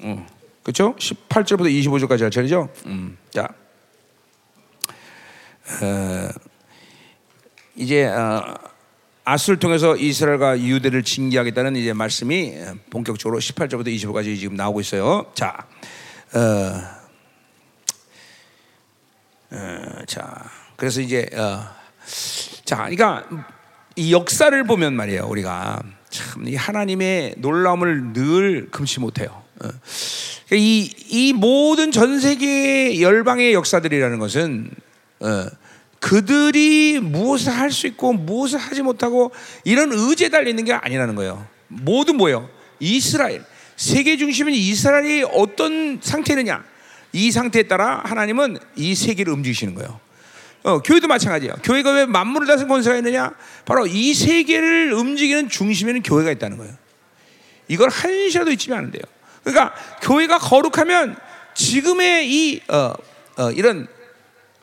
어. 그렇죠? 18절부터 25절까지 할 차례죠. 음. 자. 어, 이제 어, 아수를 통해서 이스라엘과 유대를 징계하겠다는 이제 말씀이 본격적으로 18절부터 25까지 지금 나오고 있어요. 자, 어, 어, 자, 그래서 이제 어, 자, 그러니까 이 역사를 보면 말이에요, 우리가 참 이 하나님의 놀라움을 늘 금치 못해요. 어. 이, 이 모든 전 세계 열방의 역사들이라는 것은 어, 그들이 무엇을 할 수 있고 무엇을 하지 못하고 이런 의지에 달려 있는 게 아니라는 거예요. 모두 뭐예요? 이스라엘. 세계 중심은 이스라엘이 어떤 상태느냐? 이 상태에 따라 하나님은 이 세계를 움직이시는 거예요. 어, 교회도 마찬가지예요. 교회가 왜 만물을 다스린 권세가 있느냐? 바로 이 세계를 움직이는 중심에는 교회가 있다는 거예요. 이걸 한시라도 잊지면 안 돼요. 그러니까 교회가 거룩하면 지금의 이 어, 어, 이런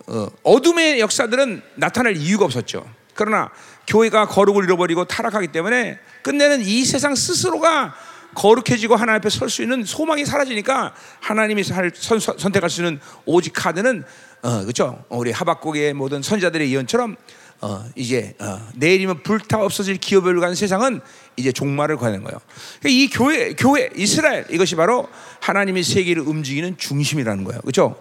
어, 둠의 역사들은 나타날 이유가 없었죠. 그러나 교회가 거룩을 잃어버리고 타락하기 때문에 끝내는 이 세상 스스로가 거룩해지고 하나님 앞에 설 수 있는 소망이 사라지니까 하나님이 살, 선, 선택할 수 있는 오직 카드는 어, 그렇죠. 우리 하박국의 모든 선자들의 예언처럼 어, 이제 어, 내일이면 불타 없어질 기업을 간 세상은 이제 종말을 가는 거예요. 그러니까 이 교회, 교회, 이스라엘 이것이 바로 하나님의 세계를 움직이는 중심이라는 거예요. 그렇죠?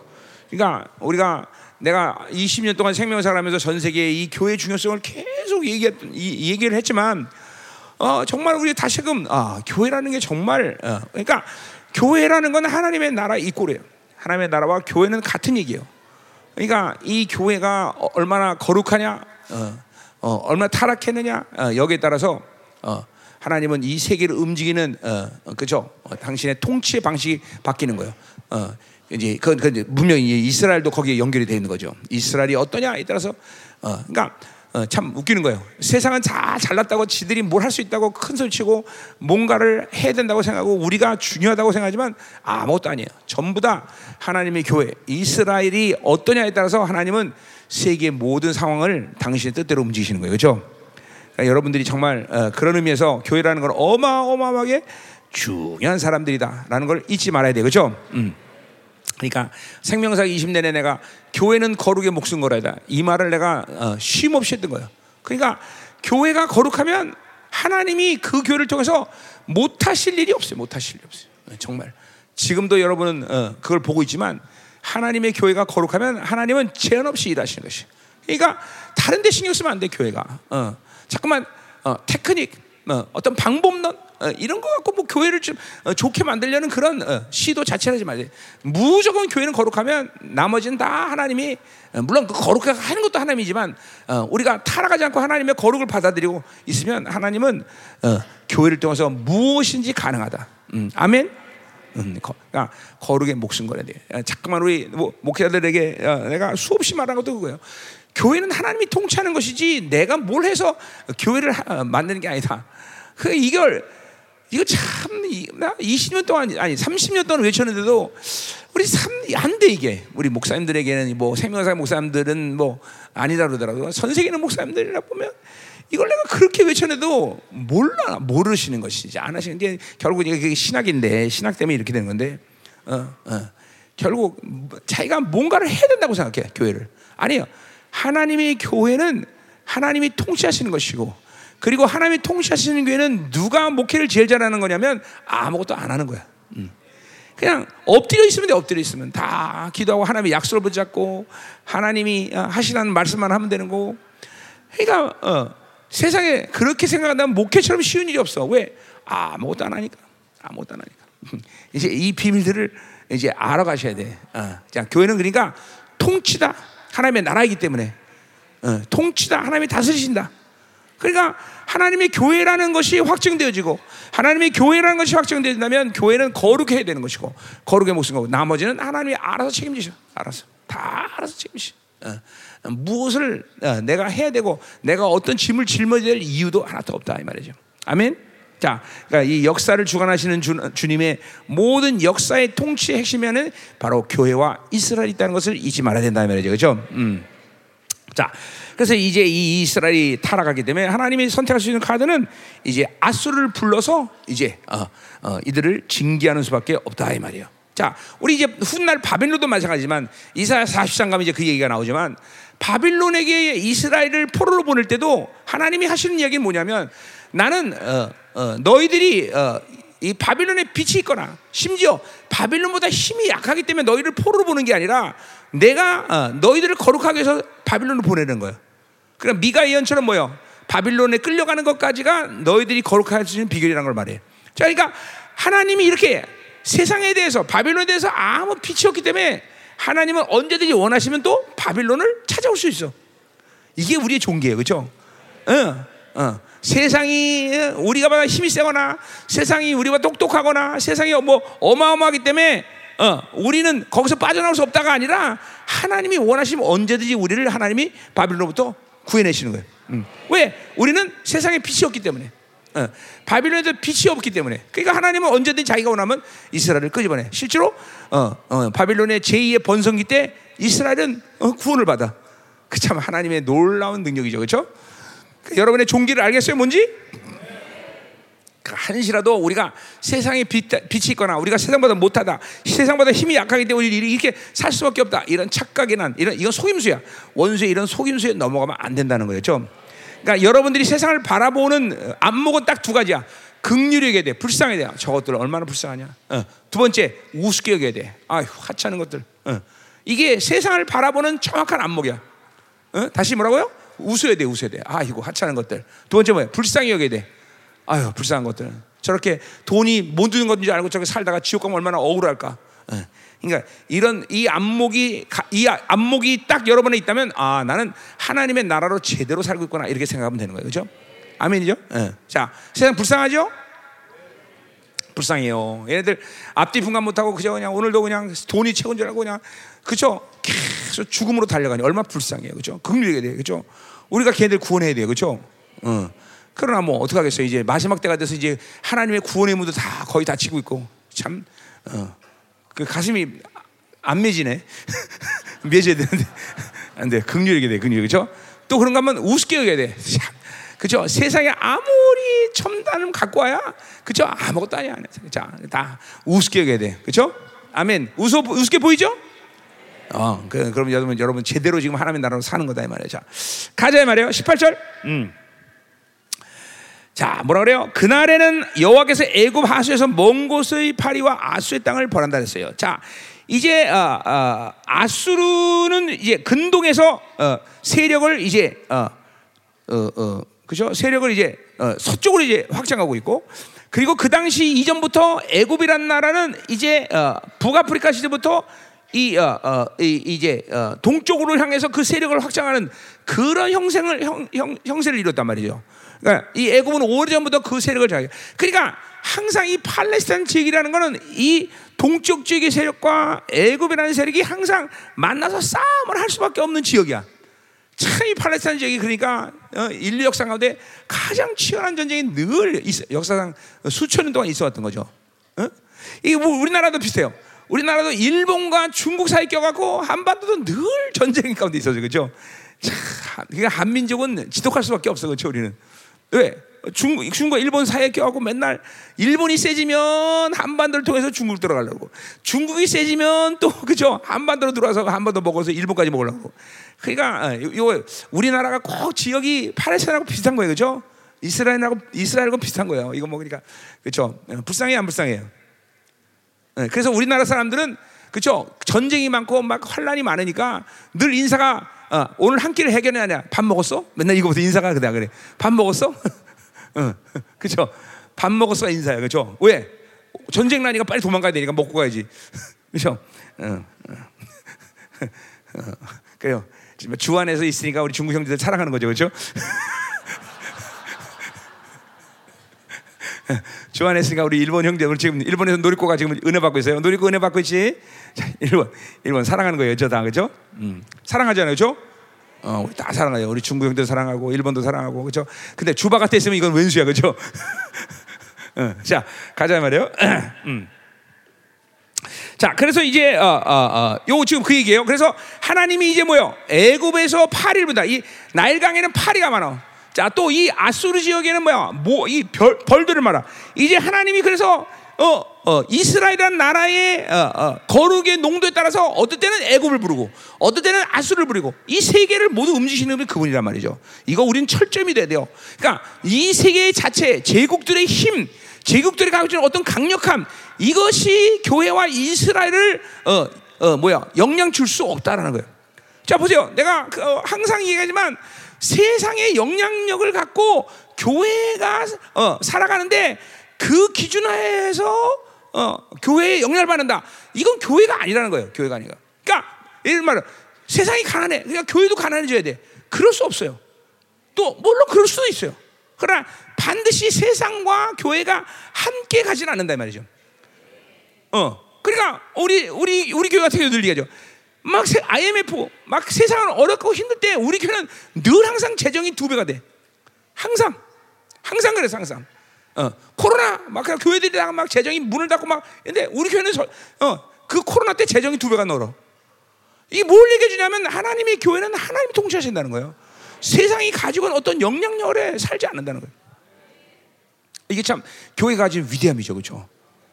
그러니까 우리가 내가 20년 동안 생명사를 하면서 전 세계의 이 교회의 중요성을 계속 얘기, 얘기를 했지만 어, 정말 우리 다시금 아, 교회라는 게 정말 어, 그러니까 교회라는 건 하나님의 나라 이꼴이에요. 하나님의 나라와 교회는 같은 얘기예요. 그러니까 이 교회가 얼마나 거룩하냐, 어, 어, 얼마나 타락했느냐 어, 여기에 따라서 어, 하나님은 이 세계를 움직이는 어, 그죠? 당신의 통치의 방식이 바뀌는 거예요. 이제 그, 그 분명히 이스라엘도 거기에 연결이 되어 있는 거죠. 이스라엘이 어떠냐에 따라서 어, 그러니까 어, 참 웃기는 거예요. 세상은 다 잘났다고 지들이 뭘 할 수 있다고 큰 소리치고 뭔가를 해야 된다고 생각하고 우리가 중요하다고 생각하지만 아무것도 아니에요. 전부 다 하나님의 교회 이스라엘이 어떠냐에 따라서 하나님은 세계 모든 상황을 당신의 뜻대로 움직이시는 거예요. 그렇죠? 그러니까 여러분들이 정말 어, 그런 의미에서 교회라는 건 어마어마하게 중요한 사람들이다라는 걸 잊지 말아야 돼요. 그렇죠? 음. 그러니까 생명사 20년에 내가 교회는 거룩의 목숨 걸어야 이 말을 내가 어, 쉼 없이 했던 거예요. 그러니까 교회가 거룩하면 하나님이 그 교회를 통해서 못하실 일이 없어요. 못하실 일이 없어요. 네, 정말 지금도 여러분은 어, 그걸 보고 있지만 하나님의 교회가 거룩하면 하나님은 제한 없이 일하시는 것이. 그러니까 다른 데 신경 쓰면 안 돼 교회가. 어, 자꾸만 어, 테크닉, 어, 어떤 방법론 어, 이런 거 갖고 뭐 교회를 좀 어, 좋게 만들려는 그런 어, 시도 자체를 하지 마세요. 무조건 교회는 거룩하면 나머지는 다 하나님이 물론 그 거룩하게 하는 것도 하나님이지만 우리가 타락하지 않고 하나님의 거룩을 받아들이고 있으면 하나님은 교회를 통해서 무엇인지 가능하다. 음, 아멘. 음, 거, 그러니까 거룩에 목숨 걸어야 돼. 자꾸만 우리 뭐, 목회자들에게 내가 수없이 말한 것도 그거예요. 교회는 하나님이 통치하는 것이지 내가 뭘 해서 교회를 만드는 게 아니다. 그 이걸 이거 참, 나 20년 동안, 아니, 30년 동안 외쳤는데도 우리 참, 안 돼, 이게. 우리 목사님들에게는 뭐, 생명사 목사님들은 뭐, 아니다 그러더라고요. 전 세계는 목사님들이라 보면 이걸 내가 그렇게 외쳤는데도 몰라, 모르시는 것이지. 안 하시는 게 결국 이게 신학인데, 신학 때문에 이렇게 되는 건데, 어, 어. 결국 자기가 뭔가를 해야 된다고 생각해, 교회를. 아니요. 하나님의 교회는 하나님이 통치하시는 것이고, 그리고 하나님이 통치하시는 교회는 누가 목회를 제일 잘하는 거냐면 아무것도 안 하는 거야. 음. 그냥 엎드려 있으면 돼, 엎드려 있으면 다 기도하고 하나님의 약속을 붙잡고 하나님이 어, 하시라는 말씀만 하면 되는 거고. 그러니까 어, 세상에 그렇게 생각한다면 목회처럼 쉬운 일이 없어. 왜? 아무것도 안 하니까. 아무것도 안 하니까. 이제 이 비밀들을 이제 알아가셔야 돼. 어. 자, 교회는 그러니까 통치다. 하나님의 나라이기 때문에. 어, 통치다. 하나님이 다스리신다. 그러니까 하나님의 교회라는 것이 확증되어지고 하나님의 교회라는 것이 확증되어진다면 교회는 거룩해야 되는 것이고 거룩의 목숨 거고 나머지는 하나님이 알아서 책임지셔. 알아서 다 알아서 책임지셔. 어. 무엇을 어, 내가 해야 되고 내가 어떤 짐을 될 이유도 하나도 없다 이 말이죠. 아멘. 자, 그러니까 이 역사를 주관하시는 주, 님의 모든 역사의 통치의 핵심에는 바로 교회와 이스라엘이 있다는 것을 잊지 말아야 된다 이 말이죠. 그렇죠? 음. 자, 그래서 이제 이 이스라엘이 타락하기 때문에 하나님이 선택할 수 있는 카드는 이제 아수를 불러서 이제 어, 어, 이들을 징계하는 수밖에 없다 이 말이에요. 자, 우리 이제 훗날 바벨론도 마찬가지지만 이사야 40장 가면 이제 그 얘기가 나오지만 바빌론에게 이스라엘을 포로로 보낼 때도 하나님이 하시는 이야기는 뭐냐면 나는 어, 어, 너희들이 어, 이 바빌론에 빛이 있거나 심지어 바빌론보다 힘이 약하기 때문에 너희를 포로로 보는 게 아니라 내가 어, 너희들을 거룩하게 해서 바빌론을 보내는 거예요. 그럼 미가 예언처럼 뭐요? 바빌론에 끌려가는 것까지가 너희들이 거룩할 수 있는 비결이라는 걸 말해요. 자, 그러니까 하나님이 이렇게 세상에 대해서 바빌론에 대해서 아무 빛이 없기 때문에 하나님은 언제든지 원하시면 또 바빌론을 찾아올 수 있어. 이게 우리의 종기예요, 그렇죠? 어, 어. 세상이 우리가 보다 힘이 세거나 세상이 우리가 똑똑하거나 세상이 뭐 어마어마하기 때문에 어, 우리는 거기서 빠져나올 수 없다가 아니라 하나님이 원하시면 언제든지 우리를 하나님이 바빌론부터 구해내시는 거예요. 음. 왜? 우리는 세상에 빛이 없기 때문에. 어, 바빌론에도 빛이 없기 때문에. 그러니까 하나님은 언제든지 자기가 원하면 이스라엘을 끄집어내. 실제로 어, 어, 바빌론의 제2의 번성기 때 이스라엘은 어, 구원을 받아. 그 참 하나님의 놀라운 능력이죠, 그렇죠? 그 여러분의 종기를 알겠어요, 뭔지? 그 한시라도 우리가 세상에 빛, 빛이 있거나 우리가 세상보다 못하다, 세상보다 힘이 약하기 때문에 이렇게 살 수밖에 없다. 이런 착각이난 이런 이건 속임수야. 원수의 이런 속임수에 넘어가면 안 된다는 거예요. 그러니까 여러분들이 세상을 바라보는 안목은 딱 두 가지야. 극률이 여겨야 돼. 불쌍해야 돼. 저것들 얼마나 불쌍하냐. 어. 두 번째, 우습게 여겨야 돼. 아휴, 하찮은 것들. 어. 이게 세상을 바라보는 정확한 안목이야. 어? 다시 뭐라고요? 웃어야 돼, 웃어야 돼. 아, 이거 하찮은 것들. 두 번째 뭐야? 불쌍히 여겨야 돼. 아유, 불쌍한 것들. 저렇게 돈이 못 드는 건지 알고 저렇게 살다가 지옥 가면 얼마나 억울할까. 어. 그러니까 이런 이 안목이 이 안목이 딱 여러분에 있다면 아 나는 하나님의 나라로 제대로 살고 있구나 이렇게 생각하면 되는 거예요, 그렇죠? 아멘이죠? 네. 자 세상 불쌍하죠? 불쌍해요. 얘네들 앞뒤 분간 못하고 그저 그냥 오늘도 그냥 돈이 최고인 줄 알고 그냥 그죠? 계속 죽음으로 달려가니 얼마나 불쌍해요, 그죠? 극률하게 돼요, 그죠? 우리가 걔들 구원해야 돼요, 그죠? 어. 그러나 뭐 어떡 하겠어요? 이제 마지막 때가 돼서 이제 하나님의 구원의 문도 다 거의 닫히고 있고 참 어. 그 가슴이 안 맺이네. 맺어야 되는데 안 돼. 극률하게 돼. 극률 그죠? 또 그런가 하면 우습게 여겨야 돼. 그죠? 세상에 아무리 첨단을 갖고 와야 그죠? 아무것도 아니야. 자, 다 우습게 여겨야 돼. 그죠? 아멘. 우스, 우습게 보이죠? 어, 그, 그럼 여러분, 여러분 제대로 지금 하나님의 나라로 사는 거다 이 말이야. 자, 가자 이 말이에요. 18절. 음. 자, 뭐라 그래요? 그날에는 여호와께서 애굽 하수에서 먼 곳의 파리와 아수의 땅을 벌한다 했어요. 자, 이제 어, 어, 아수르는 이제 근동에서 어, 세력을 이제 어, 어, 어, 그죠? 세력을 이제 어, 서쪽으로 이제 확장하고 있고 그리고 그 당시 이전부터 애굽이란 나라는 이제 어, 북아프리카 시대부터 이, 어, 어, 이 이제 어, 동쪽으로 향해서 그 세력을 확장하는 그런 형생을 형, 형, 형세를 이뤘단 말이죠. 그러니까 이 애굽은 오래전부터 그 세력을 자기. 그러니까 항상 이 팔레스타인 지역이라는 것은 이 동쪽 지역의 세력과 애굽이라는 세력이 항상 만나서 싸움을 할 수밖에 없는 지역이야. 참 이 팔레스타인 지역이 그러니까 어, 인류 역사 가운데 가장 치열한 전쟁이 늘 역사상 수천 년 동안 있어왔던 거죠. 어? 이게 뭐 우리나라도 비슷해요. 우리나라도 일본과 중국 사이 껴갖고 한반도도 늘 전쟁 가운데 있어죠, 그죠? 참, 그러니까 한민족은 지독할 수밖에 없어, 그렇죠? 우리는 왜? 중국, 중국과 일본 사이에 껴갖고 맨날 일본이 세지면 한반도를 통해서 중국 들어가려고. 중국이 세지면 또 그죠? 한반도로 들어와서 한반도 먹어서 일본까지 먹으려고. 그러니까 어, 요 우리나라가 꼭 지역이 팔레스타인하고 비슷한 거예요. 그죠? 이스라엘하고 이스라엘하고 비슷한 거예요. 이거 먹으니까 그죠? 어, 불쌍해 안 불쌍해요? 네, 그래서 우리나라 사람들은 그죠? 전쟁이 많고 막 환란이 많으니까 늘 인사가 어, 오늘 한 끼를 해결해야 밥 먹었어? 맨날 이거부터 인사가 그다 그래. 밥 먹었어? 어, 그죠? 밥 먹었어 인사야, 그죠? 왜? 전쟁 나니까 빨리 도망가야 되니까 먹고 가야지, 그죠? 어, 어, 어, 그래요. 주 안에서 있으니까 우리 중국 형제들 사랑하는 거죠, 그죠? 주 안에 있으니까 우리 일본 형제 우리 지금 일본에서 놀이고가 지금 은혜 받고 있어요. 놀이고 은혜 받고 있지. 자, 일본 일본 사랑하는 거예요, 저다 그죠? 음, 사랑하잖아요, 그죠? 어, 우리 다 사랑해요. 우리 중국 형도 사랑하고 일본도 사랑하고 그죠? 근데 주바 같아 있으면 이건 왼수야, 그죠? 어, 자, 가자 말이에요. 음. 자, 그래서 이제 어, 어, 어, 요 지금 그 얘기예요. 그래서 하나님이 이제 뭐요? 애굽에서 파리를 본다. 이 나일강에는 파리가 많아. 자, 또 이 아수르 지역에는 뭐야? 뭐이 벌들을 말아. 이제 하나님이 그래서 어, 어, 이스라엘이라는 나라의 어, 어, 거룩의 농도에 따라서 어떨 때는 애굽을 부르고 어떨 때는 아수를 부르고 이 세계를 모두 움직이시는 분이 그분이란 말이죠. 이거 우리는 철점이 돼야 돼요. 그러니까 이 세계 자체 제국들의 힘, 제국들이 가지고 있는 어떤 강력함 이것이 교회와 이스라엘을 어, 어, 뭐야 영향 줄 수 없다라는 거예요. 자 보세요. 내가 그, 어, 항상 얘기하지만 세상의 영향력을 갖고 교회가 어, 살아가는데 그 기준하에서 어, 교회에 영향을 받는다. 이건 교회가 아니라는 거예요. 교회가 아니라. 그러니까 예를 말로 세상이 가난해. 그러니까 교회도 가난해져야 돼. 그럴 수 없어요. 또 물론 그럴 수도 있어요. 그러나 반드시 세상과 교회가 함께 가진 않는다 말이죠. 어, 그러니까 우리 우리 우리 교회 같은 경우 늘 얘기하죠. 막 IMF 막 세상은 어렵고 힘들 때 우리 교회는 늘 항상 재정이 두 배가 돼. 항상 항상 그래서 항상. 어, 코로나 막 교회들이 막 재정이 문을 닫고 막 근데 우리 교회는 저, 어, 그 코로나 때 재정이 두 배가 늘어. 이게 뭘 얘기해 주냐면 하나님의 교회는 하나님이 통치하신다는 거예요. 세상이 가지고 있는 어떤 영향력에 살지 않는다는 거예요. 이게 참 교회가 가진 위대함이죠, 그렇죠?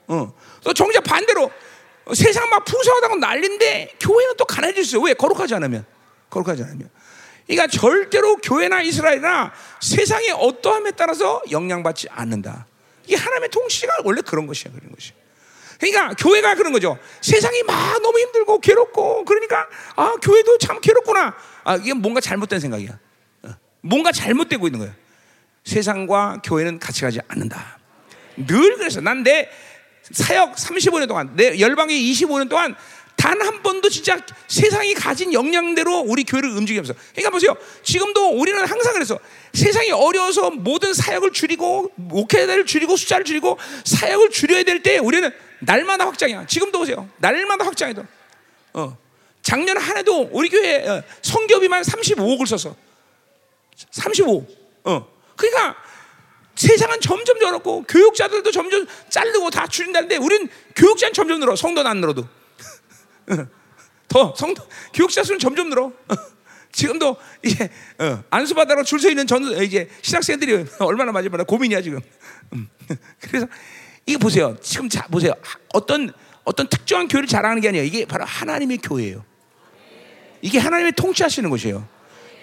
어. 또 정작 반대로 세상 막 풍성하다고 난린데 교회는 또 가난해질 수 있어요. 왜? 거룩하지 않으면. 거룩하지 않으면. 그러니까 절대로 교회나 이스라엘이나 세상의 어떠함에 따라서 영향받지 않는다. 이게 하나님의 통치가 원래 그런 것이야, 그런 것이. 그러니까 교회가 그런 거죠. 세상이 막 너무 힘들고 괴롭고 그러니까 아 교회도 참 괴롭구나. 아 이게 뭔가 잘못된 생각이야. 어. 뭔가 잘못되고 있는 거야. 세상과 교회는 같이 가지 않는다. 늘 그래서 난내 사역 35년 동안 내 열방에 25년 동안 단 한 번도 진짜 세상이 가진 역량대로 우리 교회를 움직이면서. 그러니까 보세요. 지금도 우리는 항상 그래서 세상이 어려워서 모든 사역을 줄이고 목회자를 줄이고 숫자를 줄이고 사역을 줄여야 될 때 우리는 날마다 확장이야. 지금도 보세요. 날마다 확장해도. 어. 작년 한 해도 우리 교회 어, 성교비만 35억을 썼어. 35. 어. 그러니까 세상은 점점 늘었고 교육자들도 점점 자르고 다 줄인다는데 우리는 교육자는 점점 늘어. 성도는 안 늘어도. 더 성도 교육자 수는 점점 늘어. 지금도 이제 어, 안수 받으러 줄 서 있는 전 이제 신학생들이 얼마나 많이 많아 고민이야 지금. 음. 그래서 이게 보세요. 지금 자 보세요. 어떤 어떤 특정한 교회를 자랑하는 게 아니야. 이게 바로 하나님의 교회예요. 이게 하나님의 통치하시는 곳이에요.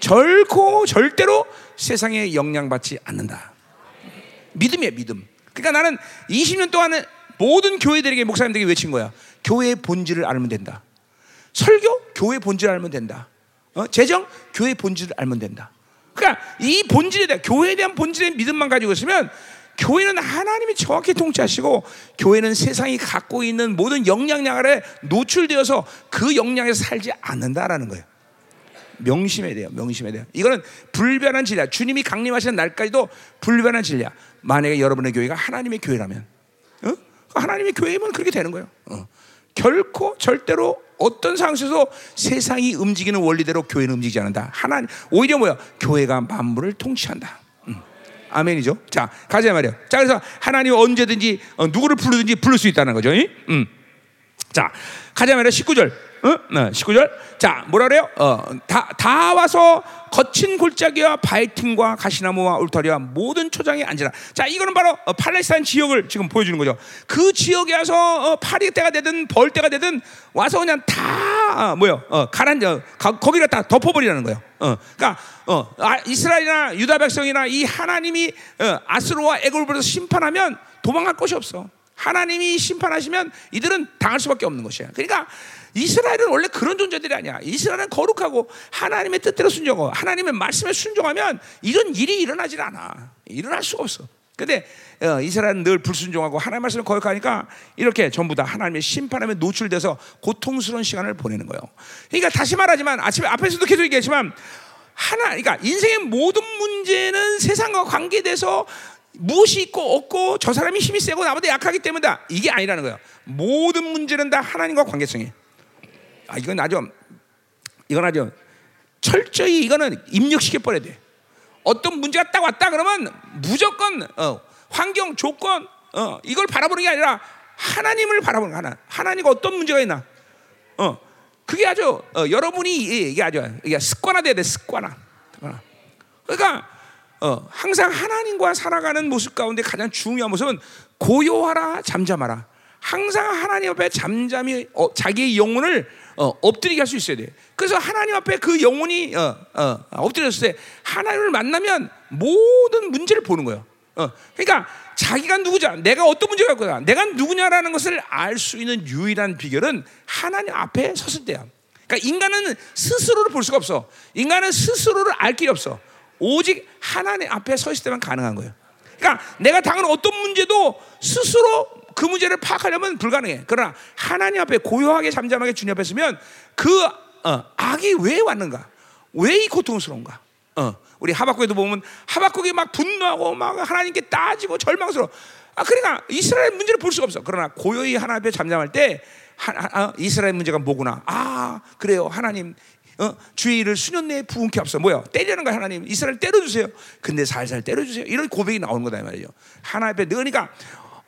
절코 절대로 세상에 영향받지 않는다. 믿음이야 믿음. 그러니까 나는 20년 동안은 모든 교회들에게 목사님들에게 외친 거야. 교회의 본질을 알면 된다. 설교 교회 본질을 알면 된다. 어? 재정 교회 본질을 알면 된다. 그러니까 이 본질에 대한 교회에 대한 본질의 믿음만 가지고 있으면 교회는 하나님이 정확히 통치하시고 교회는 세상이 갖고 있는 모든 영향력 아래 노출되어서 그 영향에서 살지 않는다라는 거예요. 명심해야 돼요. 명심해야 돼요. 이거는 불변한 진리야. 주님이 강림하시는 날까지도 불변한 진리야. 만약에 여러분의 교회가 하나님의 교회라면, 어? 하나님의 교회면 그렇게 되는 거예요. 어. 결코 절대로 어떤 상황에서 세상이 움직이는 원리대로 교회는 움직이지 않는다. 하나님 오히려 뭐야? 교회가 만물을 통치한다. 음. 아멘이죠. 자 가자 말이야. 자 그래서 하나님 언제든지 어, 누구를 부르든지 부를 수 있다는 거죠. 음. 자 가자 말이야. 19절. 어? 19절. 자, 뭐라 그래요? 어, 다, 다 와서 거친 골짜기와 바이팅과 가시나무와 울타리와 모든 초장에 앉으라. 자, 이거는 바로 어, 팔레스타인 지역을 지금 보여주는 거죠. 그 지역에 와서 어, 파리 때가 되든 벌 때가 되든 와서 그냥 다 어, 뭐요? 어, 어, 거기가 다 덮어버리라는 거예요. 어, 그러니까 어, 아, 이스라엘이나 유다 백성이나 이 하나님이 어, 아스로와 에골브에서 심판하면 도망갈 곳이 없어. 하나님이 심판하시면 이들은 당할 수밖에 없는 것이야. 그러니까 이스라엘은 원래 그런 존재들이 아니야. 이스라엘은 거룩하고 하나님의 뜻대로 순종하고 하나님의 말씀에 순종하면 이런 일이 일어나질 않아. 일어날 수가 없어. 근데 어, 이스라엘은 늘 불순종하고 하나님의 말씀을 거역하니까 이렇게 전부 다 하나님의 심판함에 노출돼서 고통스러운 시간을 보내는 거예요. 그러니까 다시 말하지만 아침에 앞에서도 계속 얘기했지만 하나, 그러니까 인생의 모든 문제는 세상과 관계돼서 무엇이 있고 없고 저 사람이 힘이 세고 나보다 약하기 때문이다. 이게 아니라는 거예요. 모든 문제는 다 하나님과 관계성이에요. 아, 이건 아주 이건 아주 철저히 이거는 입력시켜 버려야 돼. 어떤 문제가 딱 왔다 그러면 무조건 어, 환경 조건 어, 이걸 바라보는 게 아니라 하나님을 바라보는 거, 하나. 하나님과 어떤 문제가 있나? 어, 그게 아주 어, 여러분이 이게 아주 이게 습관화돼야 돼, 습관화. 그러니까 어, 항상 하나님과 살아가는 모습 가운데 가장 중요한 모습은 고요하라, 잠잠하라. 항상 하나님 앞에 잠잠히 어, 자기의 영혼을 어, 엎드리게 할 수 있어야 돼. 그래서 하나님 앞에 그 영혼이 어, 어, 엎드렸을 때 하나님을 만나면 모든 문제를 보는 거예요. 어, 그러니까 자기가 누구냐, 내가 어떤 문제가 있구나, 내가 누구냐라는 것을 알 수 있는 유일한 비결은 하나님 앞에 섰을 때야. 그러니까 인간은 스스로를 볼 수가 없어. 인간은 스스로를 알 길이 없어. 오직 하나님 앞에 서 있을 때만 가능한 거예요. 그러니까 내가 당하는 어떤 문제도 스스로 그 문제를 파악하려면 불가능해. 그러나 하나님 앞에 고요하게 잠잠하게 주님 앞에 서면 그 어, 악이 왜 왔는가? 왜 이 고통스러운가? 어, 우리 하박국에도 보면 하박국이 막 분노하고 막 하나님께 따지고 절망스러워. 아, 그러니까 이스라엘 문제를 볼 수가 없어. 그러나 고요히 하나님 앞에 잠잠할 때 하, 하, 어, 이스라엘 문제가 뭐구나. 아, 그래요. 하나님 어? 주의 일을 수년 내에 부은케 없어. 뭐야? 때리는 거야, 하나님. 이스라엘 때려주세요. 근데 살살 때려주세요. 이런 고백이 나오는 거다, 이 말이죠. 하나님 앞에 그러니까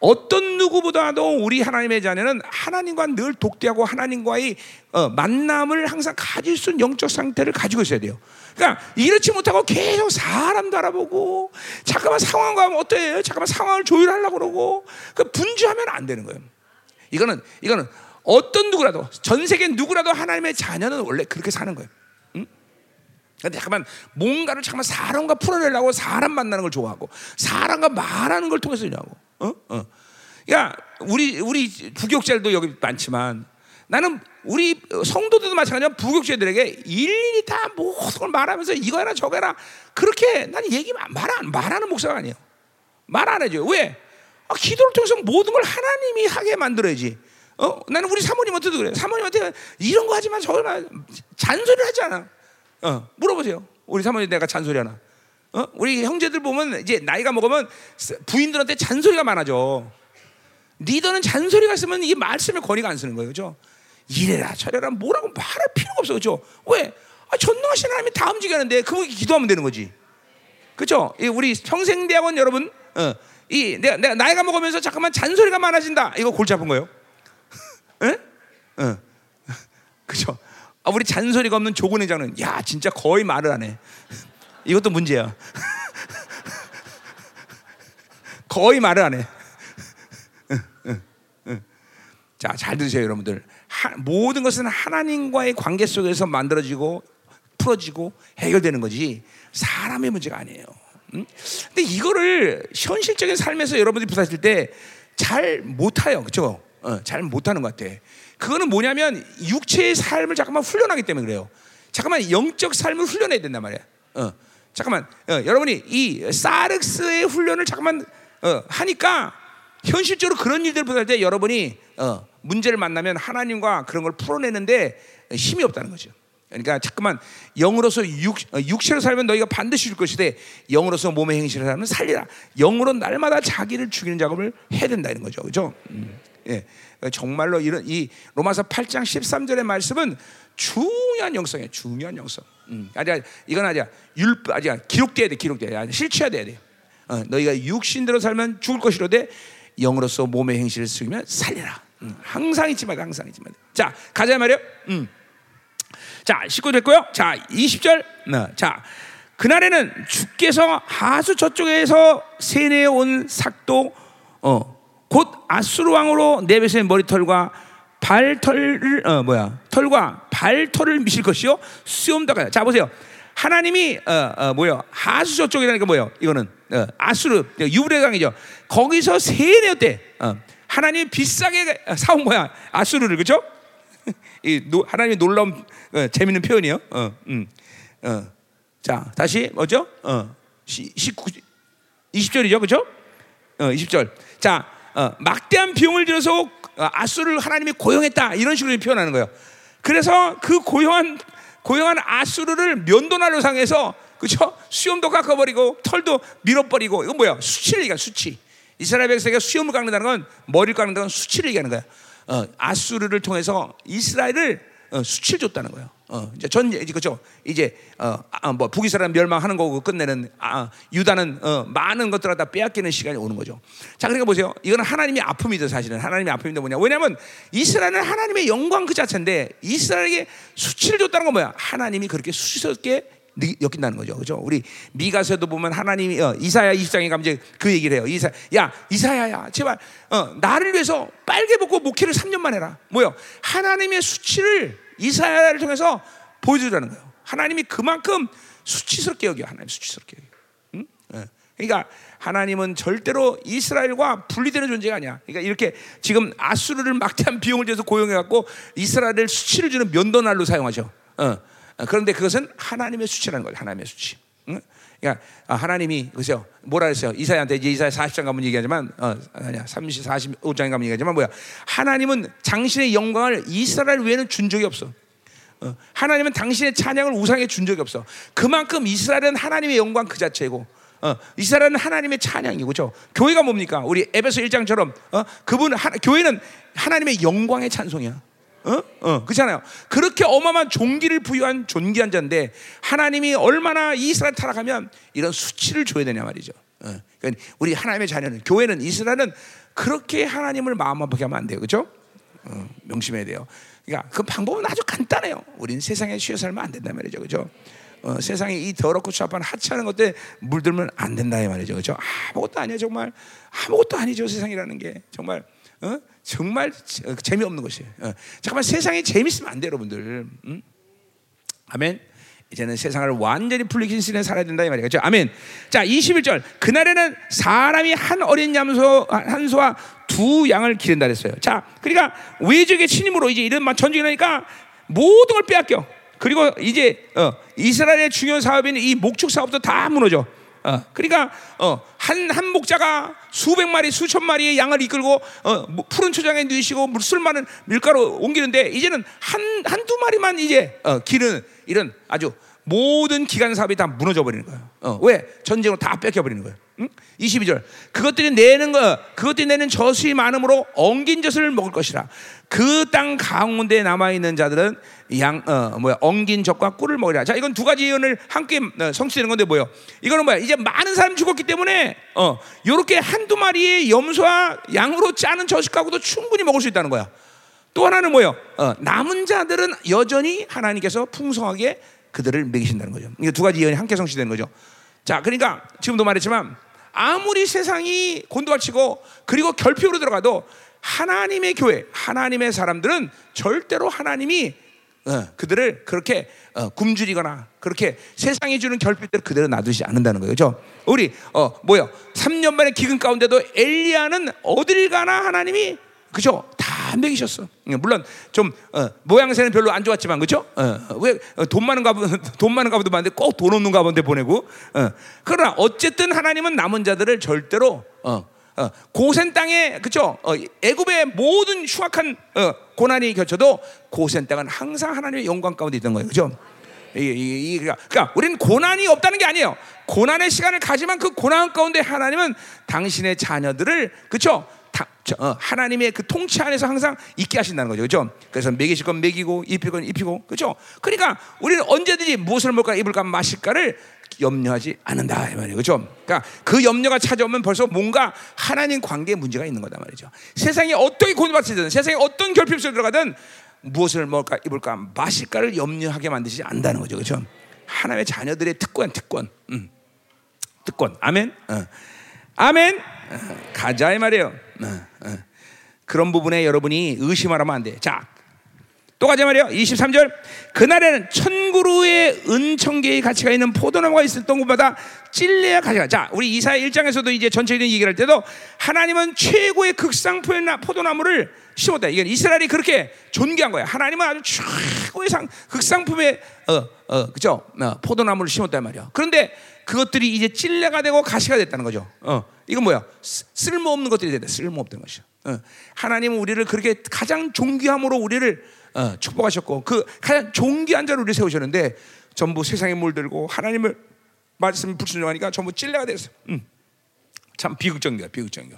어떤 누구보다도 우리 하나님의 자녀는 하나님과 늘 독대하고 하나님과의 어, 만남을 항상 가질 수 있는 영적 상태를 가지고 있어야 돼요. 그러니까 이렇지 못하고 계속 사람도 알아보고 잠깐만 상황 가면 어때요? 잠깐만 상황을 조율하려고 그러고 그 분주하면 안 되는 거예요. 이거는 이거는 어떤 누구라도 전 세계 누구라도 하나님의 자녀는 원래 그렇게 사는 거예요. 응? 근데 잠깐만 뭔가를 잠깐만 사람과 풀어내려고 사람 만나는 걸 좋아하고 사람과 말하는 걸 통해서 하고. 어? 어. 야, 우리 우리 부교육자들도 여기 많지만 나는 우리 성도들도 마찬가지야. 부교육자들에게 일일이 다 모든 걸 말하면서 이거 해라 저거 해라 그렇게 나는 얘기 말 안 말하는 목사가 아니에요. 말 안 해줘요. 왜? 아, 기도를 통해서 모든 걸 하나님이 하게 만들어야지. 어, 나는 우리 사모님한테도 그래. 사모님한테 이런 거 하지만 저거 잔소리를 하지 않아. 어, 물어보세요. 우리 사모님 내가 잔소리 하나. 어? 우리 형제들 보면 이제 나이가 먹으면 부인들한테 잔소리가 많아져. 리더는 잔소리가 있으면 이 말씀을 권위가 안 쓰는 거예요. 그죠? 이래라 저래라 뭐라고 말할 필요가 없어. 그죠? 왜? 아, 전능하신 하나님이 다 움직이는데 그분 기도하면 되는 거지. 그죠? 우리 평생대학원 여러분, 어, 이 내가, 내가 나이가 먹으면서 잠깐만 잔소리가 많아진다. 이거 골치 아픈 거예요. 예? 어. 그죠? 아, 우리 잔소리가 없는 조근 회장은 야 진짜 거의 말을 안 해. 이것도 문제야. 거의 말을 안 해. 자, 잘 들으세요, 여러분들. 하, 모든 것은 하나님과의 관계 속에서 만들어지고 풀어지고 해결되는 거지 사람의 문제가 아니에요. 응? 근데 이거를 현실적인 삶에서 여러분들이 부딪힐 때 잘 못해요, 그렇죠? 어, 잘 못하는 것 같아. 그거는 뭐냐면 육체의 삶을 잠깐만 훈련하기 때문에 그래요. 잠깐만 영적 삶을 훈련해야 된단 말이야. 어, 잠깐만 어, 여러분이 이 사르스의 훈련을 잠깐만 어, 하니까 현실적으로 그런 일들을 보낼 때 여러분이 어, 문제를 만나면 하나님과 그런 걸 풀어내는데 힘이 없다는 거죠. 그러니까 잠깐만 영으로서 육, 어, 육체로 살면 너희가 반드시 줄 것이되 영으로서 몸의 행실을 하면 살리라. 영으로 날마다 자기를 죽이는 작업을 해야 된다 이런 거죠. 그죠? 음. 예. 정말로 이런 이 로마서 8장 13절의 말씀은 중요한 영성이에요. 중요한 영성. 음. 아니 이건 아니야. 율법 아니야. 기록돼야 돼. 기록돼야 돼. 실체야 돼야 돼. 어, 너희가 육신대로 살면 죽을 것이로되 영으로서 몸의 행실을 쓰면 살리라. 음. 항상 잊지 마. 항상 잊지 마. 자, 가자 말이요. 음. 자, 19 됐고요. 자, 20절. 어, 자, 그날에는 주께서 하수 저쪽에서 세뇌 온 삭도 어, 곧 아수르 왕으로 네베스의 머리털과 발털을 어 뭐야? 털과 발털을 미실 것이요? 수염다가 자 보세요. 하나님이 어, 어 뭐요? 하수 저 쪽이라니까 뭐요? 이거는 어, 아수르 유브레 강이죠. 거기서 세뇌였대 어, 하나님이 비싸게 사온 거야 아수르를. 그죠 이 노, 하나님의 놀라운 어, 재밌는 표현이에요. 어, 음, 어. 자 다시 뭐죠? 어, 19 20절이죠. 그죠 어, 20절. 자 어, 막대한 비용을 들여서 어, 아수를 하나님이 고용했다 이런 식으로 표현하는 거예요. 그래서 그 고용한 고용한 아수르를 면도날로 상해서 그죠? 수염도 깎아버리고 털도 밀어버리고 이건 뭐야? 수치를 얘기하 수치. 이스라엘 백성에게 수염을 깎는다는 건 머리를 깎는다는 건 수치를 얘기하는 거야. 어, 아수르를 통해서 이스라엘을 어, 수치를 줬다는 거예요. 어, 이제 전 이제 그죠 이제 어, 아, 뭐 북이스라엘 멸망하는 거고 끝내는 아, 유다는 어, 많은 것들을 다 빼앗기는 시간이 오는 거죠. 자 그러니까 보세요. 이거는 하나님의 아픔이죠 사실은 하나님의 아픔인데 뭐냐? 왜냐하면 이스라엘은 하나님의 영광 그 자체인데 이스라엘에게 수치를 줬다는 건 뭐야? 하나님이 그렇게 수치스럽게 여긴다는 거죠. 그죠? 우리 미가서도 보면 하나님이 어, 이사야 20장에 가면 이제 그 얘기를 해요. 이사 야, 이사야야. 제발 어, 나를 위해서 빨개 벗고 목회를 3년만 해라. 뭐요? 하나님의 수치를 이사야를 통해서 보여주라는 거예요. 하나님이 그만큼 수치스럽게 여겨. 하나님 수치스럽게 여겨. 응? 예. 그러니까 하나님은 절대로 이스라엘과 분리되는 존재가 아니야. 그러니까 이렇게 지금 아수르를 막대한 비용을 들여서 고용해 갖고 이스라엘을 수치를 주는 면도날로 사용하죠. 어. 어, 그런데 그것은 하나님의 수치라는 거예요. 하나님의 수치. 응? 그러니까 아, 하나님이 그죠? 뭐라 그랬어요? 이사야한테 이제 이사야 40장 가면 얘기하지만 어, 아니야 30, 45장에 가면 얘기하지만 뭐야? 하나님은 당신의 영광을 이스라엘 외에는 준 적이 없어. 어, 하나님은 당신의 찬양을 우상에 준 적이 없어. 그만큼 이스라엘은 하나님의 영광 그 자체고. 어, 이스라엘은 하나님의 찬양이고, 그죠? 교회가 뭡니까? 우리 에베소 1장처럼, 어, 그분, 하, 교회는 하나님의 영광의 찬송이야. 어? 어, 그렇잖아요. 그렇게 어마어마한 종기를 부여한 존귀한 자인데 하나님이 얼마나 이스라엘 타락하면 이런 수치를 줘야 되냐 말이죠. 어, 그러니까 우리 하나님의 자녀는 교회는 이스라엘은 그렇게 하나님을 마음 아프게 하면 안 돼요. 그렇죠? 어, 명심해야 돼요. 그러니까 그 방법은 아주 간단해요. 우리는 세상에 쉬어 살면 안 된다 말이죠. 그렇죠? 어, 세상에 이 더럽고 추악한 하찮은 것들 물들면 안 된다 이 말이죠. 그렇죠? 아무것도 아니야 정말 아무것도 아니죠 세상이라는 게 정말 어? 정말 어, 재미없는 것이에요. 어. 잠깐만 세상이 재밌으면 안 돼요, 여러분들. 음? 아멘. 이제는 세상을 완전히 풀리신 신에 살아야 된다 이 말이죠. 아멘. 자, 21절. 그날에는 사람이 한 어린 양소 한 소와 두 양을 기른다 그랬어요. 자, 그러니까 외적의 침입으로 이제 이런 전쟁이 나니까 모든 걸 빼앗겨. 그리고 이제 어, 이스라엘의 중요한 사업인 이 목축 사업도 다 무너져. 어, 그러니까 어, 한, 한 목자가 수백 마리, 수천 마리의 양을 이끌고 어, 뭐 푸른 초장에 넣으시고 술 많은 밀가루 옮기는데 이제는 한, 한두 마리만 이제 어, 기르는 이런 아주 모든 기간 사업이 다 무너져 버리는 거예요. 어, 왜? 전쟁으로 다 뺏겨 버리는 거예요. 응? 22절. 그것들이 내는 거, 그것들이 내는 젖이 많으므로 엉긴 젖을 먹을 것이라. 그 땅 가운데 남아 있는 자들은 양, 어, 뭐야, 엉긴 젖과 꿀을 먹으라. 자, 이건 두 가지 예언을 함께 어, 성취되는 건데 뭐요? 이거는 뭐야? 이제 많은 사람이 죽었기 때문에, 어, 요렇게 한두 마리의 염소와 양으로 짜는 젖가고도 충분히 먹을 수 있다는 거야. 또 하나는 뭐요? 어, 남은 자들은 여전히 하나님께서 풍성하게 그들을 먹이신다는 거죠. 이게 두 가지 예언이 함께 성취되는 거죠. 자, 그러니까 지금도 말했지만 아무리 세상이 곤두박치고 그리고 결핍으로 들어가도 하나님의 교회, 하나님의 사람들은 절대로 하나님이 어, 그들을 그렇게 어, 굶주리거나 그렇게 세상이 주는 결핍들을 그대로 놔두지 않는다는 거예요. 그죠? 우리 어 뭐요? 3년 만에 기근 가운데도 엘리야는 어딜 가나 하나님이 그죠? 다 먹이셨어. 예, 물론 좀 어, 모양새는 별로 안 좋았지만 그죠? 어, 왜돈 어, 많은 가본 돈 많은 가본도 많은데 꼭 돈 없는 가본데 보내고. 어, 그러나 어쨌든 하나님은 남은 자들을 절대로 어, 어, 고센 땅에 그죠? 어, 애굽의 모든 흉악한 어, 고난이 겹쳐도 고센 땅은 항상 하나님의 영광 가운데 있던 거예요, 그죠? 이, 그러니까, 그러니까 우리는 고난이 없다는 게 아니에요. 고난의 시간을 가지만 그 고난 가운데 하나님은 당신의 자녀들을 그죠? 어, 하나님의 그 통치 안에서 항상 있게 하신다는 거죠. 그죠? 그래서 먹이실 건 먹이고 입힐 건 입히고. 그죠? 그러니까 우리는 언제든지 무엇을 먹을까 입을까 마실까를 염려하지 않는다 이 말이에요. 그죠? 그러니까 그 염려가 찾아오면 벌써 뭔가 하나님 관계에 문제가 있는 거다 말이죠. 세상에 어떻게 고통받든 세상에 어떤 결핍 속에 들어가든 무엇을 먹을까 입을까 마실까를 염려하게 만드시지 않는다는 거죠. 그죠? 하나님의 자녀들의 특권 특권. 음. 특권. 아멘. 어. 아멘. 어. 가자 이 말이에요. 어, 어. 그런 부분에 여러분이 의심하면 안 돼. 자, 또 가자 말이요. 23절. 그날에는 천그루의 은청계의 가치가 있는 포도나무가 있었던 곳마다 찔레야 가져가. 자, 우리 이사야 1장에서도 이제 전체적인 얘기를 할 때도 하나님은 최고의 극상포의 포도나무를 심었다. 이게 이스라엘이 그렇게 존귀한 거야. 하나님은 아주 최고의 상, 극상품의 어, 어, 그죠? 어, 포도나무를 심었단 말이야. 그런데 그것들이 이제 찔레가 되고 가시가 됐다는 거죠. 어, 이건 뭐야? 쓸모없는 것들이 됐다. 쓸모없던 것이야. 어, 하나님은 우리를 그렇게 가장 존귀함으로 우리를 어, 축복하셨고 그 가장 존귀한 자를 우리 세우셨는데 전부 세상에 물들고 하나님을 말씀 불순종하니까 전부 찔레가 됐어. 음. 참 비극적인 거. 그러니까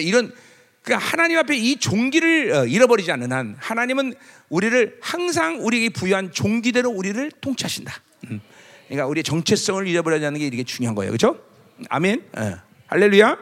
이런 그 하나님 앞에 이 종기를 어, 잃어버리지 않는 한 하나님은 우리를 항상 우리에게 부여한 종기대로 우리를 통치하신다. 음. 그러니까 우리의 정체성을 잃어버리지 않는 게 이게 중요한 거예요. 그렇죠? 아멘. 어. 할렐루야.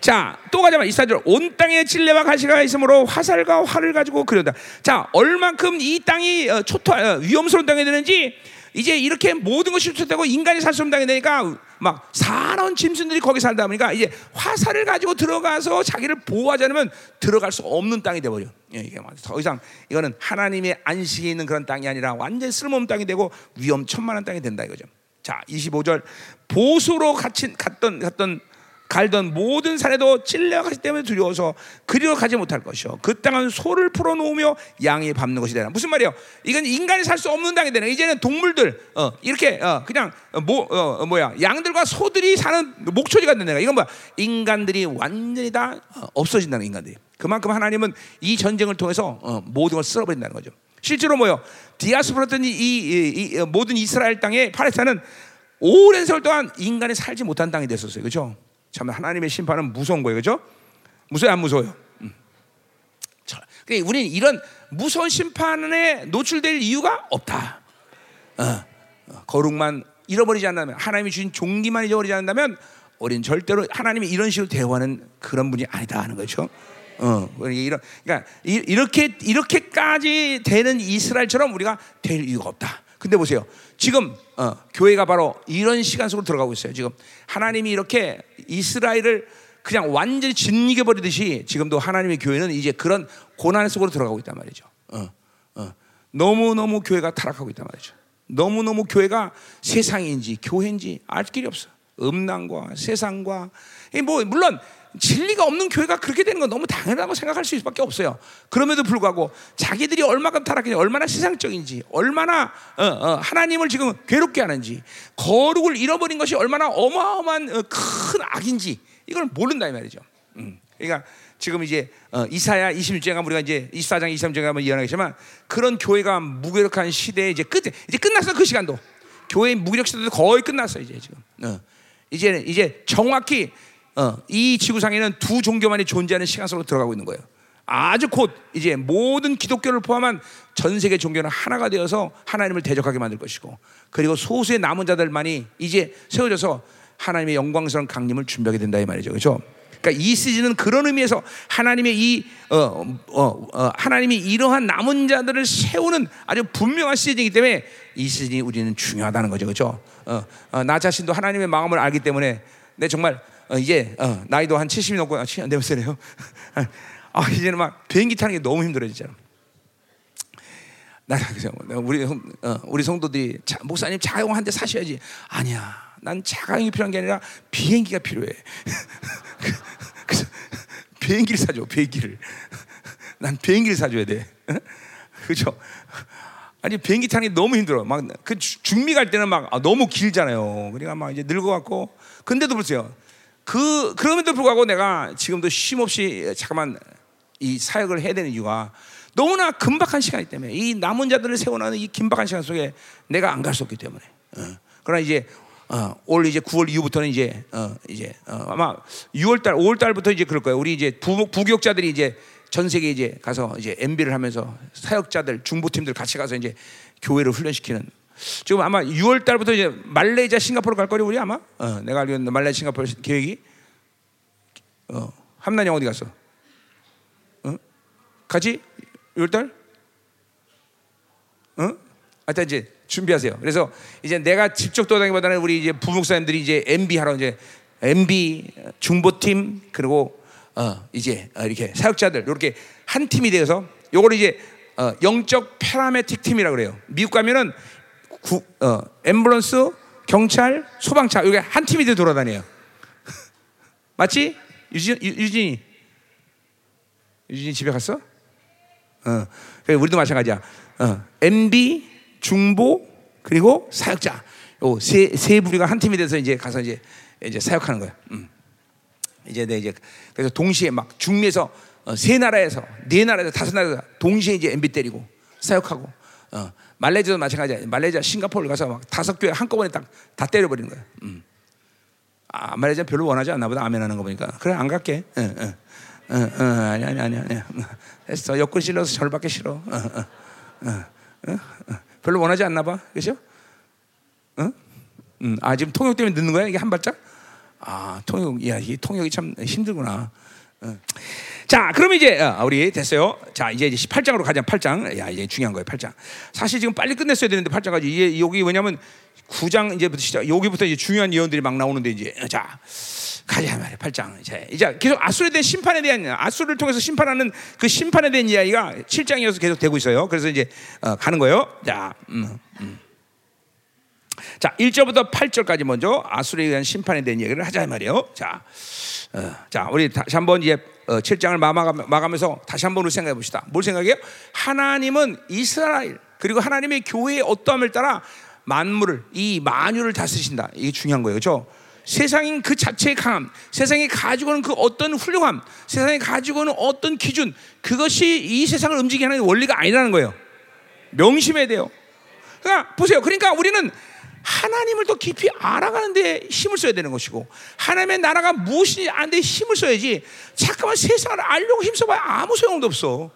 자, 또 가자마 이사절 온 땅에 찔레와 가시가 있으므로 화살과 활을 가지고 그려다. 자, 얼만큼 이 땅이 어, 초토 어, 위험스러운 땅이 되는지 이제 이렇게 모든 것이 초토되고 인간이 살수 없는 땅이 되니까 막 사나운 짐승들이 거기 살다 보니까 이제 화살을 가지고 들어가서 자기를 보호하지 않으면 들어갈 수 없는 땅이 돼버려. 예, 이게 뭐더 이상 이거는 하나님의 안식이 있는 그런 땅이 아니라 완전 히 쓸모없는 땅이 되고 위험 천만한 땅이 된다 이거죠. 자, 25절 보수로 갇힌 갔던 갔던 갈던 모든 산에도 찔려가기 때문에 두려워서 그리로 가지 못할 것이요. 그 땅은 소를 풀어놓으며 양이 밟는 것이 되나. 무슨 말이에요? 이건 인간이 살 수 없는 땅이 되네. 이제는 동물들 어, 이렇게 어, 그냥 뭐 어, 뭐야 양들과 소들이 사는 목초지가 된다. 이건 뭐야? 인간들이 완전히 다 어, 없어진다는 인간들이. 그만큼 하나님은 이 전쟁을 통해서 어, 모든 걸 쓸어버린다는 거죠. 실제로 뭐요? 디아스포라던 이, 이, 이, 이, 모든 이스라엘 땅의 팔레스타는 오랜 세월 동안 인간이 살지 못한 땅이 됐었어요. 그렇죠? 참 하나님의 심판은 무서운 거예요, 그렇죠? 무서워요, 안 무서워요? 음. 그러니까 우리는 이런 무서운 심판에 노출될 이유가 없다. 어, 어, 거룩만 잃어버리지 않는다면 하나님이 주신 종기만 잃어버리지 않는다면 우리는 절대로 하나님이 이런 식으로 대화하는 그런 분이 아니다 하는 거죠. 어, 이런, 그러니까 이 렇게 이렇게까지 되는 이스라엘처럼 우리가 될 이유가 없다. 근데 보세요. 지금 어, 교회가 바로 이런 시간 속으로 들어가고 있어요. 지금 하나님이 이렇게 이스라엘을 그냥 완전히 짓이겨 버리듯이 지금도 하나님의 교회는 이제 그런 고난 속으로 들어가고 있단 말이죠. 어, 어. 너무 너무 교회가 타락하고 있단 말이죠. 너무 너무 교회가 세상인지 교회인지 알 길이 없어. 음란과 세상과 뭐 물론 진리가 없는 교회가 그렇게 되는 건 너무 당연하다고 생각할 수 수밖에 없어요. 그럼에도 불구하고 자기들이 얼마큼 타락했는지, 얼마나 세상적인지, 얼마나 어, 어, 하나님을 지금 괴롭게 하는지, 거룩을 잃어버린 것이 얼마나 어마어마한 어, 큰 악인지 이걸 모른다 이 말이죠. 음. 그러니까 지금 이제 어, 이사야 26장가 우리가 이제 24장 23장에 한번 이해하겠지만 그런 교회가 무기력한 시대에 이제 끝 이제 끝났어 그 시간도 교회의 무기력 시대도 거의 끝났어 이제 지금. 어. 이제 이제 정확히 어, 이 지구상에는 두 종교만이 존재하는 시간 속으로 들어가고 있는 거예요. 아주 곧 이제 모든 기독교를 포함한 전 세계 종교는 하나가 되어서 하나님을 대적하게 만들 것이고 그리고 소수의 남은 자들만이 이제 세워져서 하나님의 영광스러운 강림을 준비하게 된다 이 말이죠. 그렇죠? 그러니까 이 시즌은 그런 의미에서 하나님의 이 어, 어, 어, 하나님이 이러한 남은 자들을 세우는 아주 분명한 시즌이기 때문에 이 시즌이 우리는 중요하다는 거죠, 그렇죠? 나 자신도 하나님의 마음을 알기 때문에 내 정말 어, 이제 어, 나이도 한 70이 넘고 아, 몇 살이에요? 아, 이제는 막 비행기 타는 게 너무 힘들어 진짜. 나 그래서 우리 어, 우리 성도들이 자, 목사님 자가용 한 대 사셔야지. 아니야. 난 자가용이 필요한 게 아니라 비행기가 필요해. 그래서 비행기를 사줘. 비행기를. 난 비행기를 사줘야 돼. 그죠? 아니 비행기 타는 게 너무 힘들어. 막 그 중미 갈 때는 막 아, 너무 길잖아요. 그러니까 막 이제 늙어갖고 근데도 보세요. 그 그럼에도 불구하고 내가 지금도 쉼 없이 잠깐만 이 사역을 해야 되는 이유가 너무나 긴박한 시간이기 때문에 이 남은 자들을 세워놓는 이 긴박한 시간 속에 내가 안 갈 수 없기 때문에. 어. 그러나 이제 어, 올 이제 9월 이후부터는 이제 어, 이제 어, 아마 6월 달, 5월 달부터 이제 그럴 거예요. 우리 이제 부, 부교육자들이 이제 전 세계 이제 가서 이제 MB를 하면서 사역자들 중보팀들 같이 가서 이제 교회를 훈련시키는 지금 아마 6월 달부터 이제 말레이시아, 싱가포르 갈 거리 우리 아마 어, 내가 알기로는 말레이시아, 싱가포르 계획이 어, 함난이 어디 갔어? 어? 같이 6월 달? 어? 하여튼 이제 준비하세요. 그래서 이제 내가 직접 떠다니기보다는 우리 이제 부목사님들이 이제 MB 하러 이제 MB 중보팀 그리고 어, 이제 어, 이렇게 사역자들 이렇게 한 팀이 되어서 요걸 이제 어, 영적 패라메틱 팀이라고 그래요. 미국 가면은 구, 어, 앰뷸런스, 경찰, 소방차 이게 한 팀이 돼 돌아다녀요. 맞지? 유진, 유진이 유진이 집에 갔어? 어, 우리도 마찬가지야. 어, MB, 중보 그리고 사역자. 요세 세 부류가 한 팀이 돼서 이제 가서 이제 이제 사역하는 거야. 음. 이제 내 이제 그래서 동시에 막 중미에서 어, 세 나라에서 네 나라에서 다섯 나라에서 동시에 이제 MB 때리고 사역하고 어, 말레이시아도 마찬가지야. 말레이시아, 싱가포르 가서 막 다섯 교회 한꺼번에 딱 다 때려버리는 거야. 음. 아, 말레이시아 별로 원하지 않나 보다. 아멘 하는 거 보니까. 그래 안 갈게. 응, 응. 어, 어, 아니 아니 아니. 됐어. 옆구리 찔러서 절밖에 싫어. 어, 어, 어, 어, 어. 별로 원하지 않나 봐. 그죠? 어? 음, 아 지금 통역 때문에 늦는 거야? 이게 한 발짝? 아 통역, 야, 이 통역이 참 힘들구나. 어. 자, 그러면 이제 어, 우리 됐어요. 자, 이제 18장으로 가자. 8장. 야, 이제 중요한 거예요. 8장. 사실 지금 빨리 끝냈어야 되는데 8장까지 이게 여기 뭐냐면 9장 이제부터 시작. 여기부터 이제 중요한 예언들이 막 나오는데 이제 자. 가자 말이야 8장 이제 이제 계속 아수르에 대한 심판에 대한 아수르를 통해서 심판하는 그 심판에 대한 이야기가 7장이어서 계속 되고 있어요. 그래서 이제 어, 가는 거예요. 자, 음, 음. 자, 1절부터 8절까지 먼저 아수르에 대한 심판에 대한 얘기를 하자 말이에요. 자, 어, 자, 우리 다시 한번 이제 어, 7장을 마감 하면서 다시 한번 우리 생각해 봅시다. 뭘 생각해요? 하나님은 이스라엘 그리고 하나님의 교회의 어떠함을 따라 만물을 이 만유를 다스리신다. 이게 중요한 거예요. 그렇죠? 세상인 그 자체의 강함, 세상이 가지고 있는 그 어떤 훌륭함, 세상이 가지고 있는 어떤 기준, 그것이 이 세상을 움직이게 하는 원리가 아니라는 거예요. 명심해야 돼요. 그러니까 보세요. 그러니까 우리는 하나님을 더 깊이 알아가는데 힘을 써야 되는 것이고 하나님의 나라가 무엇인지 아는데 힘을 써야지 잠깐만 세상을 알려고 힘써봐야 아무 소용도 없어.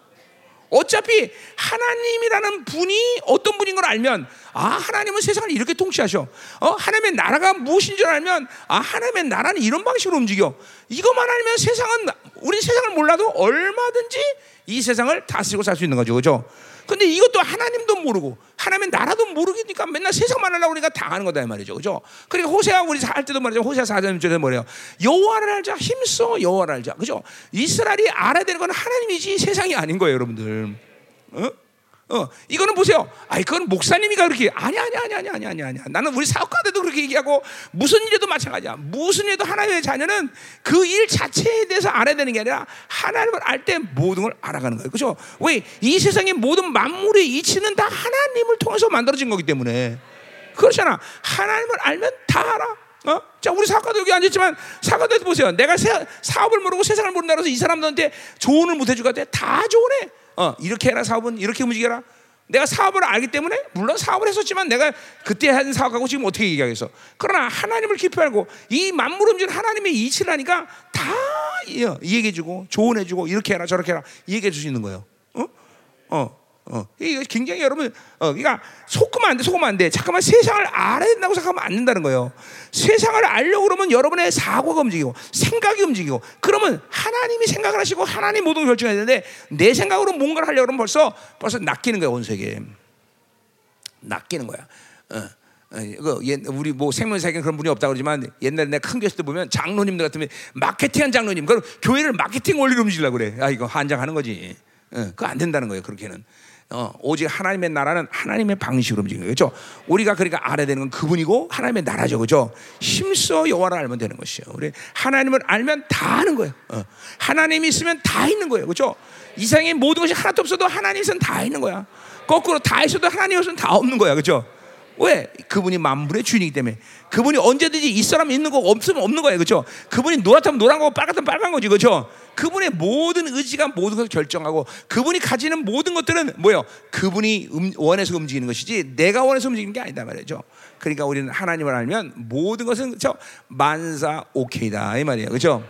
어차피 하나님이라는 분이 어떤 분인 걸 알면 아 하나님은 세상을 이렇게 통치하셔. 어 하나님의 나라가 무엇인 줄 알면 아 하나님의 나라는 이런 방식으로 움직여. 이것만 알면 세상은 우리 세상을 몰라도 얼마든지 이 세상을 다스리고 살 수 있는 거죠, 그렇죠? 근데 이것도 하나님도 모르고 하나님의 나라도 모르니까 맨날 세상만 하려고 그러니까 당하는 거다 이 말이죠. 그죠? 그러니까 호세아 우리 할 때도 말이죠. 호세아 4장 1절에 뭐래요? 여호와를 알자. 힘써 여호와를 알자. 그죠? 이스라엘이 알아야 되는 건 하나님이지 세상이 아닌 거예요, 여러분들. 어? 어, 이거는 보세요. 아이, 그건 목사님이가 그렇게 아니 아니 아니 아니 아니 아니 아니. 나는 우리 사업가들도 그렇게 얘기하고 무슨 일에도 마찬가지야. 무슨 일에도 하나님의 자녀는 그 일 자체에 대해서 알아야 되는 게 아니라 하나님을 알 때 모든 걸 알아가는 거예요. 그렇죠? 왜 이 세상의 모든 만물의 이치는 다 하나님을 통해서 만들어진 거기 때문에 그렇잖아. 하나님을 알면 다 알아. 어? 자, 우리 사업가도 여기 앉았지만 사업가들 보세요. 내가 세, 사업을 모르고 세상을 모른다 그래서 이 사람들한테 조언을 못 같아. 다 조언해. 어, 이렇게 해라 사업은 이렇게 움직여라. 내가 사업을 알기 때문에 물론 사업을 했었지만 내가 그때 한 사업하고 지금 어떻게 얘기하겠어? 그러나 하나님을 깊이 알고 이 만물 움직이 하나님의 이치를 하니까 다 얘기해주고 조언해주고 이렇게 해라 저렇게 해라 얘기해 있는 거예요. 어? 어. 어, 이게 굉장히 여러분, 어, 그러니까 속으면 안 돼, 속으면 안 돼. 잠깐만 세상을 알아야 된다고 생각하면 안 된다는 거예요. 세상을 알려고 그러면 여러분의 사고가 움직이고 생각이 움직이고 그러면 하나님이 생각을 하시고 하나님 모든 걸 결정해야 되는데 내 생각으로 뭔가를 하려고 그러면 벌써 벌써 낚이는 거야 온 세계. 낚이는 거야. 어. 어 우리 뭐 생명사에는 그런 분이 없다 그러지만 옛날에 내가 큰 교회 때 보면 장로님들 같으면 마케팅한 장로님, 그럼 교회를 마케팅 원리로 움직이려고 그래. 아 이거 한장하는 거지. 어, 그거 안 된다는 거예요. 그렇게는. 어, 오직 하나님의 나라는 하나님의 방식으로 움직이는 거죠. 우리가 그러니까 알아야 되는 건 그분이고 하나님의 나라죠, 그죠? 힘써 여호와를 알면 되는 것이요. 우리 하나님을 알면 다 아는 거예요. 어. 하나님이 있으면 다 있는 거예요, 그죠? 이상의 모든 것이 하나도 없어도 하나님 있으면 다 있는 거야. 거꾸로 다 있어도 하나님 없으면 다 없는 거야, 그죠? 왜? 그분이 만물의 주인이기 때문에. 그분이 언제든지 있어라면 있는 거 없으면 없는 거예요. 그렇죠? 그분이 노랗다면 노란 거고 빨갛다면 빨간 거지. 그렇죠? 그분의 모든 의지가 모든 것을 결정하고 그분이 가지는 모든 것들은 뭐예요? 그분이 음, 원해서 움직이는 것이지 내가 원해서 움직이는 게 아니다 말이죠. 그러니까 우리는 하나님을 알면 모든 것은 그렇죠? 만사 오케이다 이 말이에요. 그렇죠?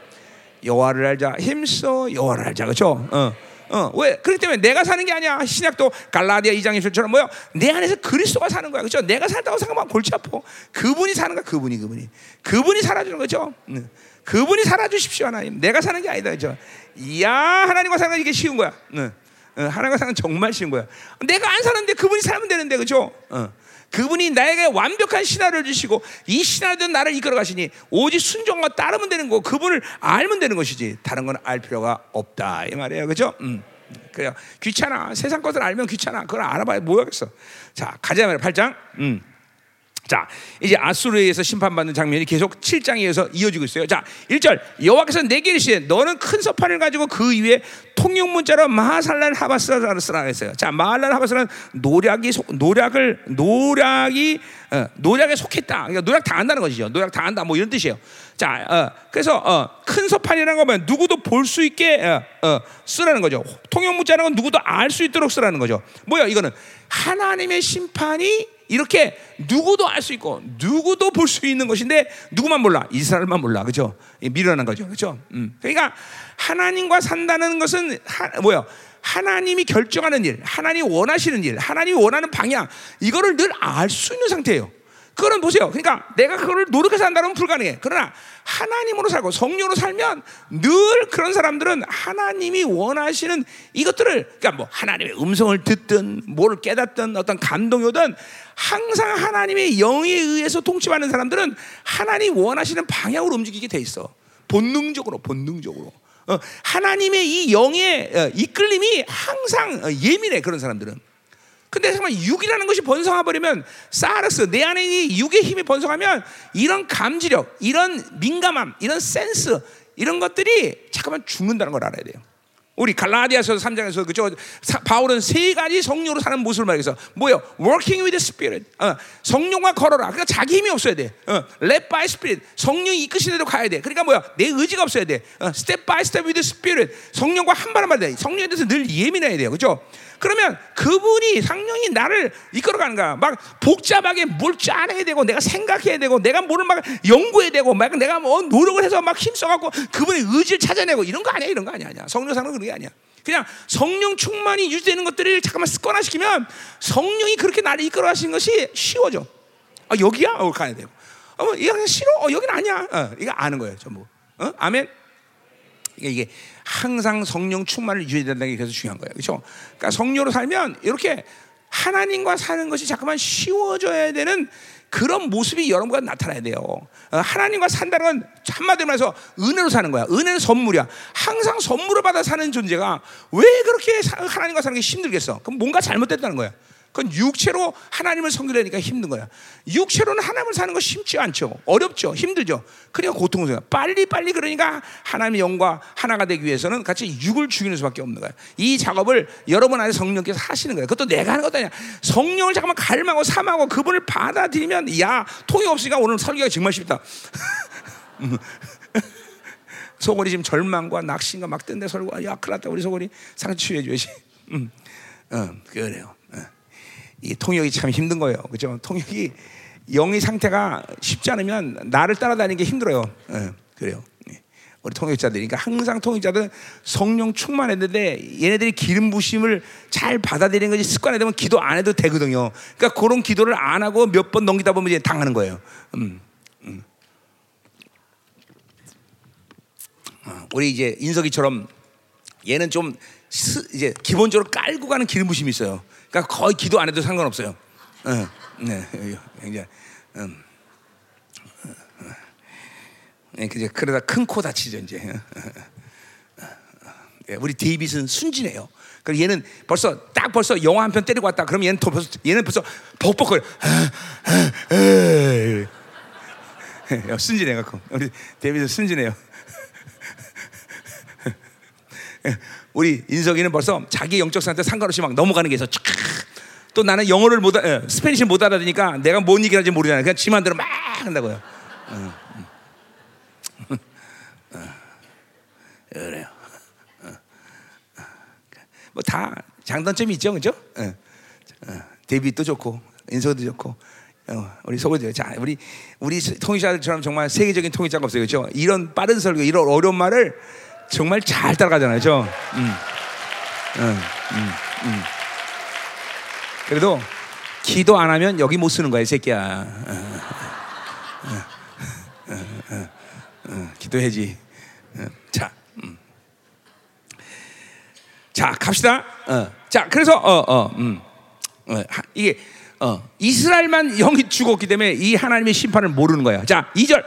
여호와를 알자 힘써 여호와를 알자. 그렇죠? 어. 어, 왜? 그렇기 때문에 내가 사는 게 아니야. 신약도 갈라디아 2장 1절처럼 뭐요? 내 안에서 그리스도가 사는 거야. 그죠? 내가 살다고 생각하면 골치 아파. 그분이 사는 거야. 그분이, 그분이. 그분이 살아주는 거죠. 응. 그분이 살아주십시오, 하나님. 내가 사는 게 아니다. 그죠? 이야, 하나님과 사는 건 이게 쉬운 거야. 응. 응. 하나님과 사는 건 정말 쉬운 거야. 내가 안 사는데 그분이 살면 되는데, 그죠? 어. 그분이 나에게 완벽한 신화를 주시고 이 신화된 나를 이끌어 가시니 오직 순종과 따르면 되는 거 그분을 알면 되는 것이지. 다른 건 알 필요가 없다. 이 말이에요. 그죠? 음. 그래요. 귀찮아. 세상 것을 알면 귀찮아. 그걸 알아봐야 뭐하겠어? 자 가자. 이사야 8장. 음. 자, 이제 아수르에서 심판받는 장면이 계속 7장에서 이어지고 있어요. 자, 1절. 여호와께서 내게 이르시되 너는 큰 서판을 가지고 그 위에 통용 문자로 마살란 하바스라를 쓰라 했어요. 자, 마살란 하바스는 노략이 속, 노략을 노략이 어, 노략에 속했다. 그러니까 노략 당한다는 것이죠. 노략 당한다 뭐 이런 뜻이에요. 자, 어, 그래서 어, 큰 서판이라는 거면 누구도 볼 수 있게 어, 어, 쓰라는 거죠. 통용 문자라는 건 누구도 알 수 있도록 쓰라는 거죠. 뭐야 이거는 하나님의 심판이 이렇게 누구도 알 수 있고 누구도 볼 수 있는 것인데 누구만 몰라? 이스라엘만 몰라. 그죠? 미련한 거죠. 그죠? 음. 그러니까 하나님과 산다는 것은 하, 뭐야 하나님이 결정하는 일 하나님 원하시는 일 하나님이 원하는 방향 이거를 늘 알 수 있는 상태예요 그거는 보세요. 그러니까 내가 그거를 노력해서 한다면 불가능해. 그러나 하나님으로 살고 성령으로 살면 늘 그런 사람들은 하나님이 원하시는 이것들을 그러니까 뭐 하나님의 음성을 듣든 뭘 깨닫든 어떤 감동이 오든 항상 하나님의 영에 의해서 통치받는 사람들은 하나님 원하시는 방향으로 움직이게 돼 있어. 본능적으로 본능적으로. 어, 하나님의 이 영의 어, 이끌림이 항상 어, 예민해 그런 사람들은. 근데 정말 육이라는 것이 번성해 버리면 사르스 내 안에 이 육의 힘이 번성하면 이런 감지력, 이런 민감함, 이런 센스 이런 것들이 잠깐만 죽는다는 걸 알아야 돼요. 우리 갈라디아서 3장에서 그죠 바울은 세 가지 성령으로 사는 모습을 말해서 뭐요? Working with the Spirit. 어, 성령과 걸어라. 그러니까 자기 힘이 없어야 돼. 어, led by Spirit. 성령이 이끄시는 대로 가야 돼. 그러니까 뭐야? 내 의지가 없어야 돼. 어, step by step with the Spirit. 성령과 한 발한 발 돼. 성령에 대해서 늘 예민해야 돼요. 그죠? 그러면 그분이 상령이 나를 이끌어가는 거야. 막 복잡하게 뭘 짜내야 되고 내가 생각해야 되고 내가 뭐를 막 연구해야 되고 막 내가 뭐 노력을 해서 막 힘써갖고 그분의 의지를 찾아내고 이런 거 아니야. 이런 거 아니야. 아니야. 성령상은 그런 게 아니야. 그냥 성령 충만이 유지되는 것들을 잠깐만 습관화시키면 성령이 그렇게 나를 이끌어 가시는 것이 쉬워져. 아 여기야? 어 가야 되고. 어 이거 그냥 싫어. 어 여기는 아니야. 어 이거 아는 거예요 전부. 어 아멘. 이게 항상 성령 충만을 유지해야 된다는 게 그래서 중요한 거예요. 그렇죠? 그러니까 성령으로 살면 이렇게 하나님과 사는 것이 자꾸만 쉬워져야 되는 그런 모습이 여러분과 나타나야 돼요. 어, 하나님과 산다는 건 한마디로 말해서 은혜로 사는 거야. 은혜는 선물이야. 항상 선물을 받아 사는 존재가 왜 그렇게 하나님과 사는 게 힘들겠어? 그럼 뭔가 잘못됐다는 거야. 그건 육체로 하나님을 섬기려니까 힘든 거야. 육체로는 하나님을 사는 거 쉽지 않죠. 어렵죠. 힘들죠. 그러니까 고통스러워. 빨리 빨리 그러니까 하나님의 영과 하나가 되기 위해서는 같이 육을 죽이는 수밖에 없는 거야. 이 작업을 여러분 안에 성령께서 하시는 거야. 그것도 내가 하는 것도 아니야. 성령을 잠깐만 갈망하고 삼하고 그분을 받아들이면 야 통이 없으니까 오늘 설교가 정말 쉽다. 소골이 지금 절망과 낙심과 막 뜬데 설교 야 큰일 났다 우리 소골이 상처 치유해 줘야지. 음, 어, 그래요. 이 통역이 참 힘든 거예요. 그죠? 통역이 영의 상태가 쉽지 않으면 나를 따라다니는 게 힘들어요. 예, 그래요. 예. 우리 통역자들이 그러니까 항상 통역자들은 성령 충만했는데 얘네들이 기름 부심을 잘 받아들이는 것이 습관이 되면 기도 안 해도 되거든요. 그러니까 그런 기도를 안 하고 몇 번 넘기다 보면 이제 당하는 거예요. 음, 음. 어, 우리 이제 인석이처럼 얘는 좀 스, 이제 기본적으로 깔고 가는 기름 부심이 있어요. 그러니까 거의 기도 안 해도 상관없어요. 어, 네, 굉장히. 음, 네, 그제 그러다 큰 코 다치죠 이제. 네, 우리 데이빗은 순진해요. 그 얘는 벌써 딱 벌써 영화 한 편 때리고 왔다. 그럼 얘는 또 벌써 얘는 벌써 벅벅거려. 순진해 갖고 우리 데이빗은 순진해요. 우리 인석이는 벌써 자기 영적 상태 상관없이 막 넘어가는 게 있어. 또 나는 영어를 못, 에, 스페니시 못 알아듣니까 내가 뭔 얘기를 하는지 모르잖아. 그냥 지 맘대로 막 한다고요. 어, 어. 어. 그래요. 뭐다 장단점이 있죠, 그죠? 데뷔도 좋고 인석도 좋고. 우리 소고죠. 자, 우리 우리 통역자들처럼 정말 세계적인 통역자가 없어요, 그렇죠? 이런 빠른 설교, 이런 어려운 말을 정말 잘 따라가잖아요. 저. 음. 음, 음, 음. 그래도 기도 안 하면 여기 못 쓰는 거야, 이 새끼야. 어, 어, 어, 기도해지. 자, 음. 자, 갑시다. 자, 그래서 어, 어, 음. 이게 이스라엘만 영이 죽었기 때문에 이 하나님의 심판을 모르는 거야. 자, 2절.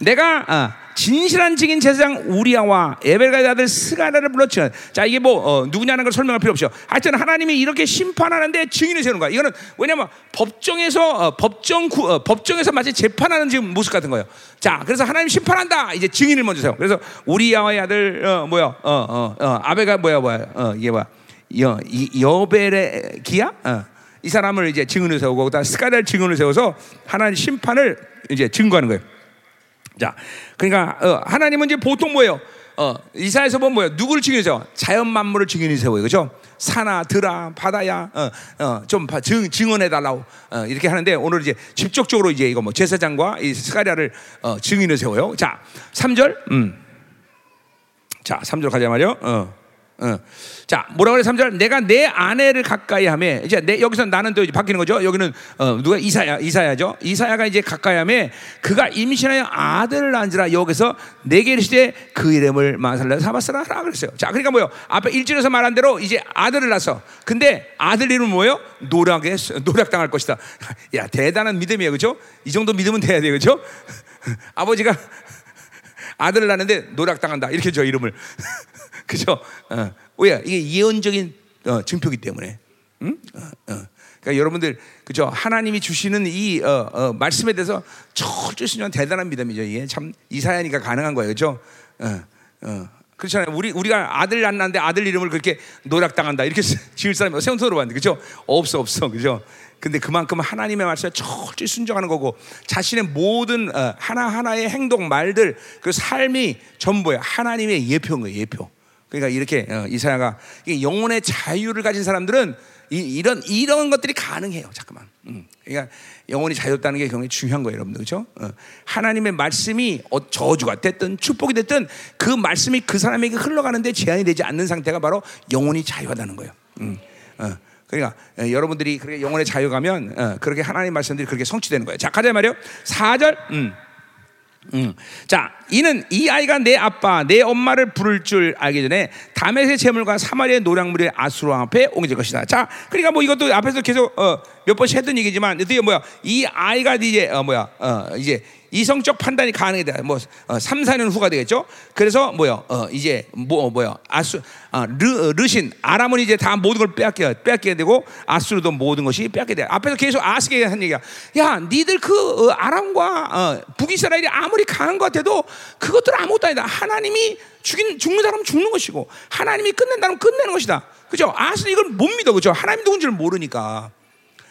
내가 진실한 증인 제사장 우리아와 에벨가의 아들 스가랴를 불렀죠. 자 이게 뭐 어, 누구냐는 걸 설명할 필요 없죠. 하여튼 하나님이 이렇게 심판하는데 증인을 세우는 거야. 이거는 왜냐면 법정에서 어, 법정 구, 어, 법정에서 마치 재판하는 지금 모습 같은 거예요. 자 그래서 하나님 심판한다. 이제 증인을 먼저 세워. 그래서 우리아와의 아들 어, 뭐야 어, 어, 어, 아베가 뭐야 뭐야 어, 이게 뭐야 여, 여벨의 기야? 어. 이 사람을 이제 증인을 세우고 그다음 스가랴를 증인을 세워서 하나님 심판을 이제 증거하는 거예요. 자, 그러니까 어, 하나님은 이제 보통 뭐예요? 어, 이사에서 보면 뭐야? 누구를 증인해서 자연 만물을 증인해 세워요, 그죠? 산아, 들아, 바다야, 어, 어, 좀 봐, 증, 증언해 달라고 어, 이렇게 하는데 오늘 이제 직접적으로 이제 이거 뭐 제사장과 이 스가랴를 어, 증인해 세워요. 자, 3절, 음, 자, 3절 가자 말이요. 어. 어. 자, 뭐라 그래? 3절. 내가 내 아내를 가까이 하매. 이제 내, 여기서 나는 또 이제 바뀌는 거죠. 여기는 어, 누가 이사야, 이사야죠. 이사야가 이제 가까이 하매 그가 임신하여 아들을 낳은지라 여기서 내게 이르시되 그 이름을 마살라 사바스라 하라 그랬어요. 자, 그러니까 뭐요? 앞에 일절에서 말한 대로 이제 아들을 낳았어. 근데 아들 이름은 뭐예요? 노략에 노략당할 것이다. 야, 대단한 믿음이에요. 그죠? 이 정도 믿으면 돼야 돼요. 그죠? 아버지가 아들을 낳는데 노략당한다. 이렇게 줘 이름을. 그죠? 어. 왜? 이게 예언적인 어, 증표기 때문에. 응? 어, 어. 그러니까 여러분들 그죠? 하나님이 주시는 이 어, 어, 말씀에 대해서 철저히 순종한 대단한 믿음이죠. 이게 참 이사야니까 가능한 거예요, 그죠? 그렇잖아요. 우리 우리가 아들 낳는데 아들 이름을 그렇게 노략당한다 이렇게 지을 사람이 세운토로 봤는데 그죠? 없어 없어 그죠? 근데 그만큼 하나님의 말씀에 철저히 순종하는 거고 자신의 모든 어, 하나 하나의 행동 말들 그 삶이 전부야 하나님의 예표인 거예요 예표. 그러니까 이렇게 어, 이사야가 영혼의 자유를 가진 사람들은 이, 런 이런 것들이 가능해요. 잠깐만. 음. 그러니까 영혼이 자유롭다는 게 굉장히 중요한 거예요, 여러분들. 그렇죠? 어. 하나님의 말씀이 어, 저주가 됐든 축복이 됐든 그 말씀이 그 사람에게 흘러가는데 제한이 되지 않는 상태가 바로 영혼이 자유하다는 거예요. 음. 어. 그러니까 어, 여러분들이 그렇게 영혼의 자유 가면 어, 그렇게 하나님 말씀들이 그렇게 성취되는 거예요. 자, 가자 말이요. 4절. 음. 음. 자, 이는 이 아이가 내 아빠, 내 엄마를 부를 줄 알기 전에 다메섹 제물과 사마리아 노량물의 아수로 앞에 옮겨질 것이다. 자, 그러니까 뭐 이것도 앞에서 계속 어, 몇 번씩 했던 얘기지만 드디어 뭐야? 이 아이가 이제 어, 뭐야? 어, 이제 이성적 판단이 가능하다. 뭐 어, 3, 4년 후가 되겠죠. 그래서 뭐요? 어, 이제 뭐 뭐요? 아수 아, 르, 르신 아람은 이제 다 모든 걸 빼앗겨 빼앗게 되고 아수르도 모든 것이 빼앗게 돼. 앞에서 계속 아스게 한 얘기야. 야, 니들 그 어, 아람과 어, 북이스라엘이 아무리 강한 것 같아도 그것들 아무것도 아니다. 하나님이 죽인 죽는 사람은 죽는 것이고 하나님이 끝낸다면 끝내는 것이다. 그죠? 아스는 이걸 못 믿어. 그죠? 하나님 누군지를 모르니까.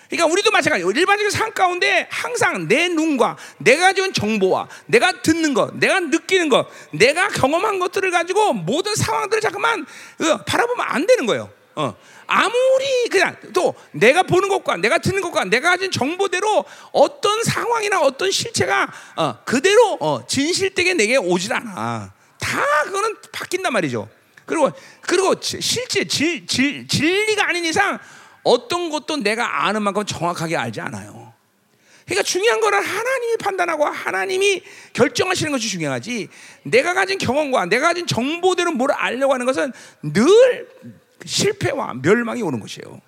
그러니까 우리도 마찬가지예요. 일반적인 삶 가운데 항상 내 눈과 내가 가진 정보와 내가 듣는 것, 내가 느끼는 것, 내가 경험한 것들을 가지고 모든 상황들을 잠깐만 어, 바라보면 안 되는 거예요. 어. 아무리 그냥 또 내가 보는 것과 내가 듣는 것과 내가 가진 정보대로 어떤 상황이나 어떤 실체가 어, 그대로 어, 진실되게 내게 오질 않아. 다 그거는 바뀐단 말이죠. 그리고 그리고 실제 질, 질, 진리가 아닌 이상 어떤 것도 내가 아는 만큼 정확하게 알지 않아요. 그러니까 중요한 거는 하나님이 판단하고 하나님이 결정하시는 것이 중요하지. 내가 가진 경험과 내가 가진 정보대로 뭘 알려고 하는 것은 늘 실패와 멸망이 오는 것이에요.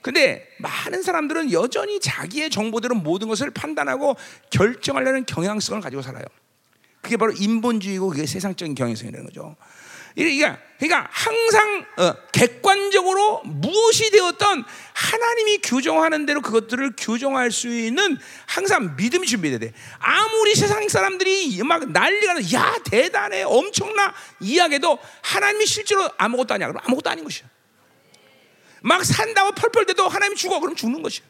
근데 많은 사람들은 여전히 자기의 정보대로 모든 것을 판단하고 결정하려는 경향성을 가지고 살아요. 그게 바로 인본주의고 그게 세상적인 경향성이라는 거죠. 그러니까, 그러니까 항상 어, 객관적으로 무엇이 되었던 하나님이 규정하는 대로 그것들을 규정할 수 있는 항상 믿음이 준비돼야 돼. 아무리 세상 사람들이 막 난리가 나, 야 대단해, 엄청나 이야기도 하나님이 실제로 아무것도 아니야. 그럼 아무것도 아닌 것이야. 막 산다고 펄펄 대도 하나님이 죽어, 그럼 죽는 것이야.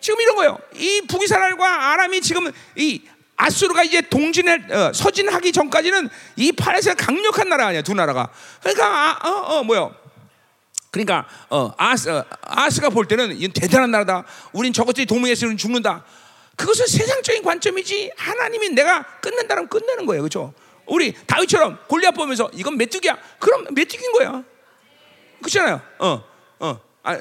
지금 이런 거예요. 이 북이스라엘과 아람이 지금 이 아수르가 이제 동진에 어, 서진하기 전까지는 이 팔에서 강력한 나라 아니야 두 나라가. 그러니까 아, 어, 어 뭐요? 그러니까 어, 아스 어, 아스가 볼 때는 이 대단한 나라다. 우린 저것들이 동맹에서는 죽는다. 그것은 세상적인 관점이지 하나님이 내가 끝낸다면 끝내는 거예요, 그렇죠? 우리 다윗처럼 골리앗 보면서 이건 메뚜기야. 그럼 메뚜기인 거야. 그렇잖아요. 어, 어. 아,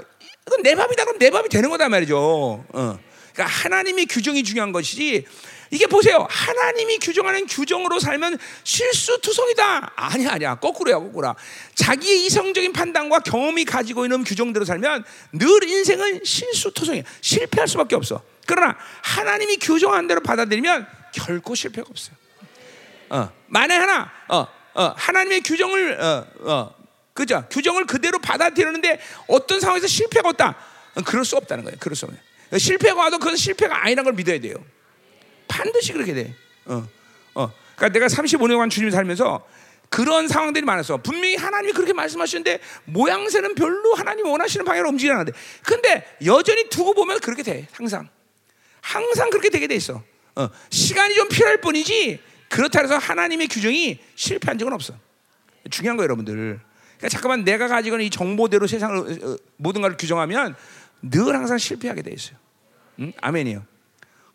이건 내 밥이다. 그럼 내 밥이 되는 거다 말이죠. 어. 그러니까 하나님의 규정이 중요한 것이지 이게 보세요. 하나님이 규정하는 규정으로 살면 실수투성이다. 아니야, 아니야. 거꾸로야, 거꾸로. 자기의 이성적인 판단과 경험이 가지고 있는 규정대로 살면 늘 인생은 실수투성이야. 실패할 수밖에 없어. 그러나 하나님이 규정한 대로 받아들이면 결코 실패가 없어요. 어, 만에 하나, 어, 어, 하나님의 규정을, 어, 어, 그죠? 규정을 그대로 받아들이는데 어떤 상황에서 실패가 없다. 어, 그럴 수 없다는 거예요. 그럴 수 없어요. 실패가 와도 그건 실패가 아니라는 걸 믿어야 돼요. 반드시 그렇게 돼. 어, 어. 그러니까 내가 35년간 주님 살면서 그런 상황들이 많았어. 분명히 하나님이 그렇게 말씀하시는데 모양새는 별로 하나님 원하시는 방향으로 움직이지 않는데. 근데 여전히 두고 보면 그렇게 돼. 항상. 항상 그렇게 되게 돼 있어. 어. 시간이 좀 필요할 뿐이지 그렇다 해서 하나님의 규정이 실패한 적은 없어. 중요한 거예요, 여러분들. 그러니까 잠깐만 내가 가지고 있는 이 정보대로 세상을 어, 어, 모든 걸 규정하면 늘 항상 실패하게 돼 있어요. 응? 아멘이요.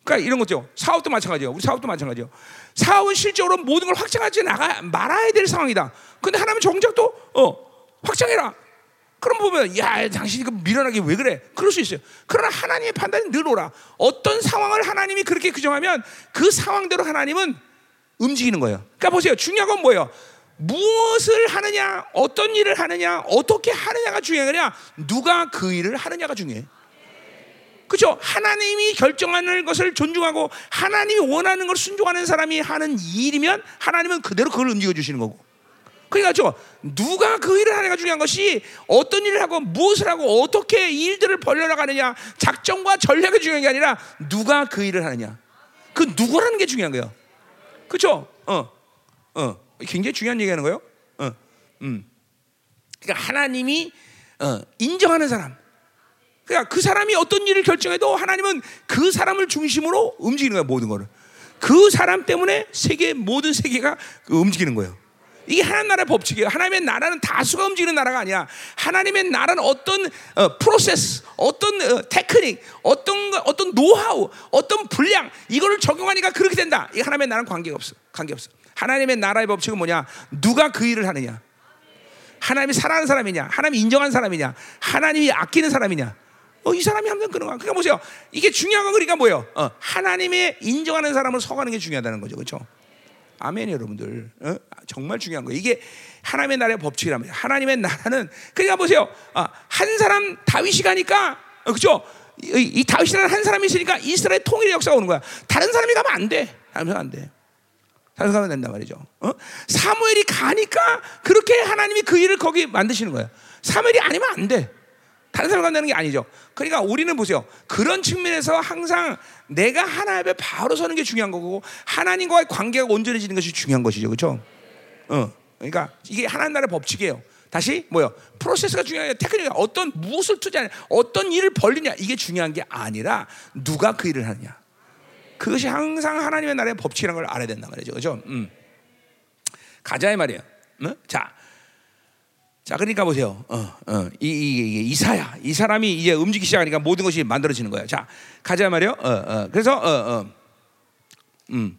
그러니까 이런 거죠. 사업도 마찬가지예요. 우리 사업도 마찬가지예요. 사업은 실적으로 모든 걸 확장하지 나가 말아야 될 상황이다. 근데 하나님은 정작 또 어, 확장해라. 그럼 보면 야 당신이 그 미련하게 왜 그래? 그럴 수 있어요. 그러나 하나님의 판단이 늘 오라. 어떤 상황을 하나님이 그렇게 규정하면 그 상황대로 하나님은 움직이는 거예요. 그러니까 보세요. 중요한 건 뭐예요? 무엇을 하느냐, 어떤 일을 하느냐, 어떻게 하느냐가 중요하냐, 누가 그 일을 하느냐가 중요해. 그죠? 하나님이 결정하는 것을 존중하고 하나님이 원하는 걸 순종하는 사람이 하는 일이면 하나님은 그대로 그걸 움직여 주시는 거고. 그러니까 저 누가 그 일을 하느냐가 중요한 것이 어떤 일을 하고 무엇을 하고 어떻게 일들을 벌려나가느냐 작전과 전략이 중요한 게 아니라 누가 그 일을 하느냐 그 누구라는 게 중요한 거예요. 그렇죠? 어, 어, 굉장히 중요한 얘기하는 거예요. 어, 음. 그러니까 하나님이 어, 인정하는 사람. 그러니까 그 사람이 어떤 일을 결정해도 하나님은 그 사람을 중심으로 움직이는 거야 모든 거를. 그 사람 때문에 세계 모든 세계가 움직이는 거예요. 이게 하나님 나라의 법칙이에요. 하나님의 나라는 다수가 움직이는 나라가 아니야. 하나님의 나라는 어떤 어, 프로세스, 어떤 어, 테크닉, 어떤 어떤 노하우, 어떤 분량 이거를 적용하니까 그렇게 된다. 이 하나님의 나라는 관계가 없어. 관계 없어. 하나님의 나라의 법칙은 뭐냐? 누가 그 일을 하느냐? 하나님이 사랑하는 사람이냐? 하나님이 인정하는 사람이냐? 하나님이 아끼는 사람이냐? 어, 이 사람이 하면 그런 거야. 그러니까 보세요. 이게 중요한 건 그러니까 뭐예요? 어, 하나님의 인정하는 사람을 서가는 게 중요하다는 거죠. 그렇죠? 아멘 여러분들 어? 정말 중요한 거예요. 이게 하나님의 나라의 법칙이랍니다. 하나님의 나라는 그러니까 보세요. 아, 한 사람 다윗이 가니까 어, 그죠? 이, 이 다윗이라는 한 사람이 있으니까 이스라엘 통일의 역사가 오는 거야. 다른 사람이 가면 안 돼. 다른 사람 안 돼. 다른 사람 가면 된단 말이죠. 어? 사무엘이 가니까 그렇게 하나님이 그 일을 거기 만드시는 거예요. 사무엘이 아니면 안 돼. 다른 사람 간다는 게 아니죠. 그러니까 우리는 보세요. 그런 측면에서 항상 내가 하나님 앞에 바로 서는 게 중요한 거고 하나님과의 관계가 온전해지는 것이 중요한 것이죠. 그렇죠? 어. 그러니까 이게 하나님 나라의 법칙이에요. 다시 뭐요? 프로세스가 중요해요. 테크닉이 어떤 무엇을 투자하냐, 어떤 일을 벌리냐 이게 중요한 게 아니라 누가 그 일을 하느냐. 그것이 항상 하나님의 나라의 법칙이라는 걸 알아야 된단 말이죠. 그렇죠? 음. 가자 이 말이에요. 어? 자, 자, 그러니까 보세요. 어, 어, 이, 이, 이, 이 사야. 이 사람이 이제 움직이기 시작하니까 모든 것이 만들어지는 거예요. 자, 가자 말이요. 어, 어, 그래서, 어, 어, 음.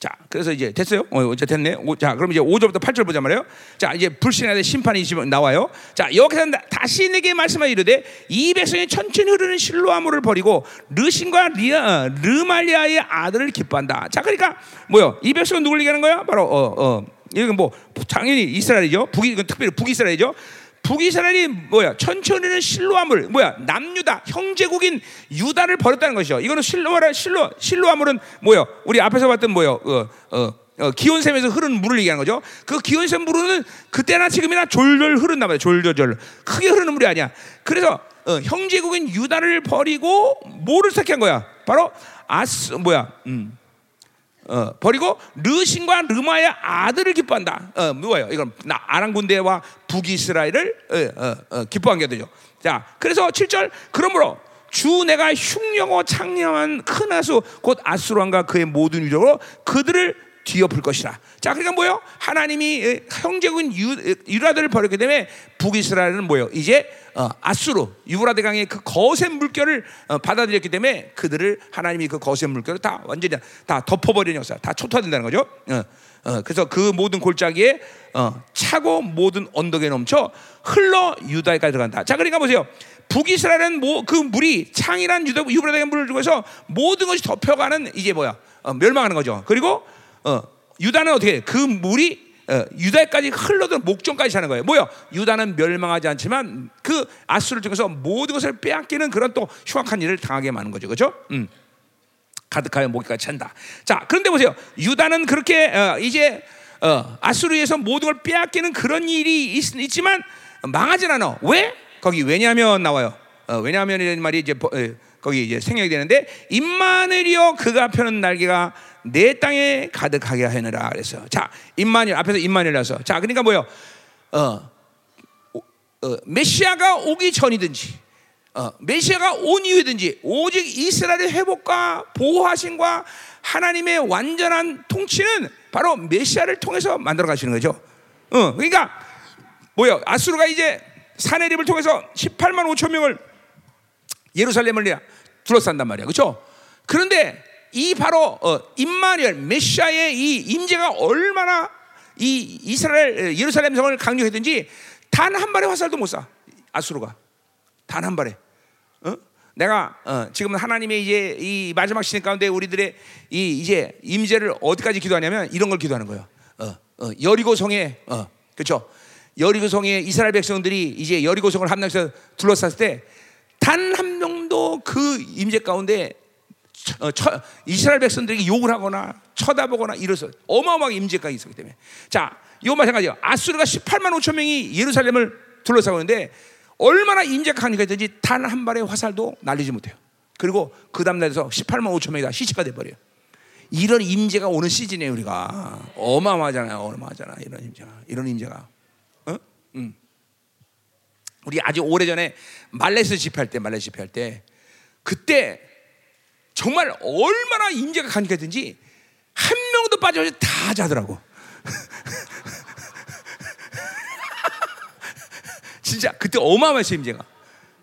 자, 그래서 이제 됐어요? 어, 이제 됐네. 오, 자, 그럼 이제 5절부터 8절 보자 말이에요. 자, 이제 불신하되 심판이 나와요. 자, 여기서 다시 내게 말씀하 이르되 이 백성이 천천히 흐르는 실로아물을 버리고 르신과 리아, 르말리아의 아들을 기뻐한다. 자, 그러니까 뭐요? 이 백성은 누굴 얘기하는 거야? 바로 어, 어, 이건 뭐 당연히 이스라엘이죠. 북이 특별히 북이스라엘이죠. 북이스라엘이 뭐야? 천천히는 실로아물 뭐야? 남유다 형제국인 유다를 버렸다는 것이죠. 이거는 실로아라 실로 실로아물은 뭐요? 우리 앞에서 봤던 뭐요? 어, 어, 어, 기온샘에서 흐르는 물을 얘기하는 거죠. 그 기온샘 물은 그때나 지금이나 졸졸 흐른단 말이야. 졸졸졸 크게 흐르는 물이 아니야. 그래서 어, 형제국인 유다를 버리고 뭐를 택한 거야? 바로 아스 뭐야? 음. 어, 버리고 르신과 르마의 아들을 기뻐한다. 어, 뭐예요? 이건 아랑 군대와 북이스라엘을 어, 어, 어, 기뻐한 게 되죠. 자, 그래서 7절 그러므로 주 내가 흉령어 창령한 큰 아수 곧 아수르 왕과 그의 모든 위력으로 그들을 뒤엎을 것이라. 자, 그러니까 뭐요? 하나님이 형제군 유라들을 버렸기 때문에 북이스라엘은 뭐요? 이제 어, 아수르 유브라데 강의 그 거센 물결을 어, 받아들였기 때문에 그들을 하나님이 그 거센 물결을 다 완전히 다 덮어버리는 역사, 다 초토화된다는 거죠. 어, 어, 그래서 그 모든 골짜기에 어, 차고 모든 언덕에 넘쳐 흘러 유다에까지 들어간다. 자, 그러니까 보세요. 북이스라엘은 뭐, 그 물이 창이란 유다 유브라데 물을 주고서 모든 것이 덮여가는 이제 뭐야? 어, 멸망하는 거죠. 그리고 어, 유다는 어떻게 해? 그 물이 어, 유다까지 흘러든 목전까지 사는 거예요. 뭐요? 유다는 멸망하지 않지만 그 아수를 통해서 모든 것을 빼앗기는 그런 또 흉악한 일을 당하게 많은 거죠. 그렇죠? 음. 가득하여 목까지 찬다. 자, 그런데 보세요. 유다는 그렇게 어, 이제 어, 아수르에서 모든 걸 빼앗기는 그런 일이 있, 지만 망하진 않아. 왜? 거기 왜냐하면 나와요. 어, 왜냐하면이라는 말이 이제 어, 거기 이제 생략이 되는데 임마누엘이여 그가 펴는 날개가 내 땅에 가득하게 하느라 그래서 자 임마누엘 앞에서 임마누엘라서 자 그러니까 뭐요? 어, 어, 메시아가 오기 전이든지 어, 메시아가 온 이후든지 오직 이스라엘의 회복과 보호하심과 하나님의 완전한 통치는 바로 메시아를 통해서 만들어 가시는 거죠. 어, 그러니까 뭐야? 아수르가 이제 사내립을 통해서 18만 5천 명을 예루살렘을 둘러싼단 말이야. 그렇죠? 그런데 이 바로 어, 임마누엘 메시아의 이 임재가 얼마나 이 이스라엘 예루살렘 성을 강력했든지 단 한 발의 화살도 못 쏴. 아수르가 단 한 발에. 어? 내가 어, 지금 하나님의 이제 이 마지막 시대 가운데 우리들의 이 이제 임재를 어디까지 기도하냐면 이런 걸 기도하는 거예요. 어, 어, 여리고 성에 어, 그렇죠? 여리고 성에 이스라엘 백성들이 이제 여리고 성을 함락해서 둘러쌌을 때 단 한 명도 그 임재 가운데 어, 처, 이스라엘 백성들에게 욕을 하거나 쳐다보거나 이래서 어마어마하게 임재가 있었기 때문에 자 이거 마찬가지예요. 아수르가 18만 5천 명이 예루살렘을 둘러싸고 있는데 얼마나 임재가 강력했든지 단 한 발의 화살도 날리지 못해요. 그리고 그 다음날에서 18만 5천 명이 다 시체가 돼버려요. 이런 임재가 오는 시즌에 우리가 어마어마하잖아요. 어마어마하잖아. 이런 임재가 이런 임재가. 어? 음. 우리 아주 오래 전에 말레스 집회할 때 말레스 집회할 때 그때 정말 얼마나 임재가 강력했든지 한 명도 빠져서 다 자더라고. 진짜 그때 어마어마했어요 임재가.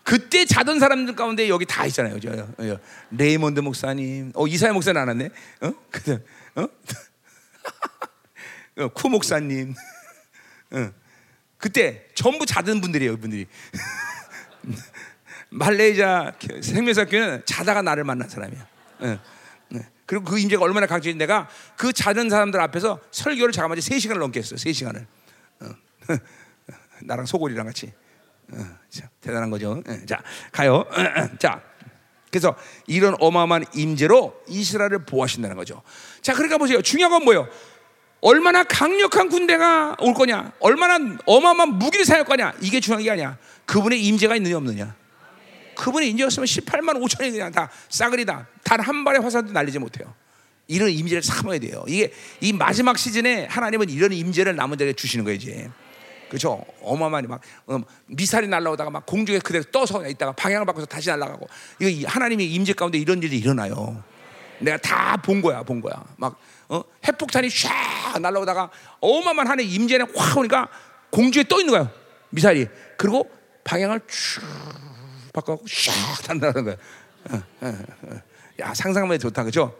그때 자던 사람들 가운데 여기 다 있잖아요. 저, 저, 레이몬드 목사님, 어 이사야 목사는 안 왔네. 어? 그, 어? 어? 쿠 목사님. 어. 그때 전부 자던 분들이에요, 분들이. 말레이자 생명사교는 자다가 나를 만난 사람이야. 어. 네. 그리고 그 임재가 얼마나 강조인 내가 그 자는 사람들 앞에서 설교를 잠깐만 3시간을 넘게 했어. 3시간을. 어. 나랑 소골이랑 같이. 어, 자, 대단한 거죠. 예, 자, 가요. 자, 그래서 이런 어마어마한 임재로 이스라엘을 보호하신다는 거죠. 자, 그러니까 보세요. 중요한 건 뭐예요? 얼마나 강력한 군대가 올 거냐, 얼마나 어마어마한 무기를 사용할 거냐, 이게 중요한 게 아니야. 그분의 임재가 있느냐 없느냐. 그분의 임재였으면 18만 5천이 그냥 다 싸그리다. 단 한 발의 화살도 날리지 못해요. 이런 임재를 삼아야 돼요. 이게 이 마지막 시즌에 하나님은 이런 임재를 남은 자에게 주시는 거예요, 이제. 그렇죠? 어마어마하게 막 어, 미사일이 날라오다가 막 공중에 그대로 떠서 있다가 방향을 바꿔서 다시 날아가고 이거 하나님의 임재 가운데 이런 일이 일어나요. 내가 다 본 거야, 본 거야. 막 어? 핵폭탄이 쫙 날라오다가 어마어마한 하나의 임재는 확 오니까 공중에 떠 있는 거야. 미사일이. 그리고 방향을 쭉 바꿔고 쫙 단다는 거야. 어, 어, 어. 야 상상만 해도 좋다, 그죠?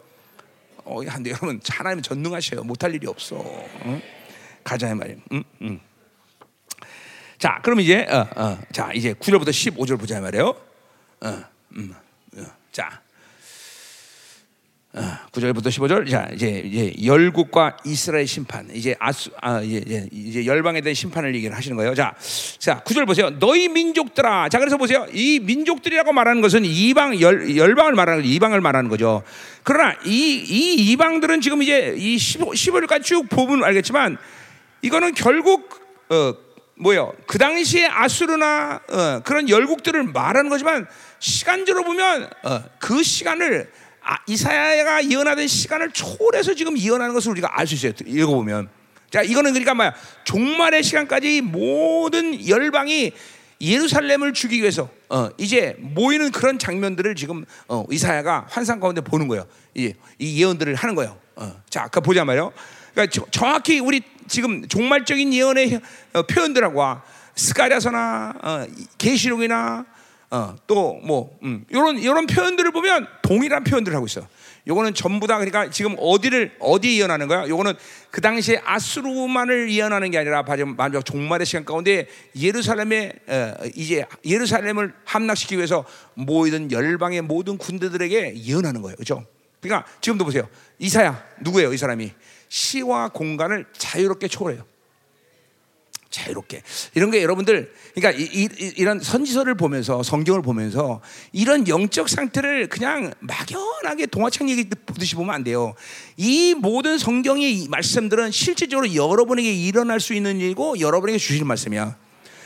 어, 근데 여러분 하나님 전능하셔요. 못할 일이 없어. 응? 가자 말이야. 응? 응. 자, 그럼 이제 어, 어, 자 이제 9절부터 15절 보자 말이에요. 어, 음, 어, 자, 어, 9절부터 15절. 자, 이제 이제 열국과 이스라엘 심판. 이제 아수 아, 이제, 이제 열방에 대한 심판을 얘기를 하시는 거예요. 자, 자, 9절 보세요. 너희 민족들아. 자, 그래서 보세요. 이 민족들이라고 말하는 것은 이방 열 열방을 말하는. 이방을 말하는 거죠. 그러나 이 이 이방들은 지금 이제 이 15, 15절까지 쭉 보면 알겠지만 이거는 결국 어 뭐요? 그 당시에 아수르나 어, 그런 열국들을 말하는 거지만 시간적으로 보면 어, 그 시간을 아, 이사야가 예언하던 시간을 초월해서 지금 예언하는 것을 우리가 알 수 있어요. 읽어보면. 자, 이거는 그러니까 뭐야? 종말의 시간까지 모든 열방이 예루살렘을 죽이기 위해서 어, 이제 모이는 그런 장면들을 지금 어, 이사야가 환상 가운데 보는 거예요. 이, 이 예언들을 하는 거예요. 어. 자, 아까 보자 말이요. 그러니까 정확히 우리 지금 종말적인 예언의 어, 표현들하고 스가랴서나 어, 계시록이나 어, 또뭐 음, 이런 이런 표현들을 보면 동일한 표현들을 하고 있어. 요거는 전부 다 그러니까 지금 어디를 어디 예언하는 거야? 요거는 그 당시에 아수르만을 예언하는 게 아니라 마지막 종말의 시간 가운데 예루살렘에 어, 이제 예루살렘을 함락시키기 위해서 모이던 열방의 모든 군대들에게 예언하는 거예요. 그렇죠? 그러니까 지금도 보세요. 이사야 누구예요? 이 사람이 시와 공간을 자유롭게 초월해요. 자유롭게 이런 게 여러분들 그러니까 이, 이, 런 선지서를 보면서 성경을 보면서 이런 영적 상태를 그냥 막연하게 동화책 얘기 보듯이 보면 안 돼요. 이 모든 성경의 말씀들은 실질적으로 여러분에게 일어날 수 있는 일이고 여러분에게 주시는 말씀이야.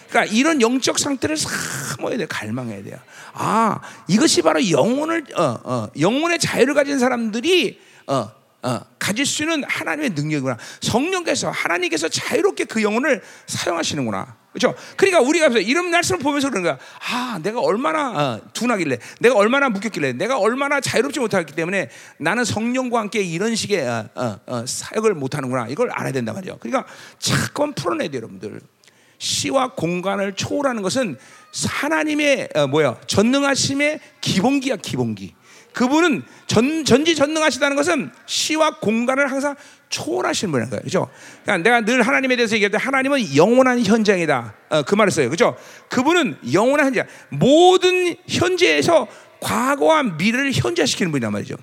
그러니까 이런 영적 상태를 사모해야 돼, 갈망해야 돼요. 아, 이것이 바로 영혼을 어, 어, 영혼의 자유를 가진 사람들이 어, 어, 가질 수 있는 하나님의 능력이구나. 성령께서 하나님께서 자유롭게 그 영혼을 사용하시는구나. 그렇죠? 그러니까 우리가 이런 말씀을 보면서 그런 거야. 아, 내가 얼마나 어, 둔하길래, 내가 얼마나 묶였길래, 내가 얼마나 자유롭지 못하기 때문에 나는 성령과 함께 이런 식의 어, 어, 어, 사역을 못하는구나. 이걸 알아야 된단 말이에요. 그러니까 자꾸 풀어내야 돼요, 여러분들. 시와 공간을 초월하는 것은 하나님의 어, 뭐야 전능하심의 기본기야 기본기. 그분은 전, 전지전능하시다는 것은 시와 공간을 항상 초월하시는 분인 거예요. 그죠? 그러니까 내가 늘 하나님에 대해서 얘기할 때 하나님은 영원한 현장이다. 어, 그 말을 써요. 그죠? 그분은 영원한 현장. 모든 현재에서 과거와 미래를 현재시키는 분이란 말이죠.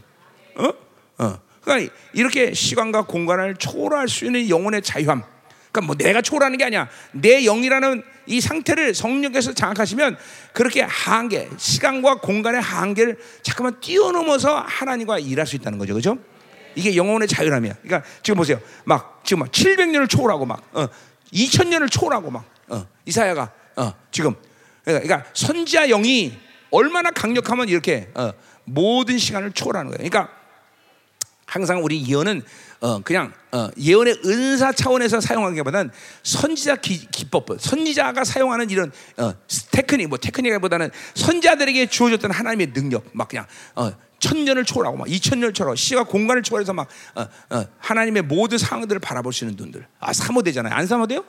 어? 어. 그러니까 이렇게 시간과 공간을 초월할 수 있는 영혼의 자유함. 그러니까 뭐 내가 초월하는 게 아니야. 내 영이라는 이 상태를 성령께서 장악하시면 그렇게 한계, 시간과 공간의 한계를 잠깐만 뛰어넘어서 하나님과 일할 수 있다는 거죠. 그죠? 이게 영혼의 자유함이야. 그러니까 지금 보세요. 막 지금 막 700년을 초월하고 막 어, 2000년을 초월하고 막 어, 이사야가 어, 지금 그러니까, 선지자 영이 얼마나 강력하면 이렇게 어, 모든 시간을 초월하는 거예요. 그러니까 항상 우리 예언은 어, 그냥 어, 예언의 은사 차원에서 사용하기보다는 선지자 기, 법 선지자가 사용하는 이런 어, 테크닉, 뭐 테크닉보다는 선지자들에게 주어졌던 하나님의 능력, 막 그냥 어, 천년을 초월하고 막 이천년을 초월하고 시와 공간을 초월해서 막 어, 어, 하나님의 모든 상황들을 바라볼 수 있는 분들. 아 사모되잖아요. 안 사모돼요?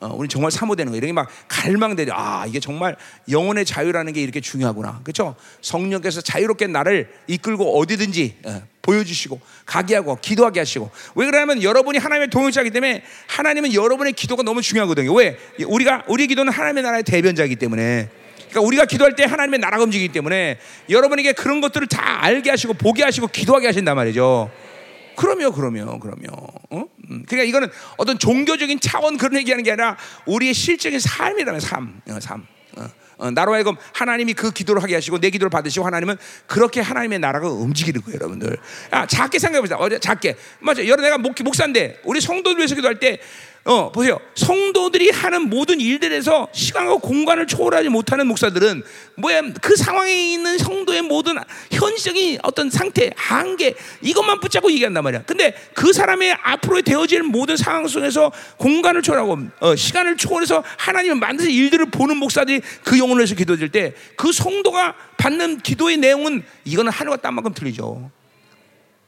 어, 우리 정말 사모되는 거 이렇게 막 갈망되려. 아 이게 정말 영혼의 자유라는 게 이렇게 중요하구나. 그렇죠 성령께서 자유롭게 나를 이끌고 어디든지 어, 보여주시고 가게 하고 기도하게 하시고. 왜 그러냐면 여러분이 하나님의 동역자이기 때문에 하나님은 여러분의 기도가 너무 중요하거든요. 왜? 우리가 우리 기도는 하나님의 나라의 대변자이기 때문에. 그러니까 우리가 기도할 때 하나님의 나라가 움직이기 때문에 여러분에게 그런 것들을 다 알게 하시고 보게 하시고 기도하게 하신단 말이죠. 그러면 그러면 그러면 어? 음, 그러니까 이거는 어떤 종교적인 차원 그런 얘기하는 게 아니라 우리의 실적인 삶이라면 삶, 어, 삶. 어, 어, 나로 하여금 하나님이 그 기도를 하게 하시고 내 기도를 받으시고 하나님은 그렇게 하나님의 나라가 움직이는 거예요, 여러분들. 아, 작게 생각해 보세요. 어제 작게 맞아. 여러 내가 목, 목사인데 우리 성도들 위해서 기도할 때 어, 보세요. 성도들이 하는 모든 일들에서 시간과 공간을 초월하지 못하는 목사들은 뭐야 그 상황에 있는 성도의 모든 현실적인 어떤 상태, 한계 이것만 붙잡고 얘기한단 말이야. 근데 그 사람의 앞으로 되어질 모든 상황 속에서 공간을 초월하고 어, 시간을 초월해서 하나님을 만드신 일들을 보는 목사들이 그 영혼을 위해서 기도할 때그 성도가 받는 기도의 내용은 이거는 하늘과 땅만큼 틀리죠.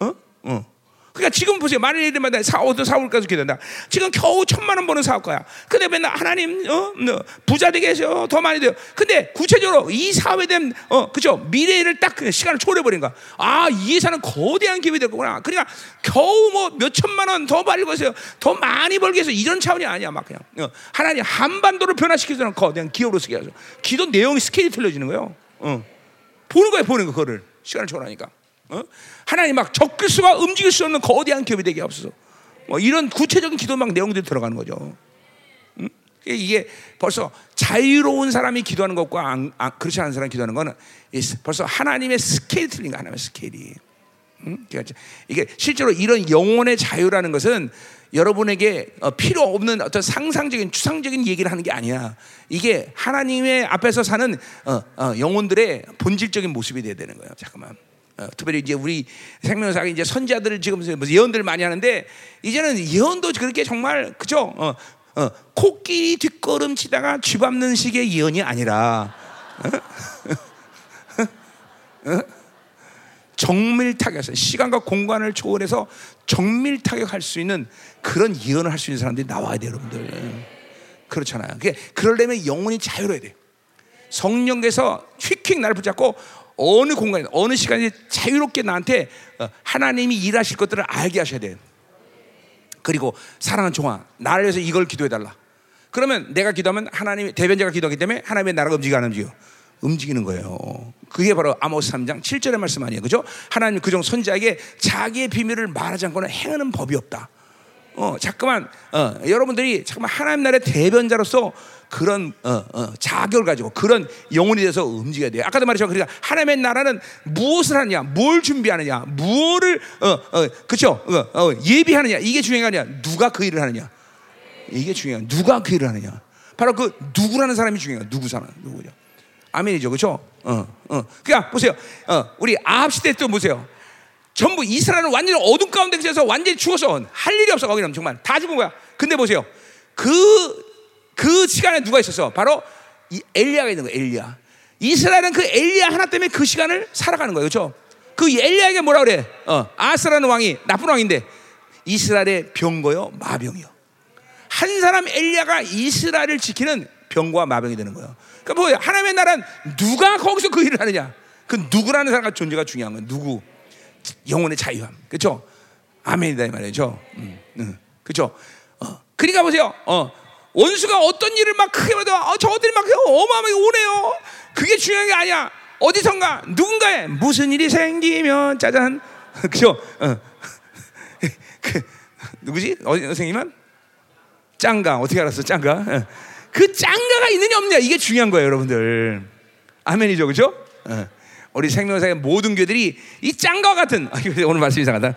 어? 어. 그러니까 지금 보세요. 많은 일들마다 사오도 사올까지 기도한다. 지금 겨우 천만 원 버는 사업가야. 근데 맨날 하나님 어, 어 부자 되게 해서 더 많이 돼요. 근데 구체적으로 이 사업에 대한 어 그죠 미래를 딱 시간을 초래버린 거야. 아이 회사는 거대한 기업이 될 거구나. 그러니까 겨우 뭐 몇 천만 원 더 벌고 있어요. 더 많이 벌기 위해서 이런 차원이 아니야. 막 그냥 어, 하나님 한반도를 변화시키는 거대한 기업으로 쓰게 하죠. 기도 내용이 스케일이 틀려지는 거예요. 어. 보는 거야 보는 거 그거를 시간을 초월하니까. 어? 하나님 막 수가 움직일 수 없는 거대한 기업이 되게 없어서 뭐 이런 구체적인 기도 막 내용들이 들어가는 거죠. 음? 이게 벌써 자유로운 사람이 기도하는 것과 안, 안, 그렇지 않은 사람이 기도하는 거는 벌써 하나님의 스케일이 틀린 거 하나님의 스케일이. 음? 이게 실제로 이런 영혼의 자유라는 것은 여러분에게 어, 필요 없는 어떤 상상적인 추상적인 얘기를 하는 게 아니야. 이게 하나님의 앞에서 사는 어, 어, 영혼들의 본질적인 모습이 돼야 되는 거예요. 잠깐만. 어, 특별히 이제 우리 생명사가 이제 선자들을 지금 예언들 많이 하는데 이제는 예언도 그렇게 정말 그죠? 어, 어, 코끼리 뒷걸음 치다가 쥐 밟는 식의 예언이 아니라 어? 어? 정밀 타격해서 시간과 공간을 초월해서 정밀 타격할 수 있는 그런 예언을 할 수 있는 사람들이 나와야 돼요, 여러분들. 그렇잖아요. 그게 그러려면 영혼이 자유로워야 돼요. 성령께서 휙휙 나를 붙잡고 어느 공간에 어느 시간에 자유롭게 나한테 어, 하나님이 일하실 것들을 알게 하셔야 돼요. 그리고 사랑하는 종아, 나를 위해서 이걸 기도해 달라. 그러면 내가 기도하면 하나님의 대변자가 기도하기 때문에 하나님의 나라가 움직이안 움직여? 움직이는 거예요. 그게 바로 아모스 3장 7절의 말씀 아니에요. 그죠? 하나님 그종 선자에게 자기의 비밀을 말하지 않고는 행하는 법이 없다. 어, 잠깐만, 어, 여러분들이 잠깐만 하나님 나라의 대변자로서 그런 어, 어, 자격을 가지고 그런 영혼이 돼서 움직여야 돼요. 아까도 말했지만 그러니까 하나님의 나라는 무엇을 하느냐, 뭘 준비하느냐, 무엇을 어, 어, 그렇죠? 어, 어, 예비하느냐 이게 중요한 게 아니야. 누가 그 일을 하느냐 이게 중요한. 누가 그 일을 하느냐. 바로 그 누구라는 사람이 중요해요. 누구 사람 누구죠? 아멘이죠, 그렇죠? 어, 어. 그러니까 보세요. 어, 우리 아합 시대 때 보세요. 전부 이스라엘은 완전히 어둠 가운데 있어서 완전히 죽어서 할 일이 없어 거기는 정말 다 죽은 거야. 근데 보세요. 그, 그 시간에 누가 있었어? 바로 이 엘리야가 있는 거야, 엘리야. 이스라엘은 그 엘리야 하나 때문에 그 시간을 살아가는 거예요. 그렇죠? 그 엘리야에게 뭐라 그래? 어, 아스라는 왕이 나쁜 왕인데 이스라엘의 병거요, 마병이요. 한 사람 엘리야가 이스라엘을 지키는 병과 마병이 되는 거예요. 그러니까 뭐야? 하나님의 나라는 누가 거기서 그 일을 하느냐? 그 누구라는 사람과 존재가 중요한 거예요. 누구? 영혼의 자유함. 그렇죠? 아멘이다 이 말이죠. 음, 음. 그렇죠? 어. 그러니까 보세요. 어. 원수가 어떤 일을 막 크게 받아, 어, 저들이 막 어마어마하게 오네요. 그게 중요한 게 아니야. 어디선가 누군가에 무슨 일이 생기면 짜잔, 그죠? 어. 그, 누구지? 어디 선생님은? 짱가 어떻게 알았어? 짱가? 어. 그 짱가가 있느냐 없느냐 이게 중요한 거예요, 여러분들. 아멘이죠, 그죠? 어. 우리 생명사의 모든 교들이 이 짱가 같은 아, 오늘 말씀 이상하다.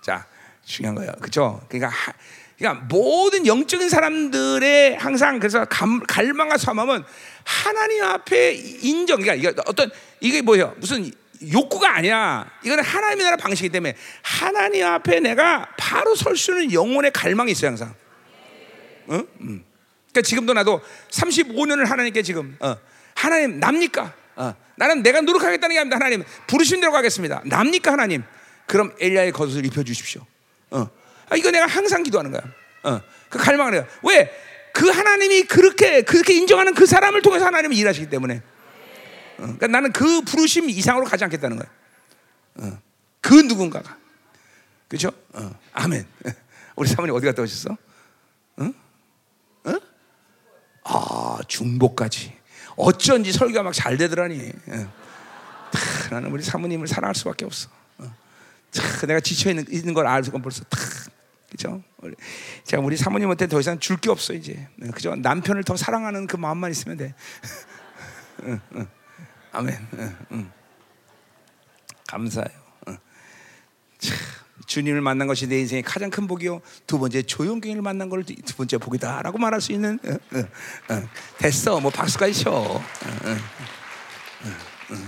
자, 중요한 거예요, 그죠? 그러니까. 하, 그러니까 모든 영적인 사람들의 항상 그래서 감, 갈망과 소망은 하나님 앞에 인정. 그러니까 이게 어떤 이게 뭐예요? 무슨 욕구가 아니야. 이거는 하나님의 나라 방식이기 때문에 하나님 앞에 내가 바로 설 수 있는 영혼의 갈망이 있어요 항상. 응? 응. 그러니까 지금도 나도 35년을 하나님께 지금 어, 하나님 납니까? 어, 나는 내가 노력하겠다는 게 아닙니다. 하나님 부르신 대로 가겠습니다. 납니까 하나님? 그럼 엘리야의 겉옷을 입혀 주십시오. 어. 아, 이거 내가 항상 기도하는 거야. 어, 그 갈망을 해요. 왜? 그 하나님이 그렇게 그렇게 인정하는 그 사람을 통해서 하나님이 일하시기 때문에. 어, 그러니까 나는 그 부르심 이상으로 가지 않겠다는 거야. 어, 그 누군가가. 그렇죠? 어, 아멘. 우리 사모님 어디 갔다 오셨어? 응? 어? 아 중복까지. 어쩐지 설교가 막 잘 되더라니. 어. 타, 나는 우리 사모님을 사랑할 수밖에 없어. 어. 타, 내가 지쳐 있는, 있는 걸 알고 벌써 탁 그죠? 자, 우리 사모님한테 더 이상 줄 게 없어 이제. 그죠? 남편을 더 사랑하는 그 마음만 있으면 돼. 아멘. 응, 감사해요. 참, 주님을 만난 것이 내 인생의 가장 큰 복이요. 두 번째 조용경을 만난 걸 두 번째 복이다라고 말할 수 있는. 됐어, 뭐 박수까지 쳐.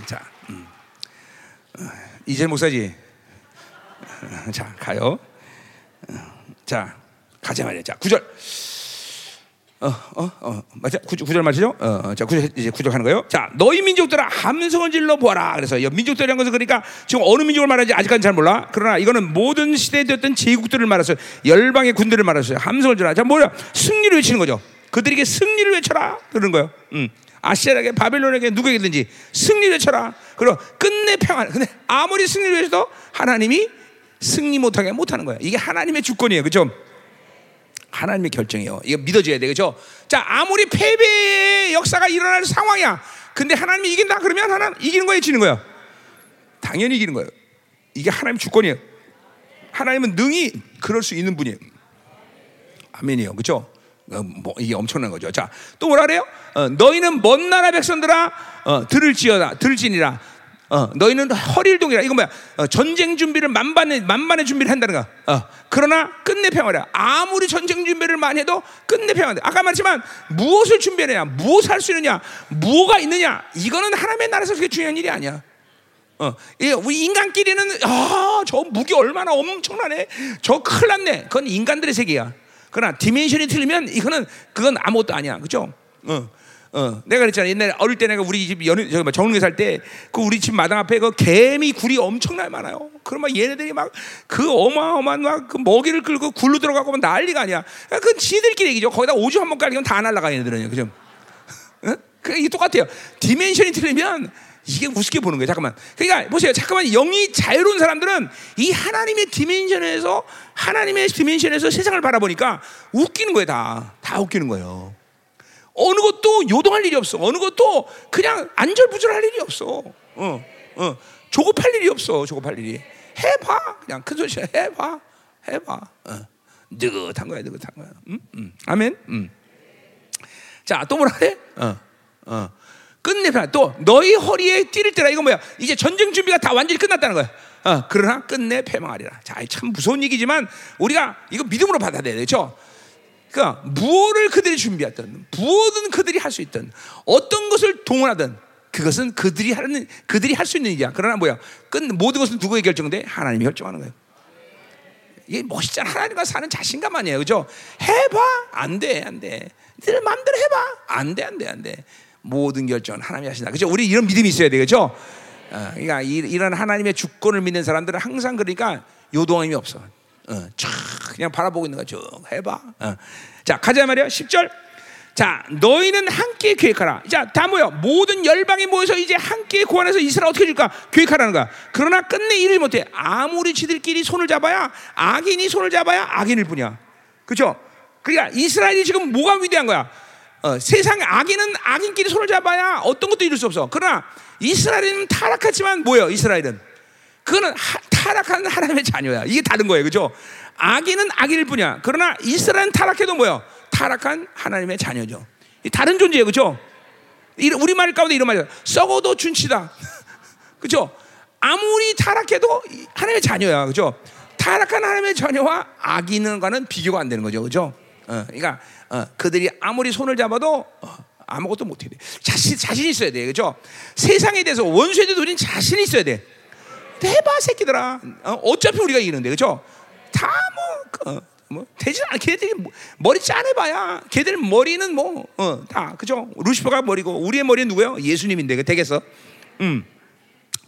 자, 이제 목사지. 자, 가요. 자, 가자 말이야. 자, 구절. 어, 어, 어, 맞아. 구절, 맞죠? 어, 어, 자, 구절, 이제 구절 하는 거예요. 자, 너희 민족들아, 함성을 질러 보아라. 그래서 민족들이란 것은 그러니까 지금 어느 민족을 말하는지 아직까지 잘 몰라. 그러나 이거는 모든 시대에 되었던 제국들을 말했어요. 열방의 군대를 말했어요. 함성을 질러. 자, 뭐야? 승리를 외치는 거죠. 그들에게 승리를 외쳐라. 그러는 거예요. 음. 아시아에게 바벨론에게 누구에게든지 승리를 외쳐라. 그리고 끝내 평안. 근데 아무리 승리를 외쳐도 하나님이 승리 못하게 못하는 거예요. 이게 하나님의 주권이에요. 그죠? 하나님의 결정이에요. 이거 믿어줘야 돼. 그죠? 자, 아무리 패배의 역사가 일어날 상황이야. 근데 하나님이 이긴다 그러면 하나님 이기는 거예요, 지는 거예요? 당연히 이기는 거예요. 이게 하나님 주권이에요. 하나님은 능히 그럴 수 있는 분이에요. 아멘이요. 그죠? 어, 뭐 이게 엄청난 거죠. 자, 또 뭐라 그래요? 어, 너희는 먼 나라 백성들아 어, 들을지어다 들을지니라 어, 너희는 허리를 동이라 이거 뭐야? 어, 전쟁 준비를 만반의 만반의 준비를 한다는 거. 어, 그러나 끝내 평화라. 아무리 전쟁 준비를 많이 해도 끝내 평화돼. 아까 말했지만 무엇을 준비하느냐, 무엇을 할 수 있느냐, 무엇가 있느냐. 이거는 하나님의 나라에서 그게 중요한 일이 아니야. 어, 우리 인간끼리는 아, 저 무기 얼마나 엄청나네. 저 큰일 났네. 그건 인간들의 세계야. 그러나 디멘션이 틀리면 이거는 그건 아무것도 아니야. 그죠? 어. 어, 내가 그랬잖아. 옛날에 어릴 때 내가 우리 집 연희, 저기 뭐 정릉에 살 때 그 우리 집 마당 앞에 그 개미 굴이 엄청나게 많아요. 그러면 얘네들이 막 그 어마어마한 막 그 먹이를 끌고 굴로 들어가고 막 난리가 아니야. 그 지들끼리 얘기죠. 거기다 오줌 한 번 깔리면 다 날라가 얘네들은 그죠? 어? 그 이게 똑같아요. 디멘션이 틀리면 이게 우습게 보는 거예요. 잠깐만. 그러니까 보세요. 잠깐만 영이 자유로운 사람들은 이 하나님의 디멘션에서 하나님의 디멘션에서 세상을 바라보니까 웃기는 거예요. 다. 다 웃기는 거예요. 어느 것도 요동할 일이 없어. 어느 것도 그냥 안절부절할 일이 없어. 어, 어. 조급할 일이 없어. 조급할 일이. 해봐. 그냥 큰 소리 해봐. 해봐. 어. 느긋한 거야. 느긋한 거야. 음? 음. 아멘. 음. 자, 또 뭐라 그래? 어, 어. 끝내봐. 또 너희 허리에 띠를 때라. 이거 뭐야? 이제 전쟁 준비가 다 완전히 끝났다는 거야. 어, 그러나 끝내 패망하리라. 자, 참 무서운 얘기지만 우리가 이거 믿음으로 받아들여야 되죠. 그 러니까 무엇을 그들이 준비했든 무엇은 그들이 할 수 있든 어떤 것을 동원하든 그 그것은 그들이 하는 그들이 할 수 있는 일이야. 그러나 뭐야? 끝 모든 것은 누구의 결정돼? 하나님이 결정하는 거예요. 이게 멋있잖아. 하나님과 사는 자신감 아니에요. 그죠? 해봐. 안 돼. 안 돼. 네 마음대로 해봐. 안 돼. 안 돼. 안 돼. 모든 결정은 하나님이 하신다. 그죠? 우리 이런 믿음이 있어야 돼. 그죠? 어, 그러니까 이, 런 하나님의 주권을 믿는 사람들은 항상 그러니까 요동함이 없어. 어, 쫙 그냥 바라보고 있는 거죠. 해봐. 어. 자, 가자 말이야. 10절. 자, 너희는 함께 계획하라. 자, 다 모여. 모든 열방이 모여서 이제 함께 고안해서 이스라엘 어떻게 줄까? 계획하라는 거야. 그러나 끝내 일을 못해. 아무리 지들끼리 손을 잡아야 악인이 손을 잡아야 악인일 뿐이야. 그렇죠? 그러니까 이스라엘이 지금 뭐가 위대한 거야? 어, 세상 악인은 악인끼리 손을 잡아야 어떤 것도 이룰 수 없어. 그러나 이스라엘은 타락했지만 뭐예요? 이스라엘은 그거는 하, 타락한 하나님의 자녀야. 이게 다른 거예요, 그죠? 악인은 악인일 뿐이야. 그러나 이스라엘은 타락해도 뭐예요? 타락한 하나님의 자녀죠. 다른 존재예요, 그죠? 우리 말 가운데 이런 말이야. 썩어도 준치다. 그죠? 아무리 타락해도 하나님의 자녀야, 그죠? 타락한 하나님의 자녀와 악인과는 비교가 안 되는 거죠, 그죠? 어, 그러니까 어, 그들이 아무리 손을 잡아도 어, 아무것도 못해 돼. 자신 자신 있어야 돼, 그죠? 세상에 대해서 원수에 대해서 우리는 자신 있어야 돼. 해봐, 새끼들아. 어, 차피 우리가 이기는데, 그죠? 다뭐 어, 뭐 되지 않아. 걔들이 뭐, 머리 짜내봐야 걔들 머리는 뭐다 그죠? 루시퍼가 머리고 우리의 머리는 누구예요? 예수님인데 그 댁에서. 음.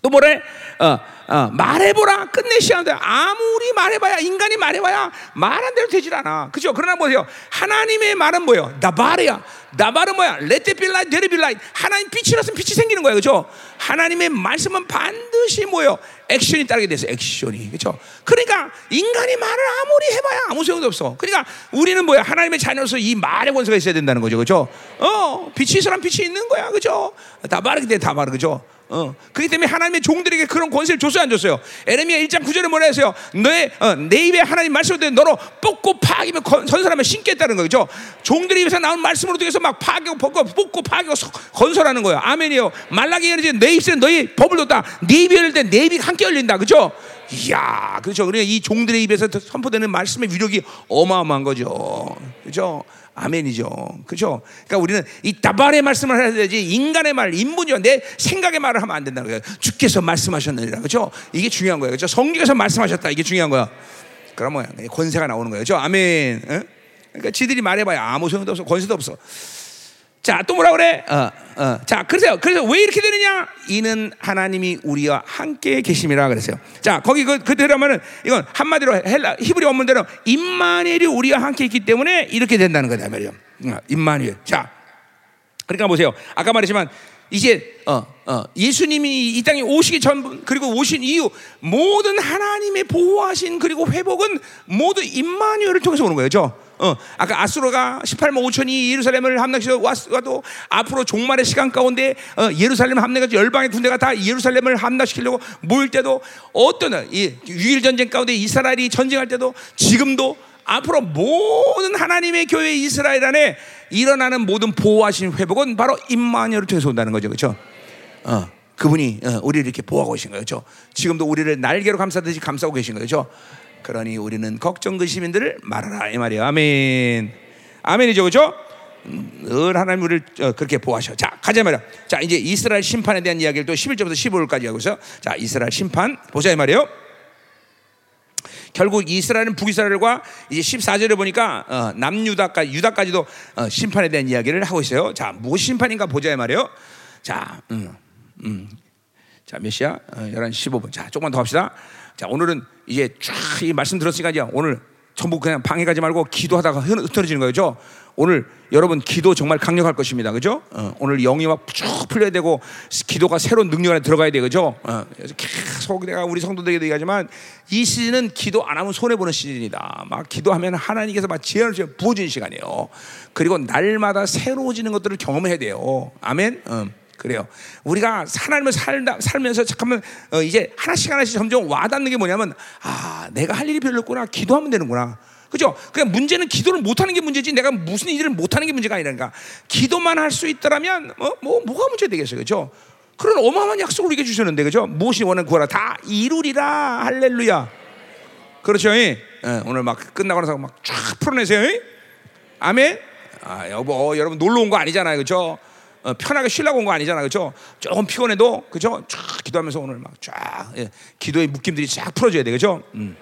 또 뭐래? 어, 어, 말해보라. 끝내시는데 아무리 말해봐야 인간이 말해봐야 말한 대로 되질 않아. 그죠? 그러나 뭐예요? 하나님의 말은 뭐예요? 나발이야. 나발은 뭐야? Let it be light. 하나님 빛이라으면 빛이 생기는 거예요. 그죠? 하나님의 말씀은 반드시 뭐예요? 액션이 따르게 돼서 액션이. 그죠? 그러니까 인간이 말을 아무리 해봐야 아무 소용도 없어. 그러니까 우리는 뭐야? 하나님의 자녀로서 이 말의 권세가 있어야 된다는 거죠. 그죠? 어, 빛이 있으란 빛이 있는 거야. 그죠? 다 바르게 돼, 다 바르. 그죠? 어. 그렇기 때문에 하나님의 종들에게 그런 권세를 줬어요, 안 줬어요? 에레미야 1장 9절에 뭐라 했어요? 너의 어, 내 입에 하나님 말씀을 너로 뽑고 파기면 건설하면 신겠다는 거죠. 종들의 입에서 나온 말씀으로 통해서 막 파기고 뽑고 뽑고 파기고 건설하는 거예요. 아멘이요. 말라기 열리지 내 입술에 너희 법을 뒀다. 네 입이 열릴 때 내 입이 함께 열린다. 그죠? 이야, 그렇죠. 그러니까 이 종들의 입에서 선포되는 말씀의 위력이 어마어마한 거죠. 그죠? 아멘이죠. 그죠? 그러니까 우리는 이 다발의 말씀을 해야 되지 인간의 말, 인문이요. 내 생각의 말을 하면 안 된다는 거예요. 주께서 말씀하셨느니라. 그죠? 이게 중요한 거예요. 그죠? 성경에서 말씀하셨다. 이게 중요한 거야. 그러면 권세가 나오는 거예요. 그죠? 아멘. 어? 그러니까 지들이 말해 봐야 아무 소용도 없어. 권세도 없어. 자, 또 뭐라 그래? 어, 어. 자, 그래서 그래서 왜 이렇게 되느냐? 이는 하나님이 우리와 함께 계심이라 그랬어요. 자, 거기 그 그대로 하면은 이건 한마디로 헬라 히브리 원문대로 임마누엘이 우리와 함께 있기 때문에 이렇게 된다는 거다 말이에요. 어, 임마누엘. 자, 그러니까 보세요. 아까 말했지만 이제 어, 어, 예수님이 이 땅에 오시기 전 그리고 오신 이후 모든 하나님의 보호하신 그리고 회복은 모두 임마누엘을 통해서 오는 거예요. 죠 어, 아까 아수르가 18만 5천이 예루살렘을 함락시켜 와도 앞으로 종말의 시간 가운데 어, 예루살렘 함락해서 열방의 군대가 다 예루살렘을 함락시키려고 모일 때도 어떤 이 유일 전쟁 가운데 이스라엘이 전쟁할 때도 지금도 앞으로 모든 하나님의 교회 이스라엘 안에 일어나는 모든 보호하신 회복은 바로 임마누엘을 통해서 온다는 거죠, 그렇죠? 어, 그분이 어, 우리를 이렇게 보호하고 계신 거죠. 그렇죠? 지금도 우리를 날개로 감싸듯이 감싸고 계신 거죠. 그러니 우리는 걱정 그 시민들을 말하라 이 말이야. 아멘. 아멘이죠, 그렇죠? 늘 하나님 우리를 어, 그렇게 보호하셔. 자, 가자 말이야. 자, 이제 이스라엘 심판에 대한 이야기를 또 11절부터 15절까지 하고 있어. 자, 이스라엘 심판 보자 이 말이에요. 결국 이스라엘은 북이스라엘과 이제 14절에 보니까 어, 남유다까지 유다까지도 어, 심판에 대한 이야기를 하고 있어요. 자, 무엇 심판인가 보자 이 말이에요. 자, 음, 음. 자, 몇 시야? 어, 11시 15분. 자, 조금만 더 합시다. 자, 오늘은 이제 쫙 이 말씀 들었으니까 이제 오늘 전부 그냥 방해 가지 말고 기도하다가 흩어지는 거죠. 오늘 여러분 기도 정말 강력할 것입니다. 그죠? 어, 오늘 영이 막 쭉 풀려야 되고 기도가 새로운 능력 안에 들어가야 돼. 그죠? 어, 계속 내가 우리 성도들에게 얘기하지만 이 시즌은 기도 안 하면 손해 보는 시즌이다. 막 기도하면 하나님께서 막 지혜를 부어주는 시간이에요. 그리고 날마다 새로워지는 것들을 경험해야 돼요. 아멘. 어. 그래요. 우리가 하나님을 살다, 살면서 잠깐만 어, 이제 하나씩 하나씩 점점 와닿는 게 뭐냐면 아 내가 할 일이 별로 없구나 기도하면 되는구나. 그죠? 그냥 문제는 기도를 못하는 게 문제지 내가 무슨 일을 못하는 게 문제가 아니라니까. 기도만 할 수 있더라면 어, 뭐 뭐가 문제 되겠어요, 그죠? 그런 어마어마한 약속을 우리에게 주셨는데, 그죠? 무엇이 원하는 구하라 다 이루리라 할렐루야. 그렇죠? 예? 오늘 막 끝나고 나서 막 쫙 풀어내세요. 예? 아멘. 아 여보, 어, 여러분 놀러 온 거 아니잖아요, 그죠? 어, 편하게 쉬려고 온 거 아니잖아, 그렇죠? 조금 피곤해도 그렇죠? 쫙 기도하면서 오늘 막쫙 예, 기도의 묶임들이 쫙 풀어줘야 돼, 그렇죠? 음.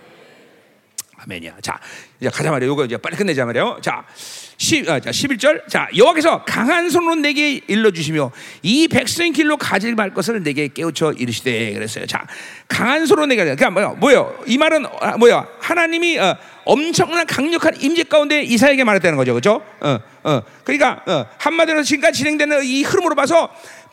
아멘이야. 자, 이제 가자 말이야. 요거 이제 빨리 끝내자 말이에요. 자, 10, 아, 자, 11절. 자, 여호와께서 강한 손으로 내게 일러 주시며 이 백성의 길로 가지 말 것을 내게 깨우쳐 이르시되 그랬어요. 자, 강한 손으로 내게 그러니까 뭐야? 뭐요? 이 말은 아, 뭐야? 하나님이 어, 엄청난 강력한 임재 가운데 이사에게 말했다는 거죠. 그죠? 어, 어. 그러니까 어, 한마디로 지금까지 진행되는 이 흐름으로 봐서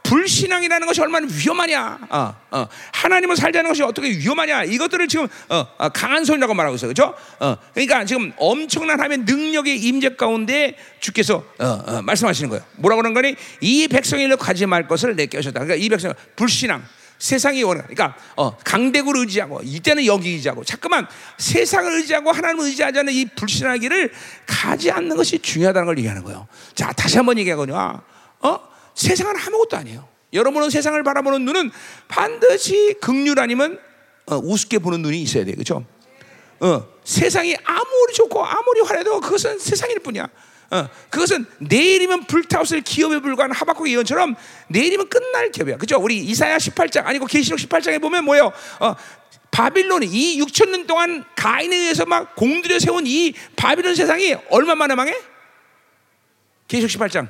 불신앙이라는 것이 얼마나 위험하냐. 어, 어. 하나님을 살자는 것이 어떻게 위험하냐. 이것들을 지금 어, 어, 강한 손이라고 말하고 있어요. 그죠? 어, 그러니까 지금 엄청난 하나님의 능력의 임재 가운데 주께서 어, 어, 말씀하시는 거예요. 뭐라고 그런 거니? 이 백성이 가지 말 것을 내게 하셨다. 그러니까 이 백성 불신앙. 세상이 원하. 그러니까 어, 강대구를 의지하고 이때는 여기 의지하고 자꾸만 세상을 의지하고 하나님을 의지하지 않는 이 불신하기를 가지 않는 것이 중요하다는 걸 얘기하는 거예요. 자 다시 한번 얘기하거든요. 어? 세상은 아무것도 아니에요. 여러분은 세상을 바라보는 눈은 반드시 극률 아니면 어, 우습게 보는 눈이 있어야 돼, 그렇죠? 어, 세상이 아무리 좋고 아무리 화려해도 그것은 세상일 뿐이야. 어, 그것은 내일이면 불타오를 기업에 불과한 하박국 예언처럼 내일이면 끝날 기업이야. 그죠? 우리 이사야 18장 아니고 계시록 18장에 보면 뭐예요? 어, 바빌론이 이 6천 년 동안 가인에 의해서 막 공들여 세운 이 바빌론 세상이 얼마 만에 망해? 계시록 18장.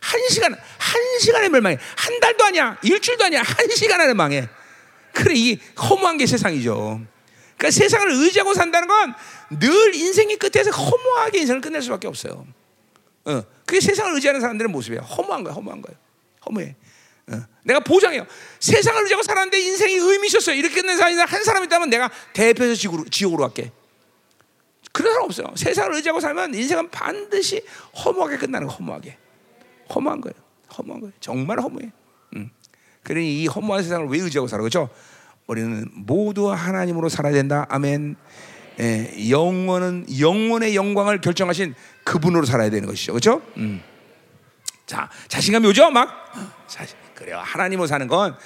한 시간, 한 시간에 멸망해. 한 달도 아니야. 일주일도 아니야. 한 시간 안에 망해. 그래, 이 허무한 게 세상이죠. 그러니까 세상을 의지하고 산다는 건 늘 인생의 끝에서 허무하게 인생을 끝낼 수밖에 없어요. 어, 그게 세상을 의지하는 사람들의 모습이에요. 허무한 거야, 허무한 거예요. 허무해. 어, 내가 보장해요. 세상을 의지하고 살았는데 인생이 의미 있었어요. 이렇게 끝낸 사람이 한 사람 있다면 내가 대표해서 지옥으로, 지옥으로 갈게. 그런 사람 없어요. 세상을 의지하고 살면 인생은 반드시 허무하게 끝나는 거, 허무하게. 허무한 거예요. 허무한 거예요. 정말 허무해. 음. 그러니 이 허무한 세상을 왜 의지하고 살아? 그죠? 우리는 모두 하나님으로 살아야 된다. 아멘. 예, 영원은 영원의 영광을 결정하신 그분으로 살아야 되는 것이죠. 그렇죠? 음. 자, 자신감이 오죠? 막 자신. 그래요. 하나님으로 사는 건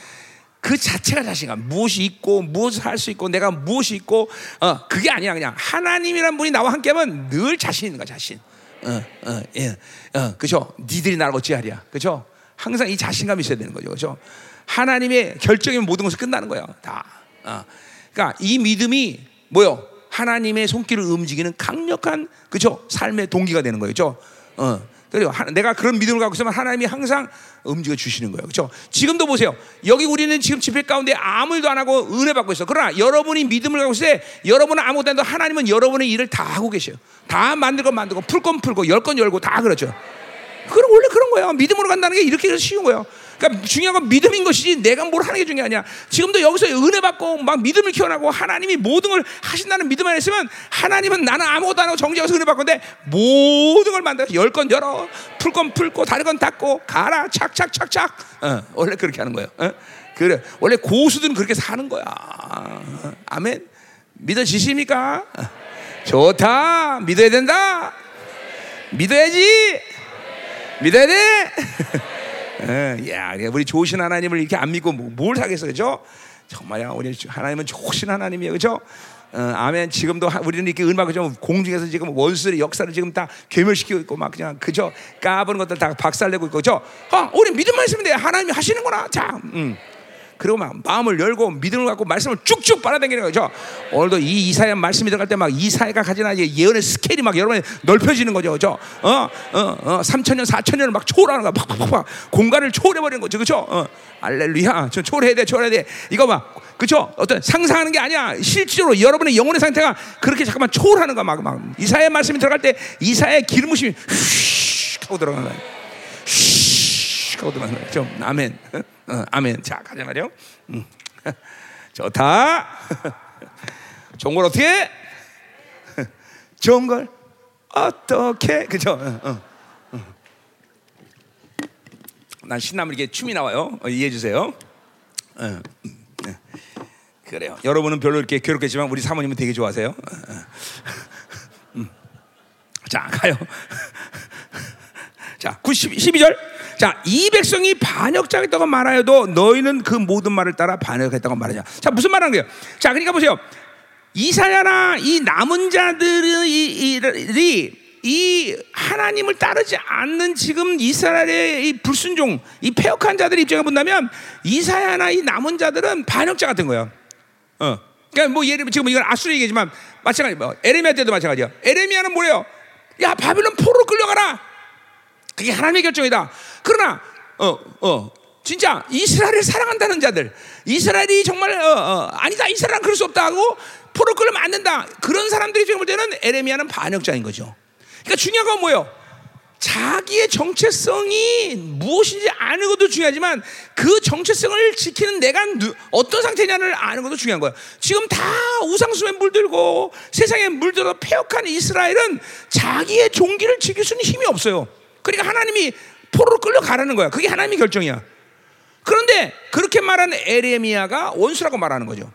그 자체가 자신감. 무엇이 있고 무엇을 할 수 있고 내가 무엇이 있고 어, 그게 아니야. 그냥 하나님이란 분이 나와 함께하면 늘 자신 있는 거야. 자신. 어, 어, 예, 어, 그죠? 니들이 나를 어찌하랴, 그죠? 항상 이 자신감이 있어야 되는 거죠, 그죠? 하나님의 결정이면 모든 것이 끝나는 거예요, 다. 어. 그러니까 이 믿음이 뭐요? 하나님의 손길을 움직이는 강력한 그죠? 삶의 동기가 되는 거예요, 그죠? 어. 그리고 내가 그런 믿음을 갖고 있으면 하나님이 항상 움직여 주시는 거예요. 그렇죠? 지금도 보세요. 여기 우리는 지금 집회 가운데 아무 일도 안 하고 은혜 받고 있어. 그러나 여러분이 믿음을 갖고 있을 때 여러분은 아무것도 안 해도 하나님은 여러분의 일을 다 하고 계셔요. 다 만들고 만들고 풀 건 풀고 열 건 열고 다 그렇죠. 그럼 원래 그런 거예요. 믿음으로 간다는 게 이렇게 쉬운 거예요. 그러니까 중요한 건 믿음인 것이지 내가 뭘 하는 게 아니야. 지금도 여기서 은혜 받고 막 믿음을 키워나고 하나님이 모든 걸 하신다는 믿음 안에 있으면 하나님은 나는 아무것도 안 하고 정지하서 은혜 받건데 모든 걸 만들어 열건 열어 풀 건 풀고 다른 건 닫고 가라 착착착착 어, 원래 그렇게 하는 거예요. 어? 그래 원래 고수들은 그렇게 사는 거야. 어, 아멘. 믿어지십니까? 어. 좋다. 믿어야 된다. 믿어야지. 믿어야 돼. 야, 우리 좋으신 하나님을 이렇게 안 믿고 뭐, 뭘 하겠어, 그죠? 정말야, 우리 하나님은 좋으신 하나님이에요, 그죠? 어, 아멘. 지금도 우리는 이렇게 음악을 좀 공중에서 지금 원수의 역사를 지금 다 괴멸시키고 있고 막 그냥 그죠? 까부는 것들 다 박살내고 있고, 그죠? 어, 우리 믿음만 있으면 돼. 하나님이 하시는구나. 자, 음. 그리고 막 마음을 열고 믿음을 갖고 말씀을 쭉쭉 빨아당기는 거죠. 오늘도 이 이사야 말씀이 들어갈 때 막 이사야가 가지나 예언의 스케일이 막 여러분의 넓혀지는 거죠. 그죠? 어, 어, 어, 3천 년, 4천 년을 막 초월하는 거야. 팍팍팍 공간을 초월해버리는 거죠. 그죠? 어, 알렐루야. 저 초월해야 돼, 초월해야 돼. 이거 막, 그죠? 어떤 상상하는 게 아니야. 실제로 여러분의 영혼의 상태가 그렇게 잠깐만 초월하는 거야. 막, 막. 이사야 말씀이 들어갈 때 이사야의 기름 부심이 휙 하고 들어가는 거야. 휙 들어가는 거야. 좀, 아멘. 어, 아멘. 자, 가자 말이요. 음. 좋다. 좋은 걸 어떻게? 좋은 걸 어떻게? 그죠? 어, 어, 어. 난 신나면 이게 춤이 나와요. 어, 이해해 주세요. 어, 음, 네. 그래요. 여러분은 별로 이렇게 괴롭겠지만 우리 사모님은 되게 좋아하세요. 어, 음. 자, 가요. 자, 90, 12절. 자, 이 백성이 반역자겠다고 말하여도 너희는 그 모든 말을 따라 반역했다고 말하자. 자, 무슨 말하는 거예요? 자, 그러니까 보세요. 이사야나 이 남은 자들이 이 하나님을 따르지 않는 지금 이스라엘의 이 불순종, 이 폐역한 자들 입장에 본다면 이사야나 이 남은 자들은 반역자 같은 거예요. 어. 그러니까 뭐 예를 들면 지금 이건 아수르 얘기지만 마찬가지 뭐 에레미야 때도 마찬가지야. 에레미야는 뭐예요? 야 바빌론 포로 끌려가라. 그게 하나님의 결정이다. 그러나 어 어, 진짜 이스라엘을 사랑한다는 자들, 이스라엘이 정말 어, 어, 아니다 이스라엘은 그럴 수 없다 하고 포로 끌면 안 된다. 그런 사람들이 지금 볼 때는 에레미야는 반역자인 거죠. 그러니까 중요한 건 뭐예요? 자기의 정체성이 무엇인지 아는 것도 중요하지만 그 정체성을 지키는 내가 누, 어떤 상태냐를 아는 것도 중요한 거야. 지금 다 우상수에 물들고 세상에 물들어 폐역한 이스라엘은 자기의 종기를 지킬 수는 힘이 없어요. 그러니까 하나님이 포로로 끌려가라는 거야. 그게 하나님의 결정이야. 그런데 그렇게 말하는 에레미야가 원수라고 말하는 거죠.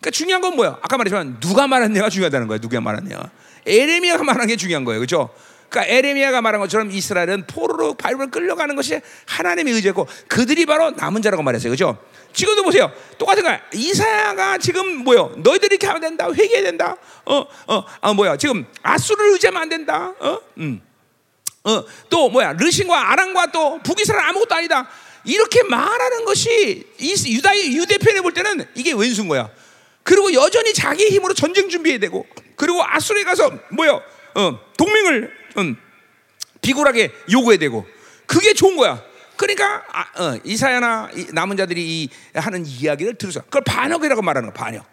그러니까 중요한 건 뭐야? 아까 말했지만 누가 말했냐가 중요하다는 거야. 누가 말했냐. 에레미야가 말한 게 중요한 거예요. 그렇죠? 그러니까 에레미야가 말한 것처럼 이스라엘은 포로로 바빌론 끌려가는 것이 하나님의 의지고 그들이 바로 남은 자라고 말했어요. 그렇죠? 지금도 보세요. 똑같은 거야. 이사야가 지금 뭐요? 너희들이 이렇게 하면 된다. 회개해야 된다. 어, 어, 아 뭐야? 지금 아수를 의지하면 안 된다. 어, 음. 어, 또 뭐야? 르신과 아랑과 또 북이스라엘 아무것도 아니다. 이렇게 말하는 것이 유다의 유대 편에 볼 때는 이게 왼수인 거야. 그리고 여전히 자기 힘으로 전쟁 준비해야 되고, 그리고 아수르에 가서 뭐요? 어, 동맹을 음, 비굴하게 요구해야 되고 그게 좋은 거야. 그러니까 아, 어, 이사야나 이 남은 자들이 이, 하는 이야기를 들으서 그걸 반역이라고 말하는 거야. 반역.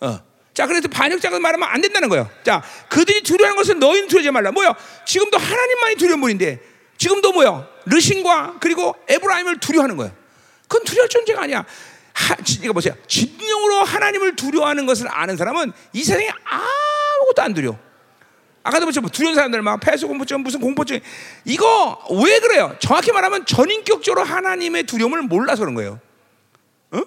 어. 자, 그래서 반역자가 말하면 안 된다는 거예요. 자, 그들이 두려워하는 것은 너희는 두려워하지 말라. 뭐야? 지금도 하나님만이 두려운 분인데 지금도 뭐야? 르신과 그리고 에브라임을 두려워하는 거야. 그건 두려울 존재가 아니야. 하, 이거 보세요. 진정으로 하나님을 두려워하는 것을 아는 사람은 이 세상에 아무것도 안 두려워. 아까도. 뭐 두려운 사람들 막 폐수 공포증 무슨 공포증 이거 왜 그래요? 정확히 말하면 전인격적으로 하나님의 두려움을 몰라서 그런 거예요. 어?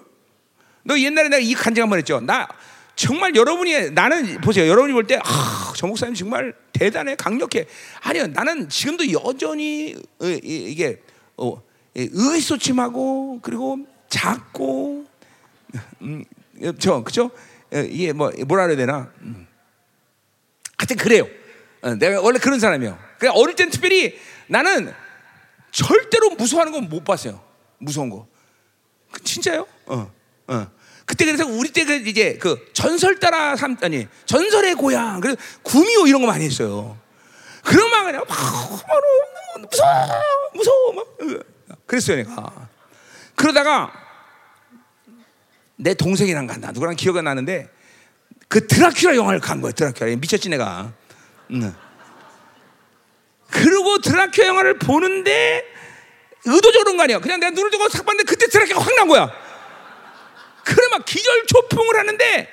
너 옛날에 내가 이 간증 한번 했죠. 나 정말 여러분이 나는 보세요. 여러분이 볼때 아, 저 목사님 정말 대단해 강력해. 아니요. 나는 지금도 여전히 어, 이게 어, 의소침하고 그리고 작고 음, 저 그죠? 어, 이게 뭐 뭐라 그래야 되나? 음. 하여튼 그래요. 어, 내가 원래 그런 사람이에요. 그냥 어릴 땐 특별히 나는 절대로 무서워하는 건 못 봤어요. 무서운 거. 그 진짜요? 어, 어. 그때 그래서 우리 때 그 이제 그 전설 따라 삼 아니 전설의 고향 그래서 구미호 이런 거 많이 했어요. 그런 막 그냥 막 무서워 무서워 막 어, 그랬어요 내가. 그러다가 내 동생이랑 간다 누구랑 기억이 나는데 그 드라큘라 영화를 간 거야 드라큘라 미쳤지 내가. 응. 그리고 드라큘 영화를 보는데 의도적으로 그런 거 아니야. 그냥 내가 눈을 뜨고 싹 봤는데 그때 드라큘가 확난 거야. 그래 막 기절 초풍을 하는데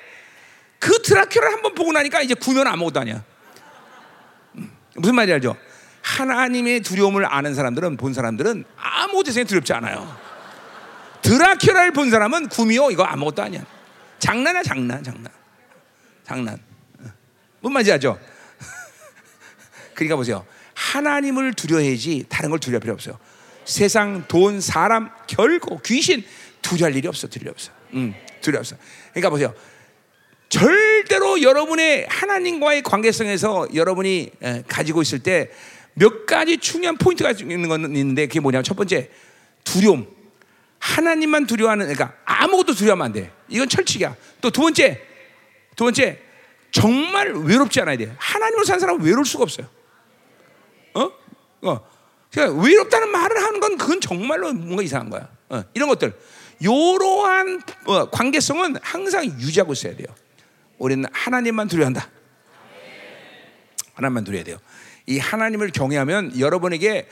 그 드라큘을 한번 보고 나니까 이제 구면 아무것도 아니야. 무슨 말인지 알죠? 하나님의 두려움을 아는 사람들은 본 사람들은 아무 데서 두렵지 않아요. 드라큘라를 본 사람은 구미호 이거 아무것도 아니야. 장난이야 장난 장난 장난. 뭔 말인지 알죠? 그러니까 보세요. 하나님을 두려워해야지 다른 걸 두려울 필요 없어요. 세상, 돈, 사람, 결코 귀신 두려울 일이 없어. 두려울 없어. 음, 두려울 없어. 그러니까 보세요. 절대로 여러분의 하나님과의 관계성에서 여러분이 가지고 있을 때 몇 가지 중요한 포인트가 있는 건 있는데 그게 뭐냐면 첫 번째 두려움. 하나님만 두려워하는 그러니까 아무것도 두려워하면 안 돼. 이건 철칙이야. 또 두 번째 두 번째 정말 외롭지 않아야 돼. 하나님으로 산 사람은 외로울 수가 없어요. 어? 어. 그러니까 외롭다는 말을 하는 건 그건 정말로 뭔가 이상한 거야. 어. 이런 것들. 이러한 어, 관계성은 항상 유지하고 있어야 돼요. 우리는 하나님만 두려워한다. 하나님만 두려워야 돼요. 이 하나님을 경외하면 여러분에게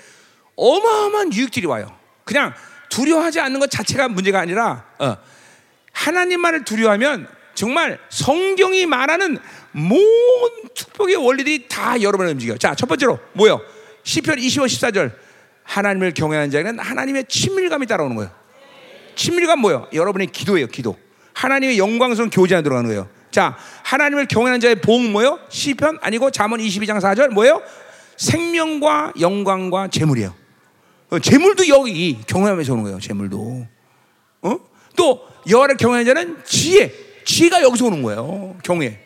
어마어마한 유익들이 와요. 그냥 두려워하지 않는 것 자체가 문제가 아니라 어, 하나님만을 두려워하면 정말 성경이 말하는 모든 축복의 원리들이 다 여러분을 움직여. 자, 첫 번째로 뭐요? 시편 25, 14절. 하나님을 경외하는 자에는 하나님의 친밀감이 따라오는 거예요. 친밀감 뭐예요? 여러분의 기도예요, 기도. 하나님의 영광스러운 교제 안에 들어가는 거예요. 자, 하나님을 경외하는 자의 복은 뭐예요? 시편 아니고 잠언 22장 4절 뭐예요? 생명과 영광과 재물이에요. 어, 재물도 여기 경외하면서 오는 거예요. 재물도. 어? 또 여호와를 경외하는 자는 지혜, 지혜가 여기서 오는 거예요. 경외.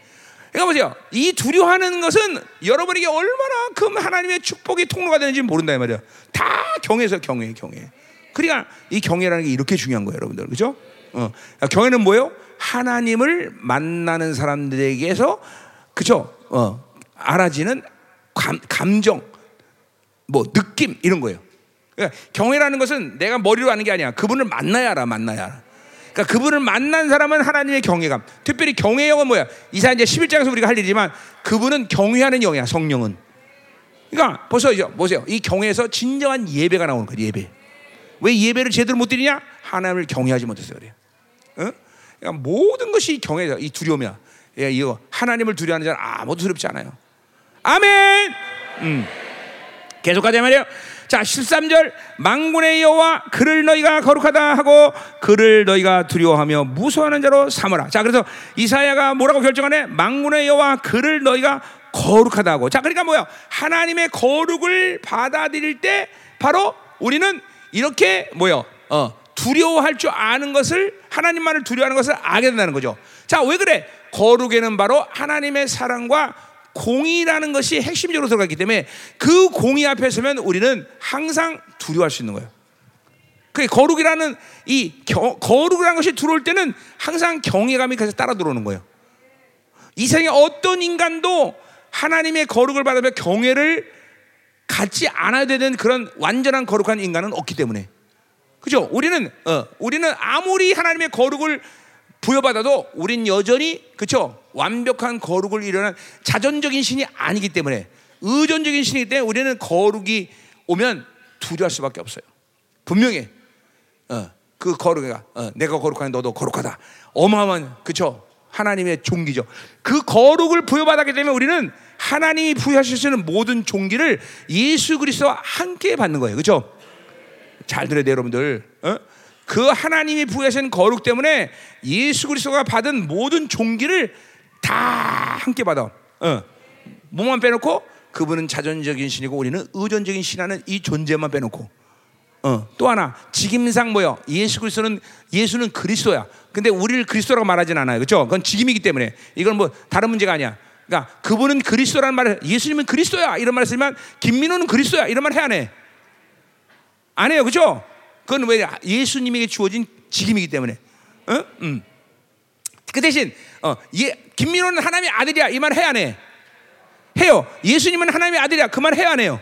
그러니까 보세요. 이 두려워하는 것은 여러분에게 얼마나 큰 하나님의 축복의 통로가 되는지 모른다 말이야. 다 경외에서 경외, 경외. 그러니까 이 경외라는 게 이렇게 중요한 거예요, 여러분들. 그죠? 어. 경외는 뭐예요? 하나님을 만나는 사람들에게서 그죠? 어. 알아지는 감, 감정, 뭐 느낌 이런 거예요. 그러니까 경외라는 것은 내가 머리로 하는 게 아니야. 그분을 만나야 알아, 만나야 알아. 그러니까 그분을 만난 사람은 하나님의 경외감. 특별히 경외의 영은 뭐야? 이사 이제 11장에서 우리가 할 일이지만 그분은 경외하는 영이야, 성령은. 그러니까 벌써 이제 보세요. 이 경외에서 진정한 예배가 나오는 거야, 예배. 왜 예배를 제대로 못 드리냐? 하나님을 경외하지 못해서 그래요. 어? 그러니까 모든 것이 경외다. 이 두려움이야. 예, 이거 하나님을 두려워하는 자는 아무도 두렵지 않아요. 아멘. 음. 계속 가자 말이에요. 자, 13절 망군의 여호와 그를 너희가 거룩하다 하고 그를 너희가 두려워하며 무서워하는 자로 삼으라. 자, 그래서 이사야가 뭐라고 결정하네? 망군의 여호와 그를 너희가 거룩하다 하고. 자, 그러니까 뭐야? 하나님의 거룩을 받아들일 때 바로 우리는 이렇게 뭐요? 어, 두려워할 줄 아는 것을 하나님만을 두려워하는 것을 알게 된다는 거죠. 자, 왜 그래? 거룩에는 바로 하나님의 사랑과 공의라는 것이 핵심적으로 들어가기 때문에 그 공의 앞에 서면 우리는 항상 두려워할 수 있는 거예요. 그 거룩이라는 이 겨, 거룩이라는 것이 들어올 때는 항상 경외감이 계속 따라 들어오는 거예요. 이 세상에 어떤 인간도 하나님의 거룩을 받으며 경외를 갖지 않아야 되는 그런 완전한 거룩한 인간은 없기 때문에. 그죠? 우리는, 어, 우리는 아무리 하나님의 거룩을 부여받아도 우린 여전히, 그쵸? 완벽한 거룩을 이루는 자전적인 신이 아니기 때문에 의존적인 신이기 때문에 우리는 거룩이 오면 두려워할 수밖에 없어요. 분명히, 어, 그 거룩이가, 어, 내가 거룩하니 너도 거룩하다. 어마어마한, 그쵸? 하나님의 종기죠. 그 거룩을 부여받았기 때문에 우리는 하나님이 있는 모든 종기를 예수 그리스도와 함께 받는 거예요. 그렇죠? 잘 들어야 돼요, 여러분들. 어? 그 하나님이 부여하신 거룩 때문에 예수 그리스도가 받은 모든 종기를 다 함께 받아. 어. 몸만 빼놓고 그분은 자존적인 신이고 우리는 의존적인 신하는 이 존재만 빼놓고. 어. 또 하나 직임상 뭐요? 예수 그리스도는 예수는 그리스도야. 근데 우리를 그리스도라고 말하진 않아요. 그렇죠? 그건 직임이기 때문에 이건 뭐 다른 문제가 아니야. 그러니까 그분은 그리스도라는 말을 예수님은 그리스도야 이런 말을 쓰면 김민호는 그리스도야 이런 말 해야 안 해? 안 해요, 그죠? 그건 왜 예수님에게 주어진 직임이기 때문에. 어? 음. 그 대신 어, 예, 김민호는 하나님의 아들이야 이 말 해야 안 해? 해요. 예수님은 하나님의 아들이야 그 말 해야 안 해요?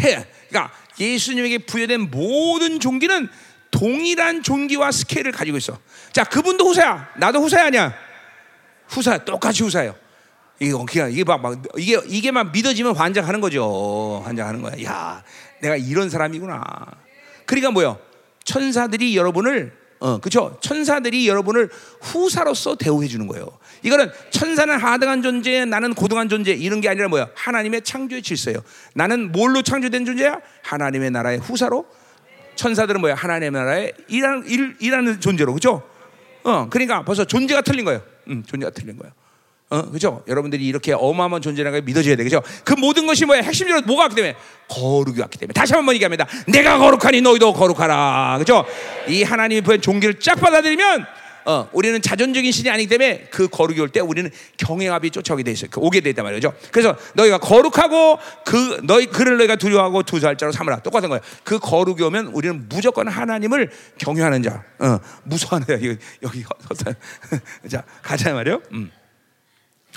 해. 그러니까 예수님에게 부여된 모든 종기는 동일한 종기와 스케일을 가지고 있어. 자, 그분도 후사야. 나도 후사야 아니야? 후사 똑같이 후사예요. 이게 그냥 이게 막, 막 이게 이게 막 믿어지면 환장하는 거죠. 환장하는 거야. 야, 내가 이런 사람이구나. 그러니까 뭐요? 천사들이 여러분을 어, 그죠? 천사들이 여러분을 후사로서 대우해 주는 거예요. 이거는 천사는 하등한 존재, 나는 고등한 존재 이런 게 아니라 뭐야? 하나님의 창조의 질서예요. 나는 뭘로 창조된 존재야? 하나님의 나라의 후사로. 천사들은 뭐야? 하나님의 나라의 일하는, 일, 일하는 존재로, 그죠? 어, 그러니까 벌써 존재가 틀린 거예요. 음, 존재가 틀린 거예요. 어, 그죠? 여러분들이 이렇게 어마어마한 존재라는 걸 믿어줘야 돼. 그죠? 그 모든 것이 뭐야? 핵심적으로 뭐가 왔기 때문에? 거룩이 왔기 때문에. 다시 한번 얘기합니다. 내가 거룩하니 너희도 거룩하라. 그죠? 이 하나님이 부연 종기를 쫙 받아들이면 어, 우리는 자존적인 신이 아니기 때문에 그 거룩이 올 때 우리는 경외압이 쫓아오게 돼 있어요. 그 오게 되단 말이죠. 그래서 너희가 거룩하고 그 너희 그를 너희가 두려워하고 두 살자로 삼으라. 똑같은 거예요. 그 거룩이 오면 우리는 무조건 하나님을 경외하는 자, 어, 무서워하는 자. 여기 여기 자 가자 말이요. 음.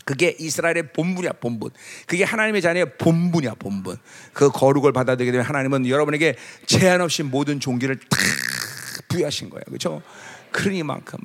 그게 이스라엘의 본분이야, 본분. 그게 하나님의 자녀의 본분이야, 본분. 그 거룩을 받아들이게 되면 하나님은 여러분에게 제한 없이 모든 종기를 다 부여하신 거예요. 그렇죠? 그러니 만큼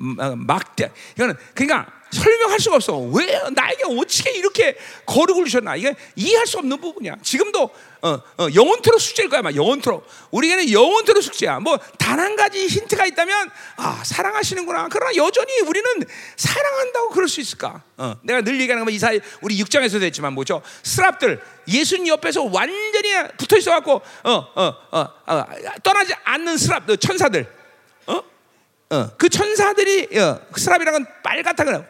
막대. 이거는 그러니까 설명할 수가 없어. 왜 나에게 어떻게 이렇게 거룩을 주셨나? 이게 이해할 수 없는 부분이야. 지금도 어, 어, 영원토록 숙제일 거야, 막 영원토록. 우리에게는 영원토록 숙제야. 뭐 단 한 가지 힌트가 있다면 아 사랑하시는구나. 그러나 여전히 우리는 사랑한다고 그럴 수 있을까? 어, 내가 늘 얘기하는 건 이사 우리 6장에서도 했지만 뭐죠? 스랍들 예수님 옆에서 완전히 붙어 있어갖고 어, 어, 어, 어, 떠나지 않는 스랍 천사들. 어, 그 천사들이 어, 스랍이라는 건 빨갛다 그래.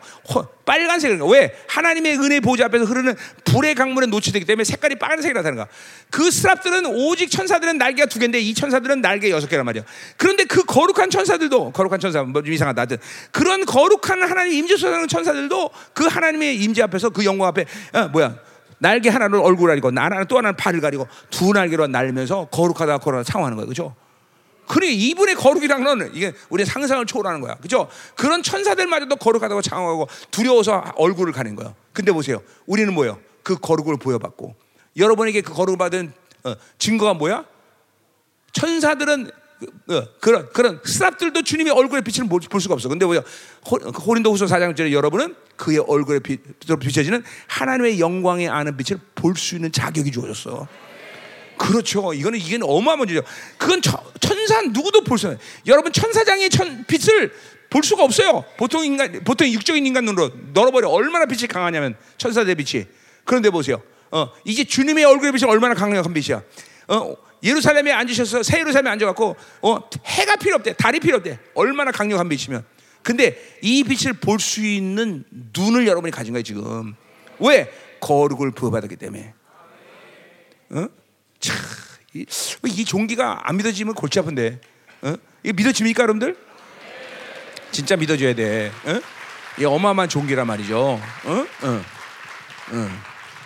빨간색이니까 왜 하나님의 은혜 보좌 앞에서 흐르는 불의 강물에 노출되기 때문에 색깔이 빨간색이라는 거야. 그 스랍들은 오직 천사들은 날개가 두 개인데 이 천사들은 날개 여섯 개란 말이야. 그런데 그 거룩한 천사들도 거룩한 천사 뭐 좀 이상하다. 하여튼 그런 거룩한 하나님 임재 소사하는 천사들도 그 하나님의 임재 앞에서 그 영광 앞에 어, 뭐야 날개 하나는 얼굴 가리고 하나는 또 하나는 발을 가리고 두 날개로 날면서 거룩하다 거룩하다 상호하는 거예요. 그죠? 그래 이분의 거룩이라는 건 이게 우리 상상을 초월하는 거야. 그죠? 그런 천사들마저도 거룩하다고 장하고 두려워서 얼굴을 가는 거야. 근데 보세요. 우리는 뭐예요? 그 거룩을 보여받고 여러분에게 그 거룩을 받은 어, 증거가 뭐야? 천사들은 어, 그런 그런 스랍들도 주님의 얼굴의 빛을 볼, 수가 없어. 근데 뭐야? 호린도후서 4장절에 여러분은 그의 얼굴에 비춰지는 하나님의 영광에 아는 빛을 볼 수 있는 자격이 주어졌어. 그렇죠. 이거는 이게 어마어마한 문제죠. 그건 천사 누구도 볼 수 없어요. 여러분 천사장의 천, 빛을 볼 수가 없어요. 보통 인간, 보통 육적인 인간 눈으로 널어버려 얼마나 빛이 강하냐면 천사들의 빛이. 그런데 보세요. 어, 이게 주님의 얼굴의 빛이 얼마나 강력한 빛이야. 어, 예루살렘에 앉으셔서 새 예루살렘에 앉아갖고 어, 해가 필요 없대, 달이 필요 없대. 얼마나 강력한 빛이면. 근데 이 빛을 볼 수 있는 눈을 여러분이 가진 거예요 지금. 왜? 거룩을 부어받았기 때문에. 어? 차, 이, 이 종기가 안 믿어지면 골치 아픈데. 어? 이게 믿어집니까, 여러분들? 진짜 믿어줘야 돼. 어? 이 어마어마한 종기란 말이죠. 어? 어. 어.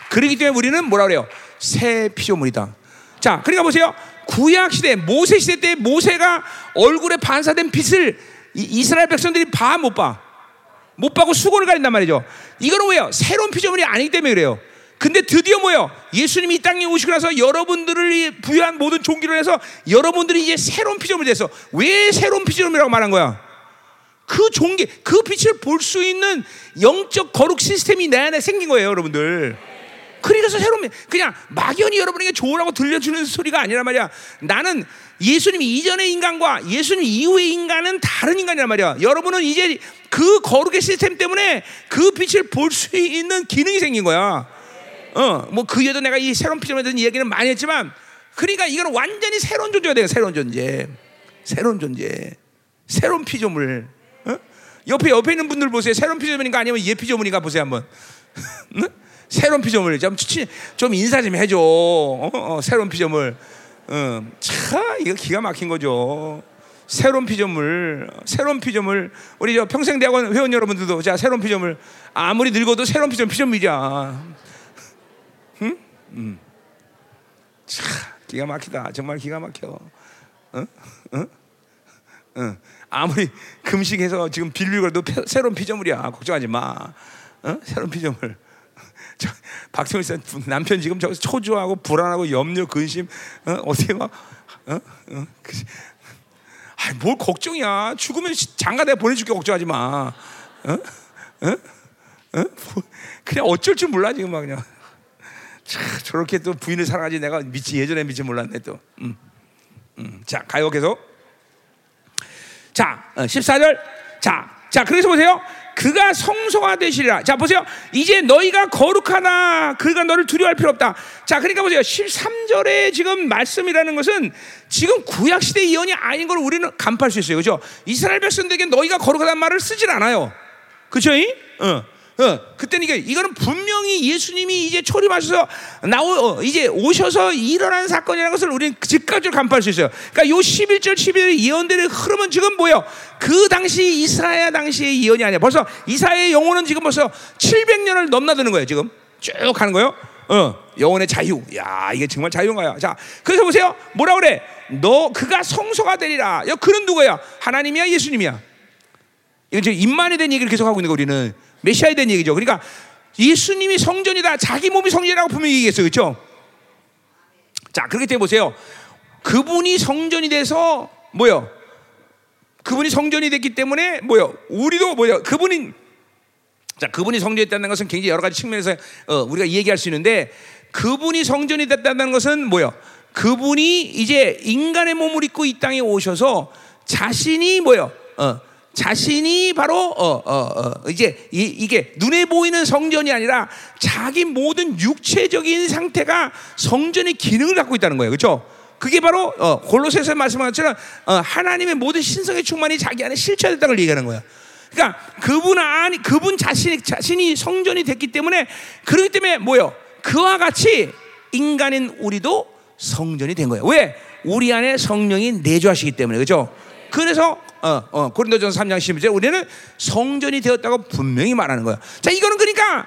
그러기 때문에 우리는 뭐라 그래요? 새 피조물이다. 자, 그러니까 보세요. 구약 시대, 모세 시대 때 모세가 얼굴에 반사된 빛을 이, 스라엘 백성들이 봐 못 봐. 못 봐고 수건을 가린단 말이죠. 이거는 왜요? 새로운 피조물이 아니기 때문에 그래요. 근데 드디어 뭐요? 예수님이 이 땅에 오시고 나서 여러분들을 부여한 모든 종기로 해서 여러분들이 이제 새로운 피조물이 돼서 왜 새로운 피조물이라고 말한 거야? 그 종기, 그 빛을 볼 수 있는 영적 거룩 시스템이 내 안에 생긴 거예요, 여러분들. 그래서 새로운 그냥 막연히 여러분에게 좋으라고 들려주는 소리가 아니란 말이야. 나는 예수님 이전의 인간과 예수님 이후의 인간은 다른 인간이란 말이야. 여러분은 이제 그 거룩의 시스템 때문에 그 빛을 볼 수 있는 기능이 생긴 거야. 어, 뭐그 예도 내가 이 새로운 피조물에 대한 얘기는 많이 했지만, 그러니까 이거는 완전히 새로운 존재가 돼요. 새로운 존재, 새로운 존재, 새로운 피조물. 어? 옆에 옆에 있는 분들 보세요. 새로운 피조물인가 아니면 예 피조물인가 보세요 한번. 새로운 피조물 좀, 좀 인사 좀 해줘. 어? 어, 새로운 피조물. 어, 참 이거 기가 막힌 거죠. 새로운 피조물, 새로운 피조물. 우리 저 평생 대학원 회원 여러분들도 자 새로운 피조물. 아무리 늙어도 새로운 피조물 피조물이야. 응? 음. 참 기가 막히다. 정말 기가 막혀. 응? 응? 응. 아무리 금식해서 지금 빌빌거려도 새로운 피조물이야. 걱정하지 마. 어? 새로운 피조물. 박정희 씨 남편 지금 저기서 초조하고 불안하고 염려 근심 어? 어떻게 막 어? 어? 그, 아이, 뭘 걱정이야 죽으면 장가 내가 보내줄게 걱정하지 마 어? 어? 어? 그냥 어쩔 줄 몰라 지금 막 그냥 차, 저렇게 또 부인을 사랑하지 내가 미치 예전에 미치 몰랐네 또. 음. 음. 자 가요 계속. 자 14절. 어, 자, 자 그래서 보세요. 그가 성소가 되시리라. 자 보세요. 이제 너희가 거룩하다. 그가 너를 두려워할 필요 없다. 자 그러니까 보세요. 13절에 지금 말씀이라는 것은 지금 구약 시대 예언이 아닌 걸 우리는 간파할 수 있어요. 그죠? 이스라엘 백성들에게 너희가 거룩하다는 말을 쓰질 않아요. 그죠? 어. 어, 그때는 이게 이거는 분명히 예수님이 이제 초림하셔서 나오 어, 이제 오셔서 일어난 사건이라는 것을 우리는 즉각적으로 간파할 수 있어요. 그러니까 요 11절 11절 예언들의 흐름은 지금 뭐예요? 그 당시 이스라엘 당시의 예언이 아니야. 벌써 이사의 영혼은 지금 벌써 700년을 넘나드는 거예요. 지금 쭉 가는 거예요. 어, 영혼의 자유. 야, 이게 정말 자유인가요? 자, 그래서 보세요. 뭐라 그래? 너 그가 성소가 되리라. 야, 그는 누구야? 하나님이야, 예수님이야. 이건 임만에 대한 얘기를 계속 하고 있는 거 우리는. 메시아에 대한 얘기죠. 그러니까 예수님이 성전이다. 자기 몸이 성전이라고 분명히 얘기했어요. 그렇죠? 자, 그렇게 때 보세요. 그분이 성전이 돼서 뭐요? 그분이 성전이 됐기 때문에 뭐요? 우리도 뭐요? 그분이 자, 그분이 성전이 됐다는 것은 굉장히 여러 가지 측면에서 어, 우리가 얘기할 수 있는데 그분이 성전이 됐다는 것은 뭐요? 그분이 이제 인간의 몸을 입고 이 땅에 오셔서 자신이 뭐요? 어, 자신이 바로 어, 어, 어, 이제 이, 게 눈에 보이는 성전이 아니라 자기 모든 육체적인 상태가 성전의 기능을 갖고 있다는 거예요. 그렇죠? 그게 바로 어, 골로새서 말씀한 것처럼 어, 하나님의 모든 신성의 충만이 자기 안에 실체됐다는 걸 얘기하는 거야. 그러니까 그분 안이 그분 자신이 자신이 성전이 됐기 때문에 그렇기 때문에 뭐요? 그와 같이 인간인 우리도 성전이 된 거예요. 왜? 우리 안에 성령이 내주하시기 때문에 그죠? 그래서 어, 어, 고린도전서 3장 11절 우리는 성전이 되었다고 분명히 말하는 거야. 자, 이거는 그러니까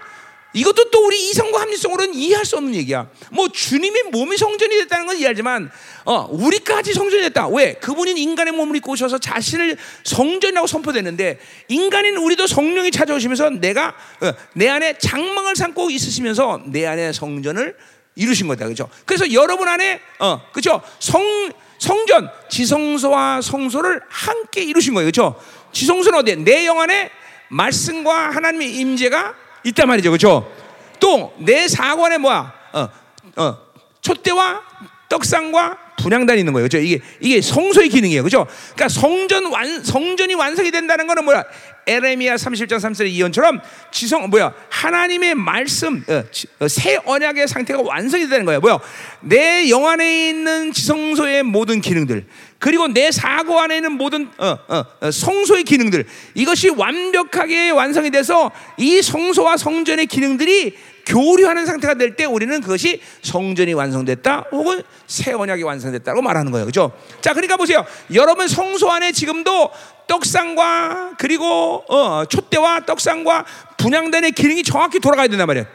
이것도 또 우리 이성과 합리성으로는 이해할 수 없는 얘기야. 뭐 주님의 몸이 성전이 됐다는 건 이해하지만, 어, 우리까지 성전이 됐다. 왜? 그분은 인간의 몸을 입고 오셔서 자신을 성전이라고 선포됐는데, 인간인 우리도 성령이 찾아오시면서 내가 어, 내 안에 장막을 삼고 있으시면서 내 안에 성전을 이루신 거다, 그죠? 그래서 여러분 안에 어, 그죠? 성 성전, 지성소와 성소를 함께 이루신 거예요, 그죠? 지성소는 어디에? 내 영 안에 말씀과 하나님의 임재가 있단 말이죠, 그렇죠? 또 내 사관에 뭐야? 어, 어, 촛대와 떡상과 분양단이 있는 거예요, 그렇죠? 이게 이게 성소의 기능이에요, 그렇죠? 그러니까 성전 완 성전이 완성이 된다는 거는 뭐야? 에레미야 30장 3절의 이언처럼 지성 뭐야? 하나님의 말씀 어, 지, 어, 새 언약의 상태가 완성이 되는 거예요. 뭐야? 내 영 안에 있는 지성소의 모든 기능들 그리고 내 사고 안에 있는 모든 어, 어, 어, 성소의 기능들 이것이 완벽하게 완성이 돼서 이 성소와 성전의 기능들이 교류하는 상태가 될 때 우리는 그것이 성전이 완성됐다 혹은 새 언약이 완성됐다고 말하는 거예요. 그죠? 자, 그러니까 보세요. 여러분 성소 안에 지금도 떡상과 그리고 어, 촛대와 떡상과 분양단의 기능이 정확히 돌아가야 된단 말이에요.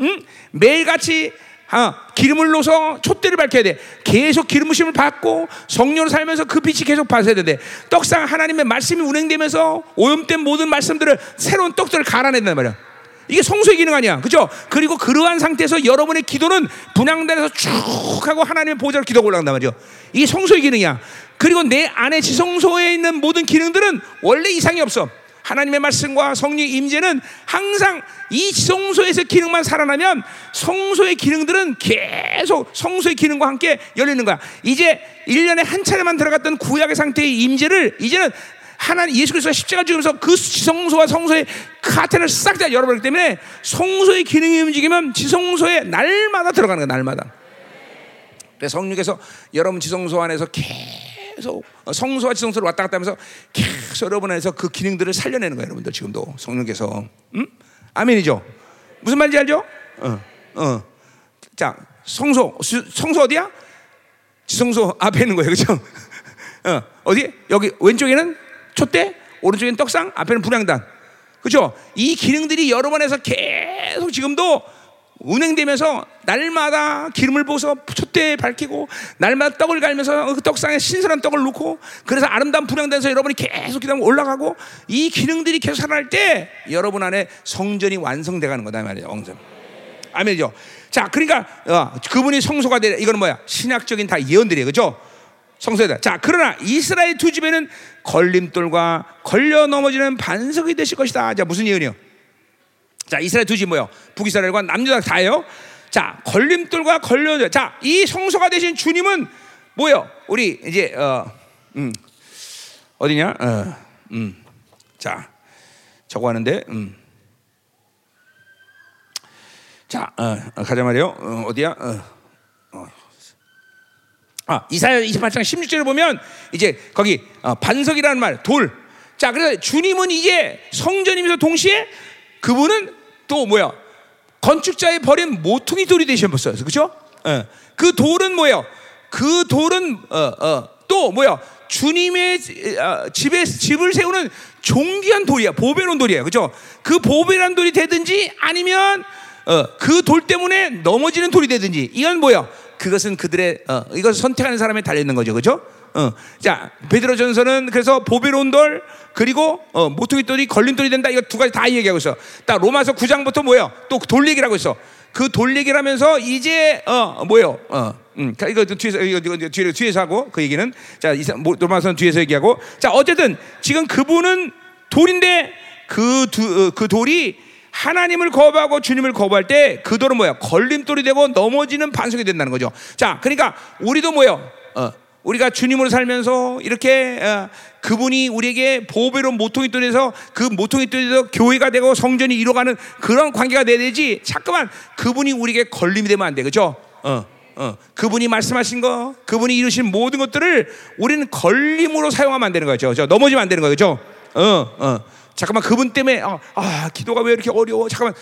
응? 매일같이 아, 기름을 넣어서 촛대를 밝혀야 돼. 계속 기름 부심을 받고 성령으로 살면서 그 빛이 계속 받아야 돼. 떡상 하나님의 말씀이 운행되면서 오염된 모든 말씀들을 새로운 떡들을 갈아낸단 말이야. 이게 성소의 기능 아니야. 그죠? 그리고 그러한 상태에서 여러분의 기도는 분양단에서 쭉 하고 하나님의 보좌로 기도가 올라간단 말이죠. 이게 성소의 기능이야. 그리고 내 안에 지성소에 있는 모든 기능들은 원래 이상이 없어. 하나님의 말씀과 성령의 임재는 항상 이 성소에서 기능만 살아나면 성소의 기능들은 계속 성소의 기능과 함께 열리는 거야. 이제 1년에 한 차례만 들어갔던 구약의 상태의 임재를 이제는 하나님 예수 그리스도가 십자가 죽으면서 그 지성소와 성소의 카텐을 싹다 열어버리기 때문에 성소의 기능이 움직이면 지성소에 날마다 들어가는 거야 날마다. 그래서 성령께서 여러분 지성소 안에서 계속 성소와 지성소를 왔다 갔다 하면서 계속 여러분 안에서 그 기능들을 살려내는 거예요 여러분들 지금도 성령께서 음? 아멘이죠 무슨 말인지 알죠? 어, 어. 자 성소 성소 어디야? 지성소 앞에 있는 거예요 그죠? 어, 어디? 여기 왼쪽에는 촛대, 오른쪽엔 떡상, 앞에는 분양단. 그렇죠? 이 기능들이 여러 번에서 계속 지금도 운행되면서 날마다 기름을 부어서 촛대에 밝히고 날마다 떡을 갈면서 그 떡상에 신선한 떡을 놓고 그래서 아름다운 분양단에서 여러분이 계속 기도하면 올라가고 이 기능들이 계속 살아날 때 여러분 안에 성전이 완성돼 가는 거다 말이에요. 엉전. 아멘이죠. 자, 그러니까 어, 그분이 성소가 되라. 이거는 뭐야? 신학적인 다 예언들이에요. 그렇죠? 성소다. 자, 그러나 이스라엘 두 집에는 걸림돌과 걸려 넘어지는 반석이 되실 것이다. 자, 무슨 예언이요? 자, 이스라엘 두 집 뭐요? 북이스라엘과 남유다 다예요. 자, 걸림돌과 걸려 자, 이 성소가 되신 주님은 뭐요? 우리 이제 어, 음, 어디냐? 어, 음, 자, 저거 하는데, 음. 자, 어, 가자 말이요. 어, 어디야? 어. 아, 이사야 28장 16절을 보면 이제 거기 어, 반석이라는 말, 돌. 자, 그래서 주님은 이제 성전이면서 동시에 그분은 또 뭐야? 건축자의 버린 모퉁이 돌이 되셨어요. 그렇죠? 어. 그 돌은 뭐예요? 그 돌은 어, 어, 또 뭐야? 주님의 어, 집에 집을 세우는 종기한 돌이야. 보배로운 돌이야. 그렇죠? 그 보배란 돌이 되든지 아니면 어, 그 돌 때문에 넘어지는 돌이 되든지 이건 뭐야? 그것은 그들의 어, 이것을 선택하는 사람에 달려 있는 거죠, 그렇죠? 어. 자 베드로 전서는 그래서 보배로운 돌 그리고 어, 모퉁이 돌이 걸림 돌이 된다 이거 두 가지 다 얘기하고 있어. 딱 로마서 9장부터 뭐예요? 또 돌 얘기를 하고 있어. 그 돌 얘기를 하면서 이제 어 뭐요? 어. 음, 이거 뒤에서 이거, 이거 뒤에 뒤에서 하고 그 얘기는 자 로마서는 뒤에서 얘기하고 자 어쨌든 지금 그분은 돌인데 그두그 어, 그 돌이 하나님을 거부하고 주님을 거부할 때 그 돌은 뭐야? 걸림돌이 되고 넘어지는 반석이 된다는 거죠. 자, 그러니까 우리도 뭐요? 어, 우리가 주님으로 살면서 이렇게 어, 그분이 우리에게 보배로운 모퉁이 돌에서 그 모퉁이 돌에서 교회가 되고 성전이 이루어가는 그런 관계가 돼야 되지. 자꾸만 그분이 우리에게 걸림이 되면 안 돼, 그죠? 어, 어, 어, 그분이 말씀하신 거, 그분이 이루신 모든 것들을 우리는 걸림으로 사용하면 안 되는 거죠. 저 넘어지면 안 되는 거죠. 어, 어. 잠깐만 그분 때문에 어, 아 기도가 왜 이렇게 어려워? 잠깐만,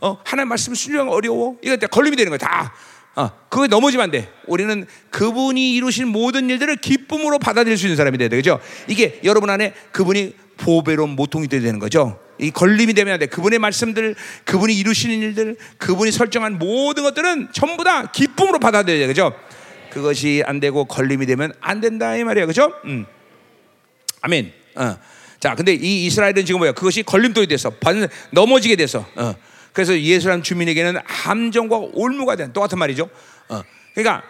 어, 하나님 말씀 순종 어려워? 이거 때 걸림이 되는 거야 다. 어, 그거에 넘어지면 안 돼. 우리는 그분이 이루신 모든 일들을 기쁨으로 받아들일 수 있는 사람이 돼야 되죠. 이게 여러분 안에 그분이 보배로운 모통이 되는 거죠. 이 걸림이 되면 안 돼. 그분의 말씀들, 그분이 이루시는 일들, 그분이 설정한 모든 것들은 전부 다 기쁨으로 받아들여야 되죠. 그것이 안 되고 걸림이 되면 안 된다 이 말이야, 그죠? 음. 아멘. 어. 자, 근데 이 이스라엘은 지금 뭐야? 그것이 걸림돌이 돼서 반 넘어지게 돼서. 어. 그래서 예수라는 주민에게는 함정과 올무가 된 똑같은 말이죠. 어. 그러니까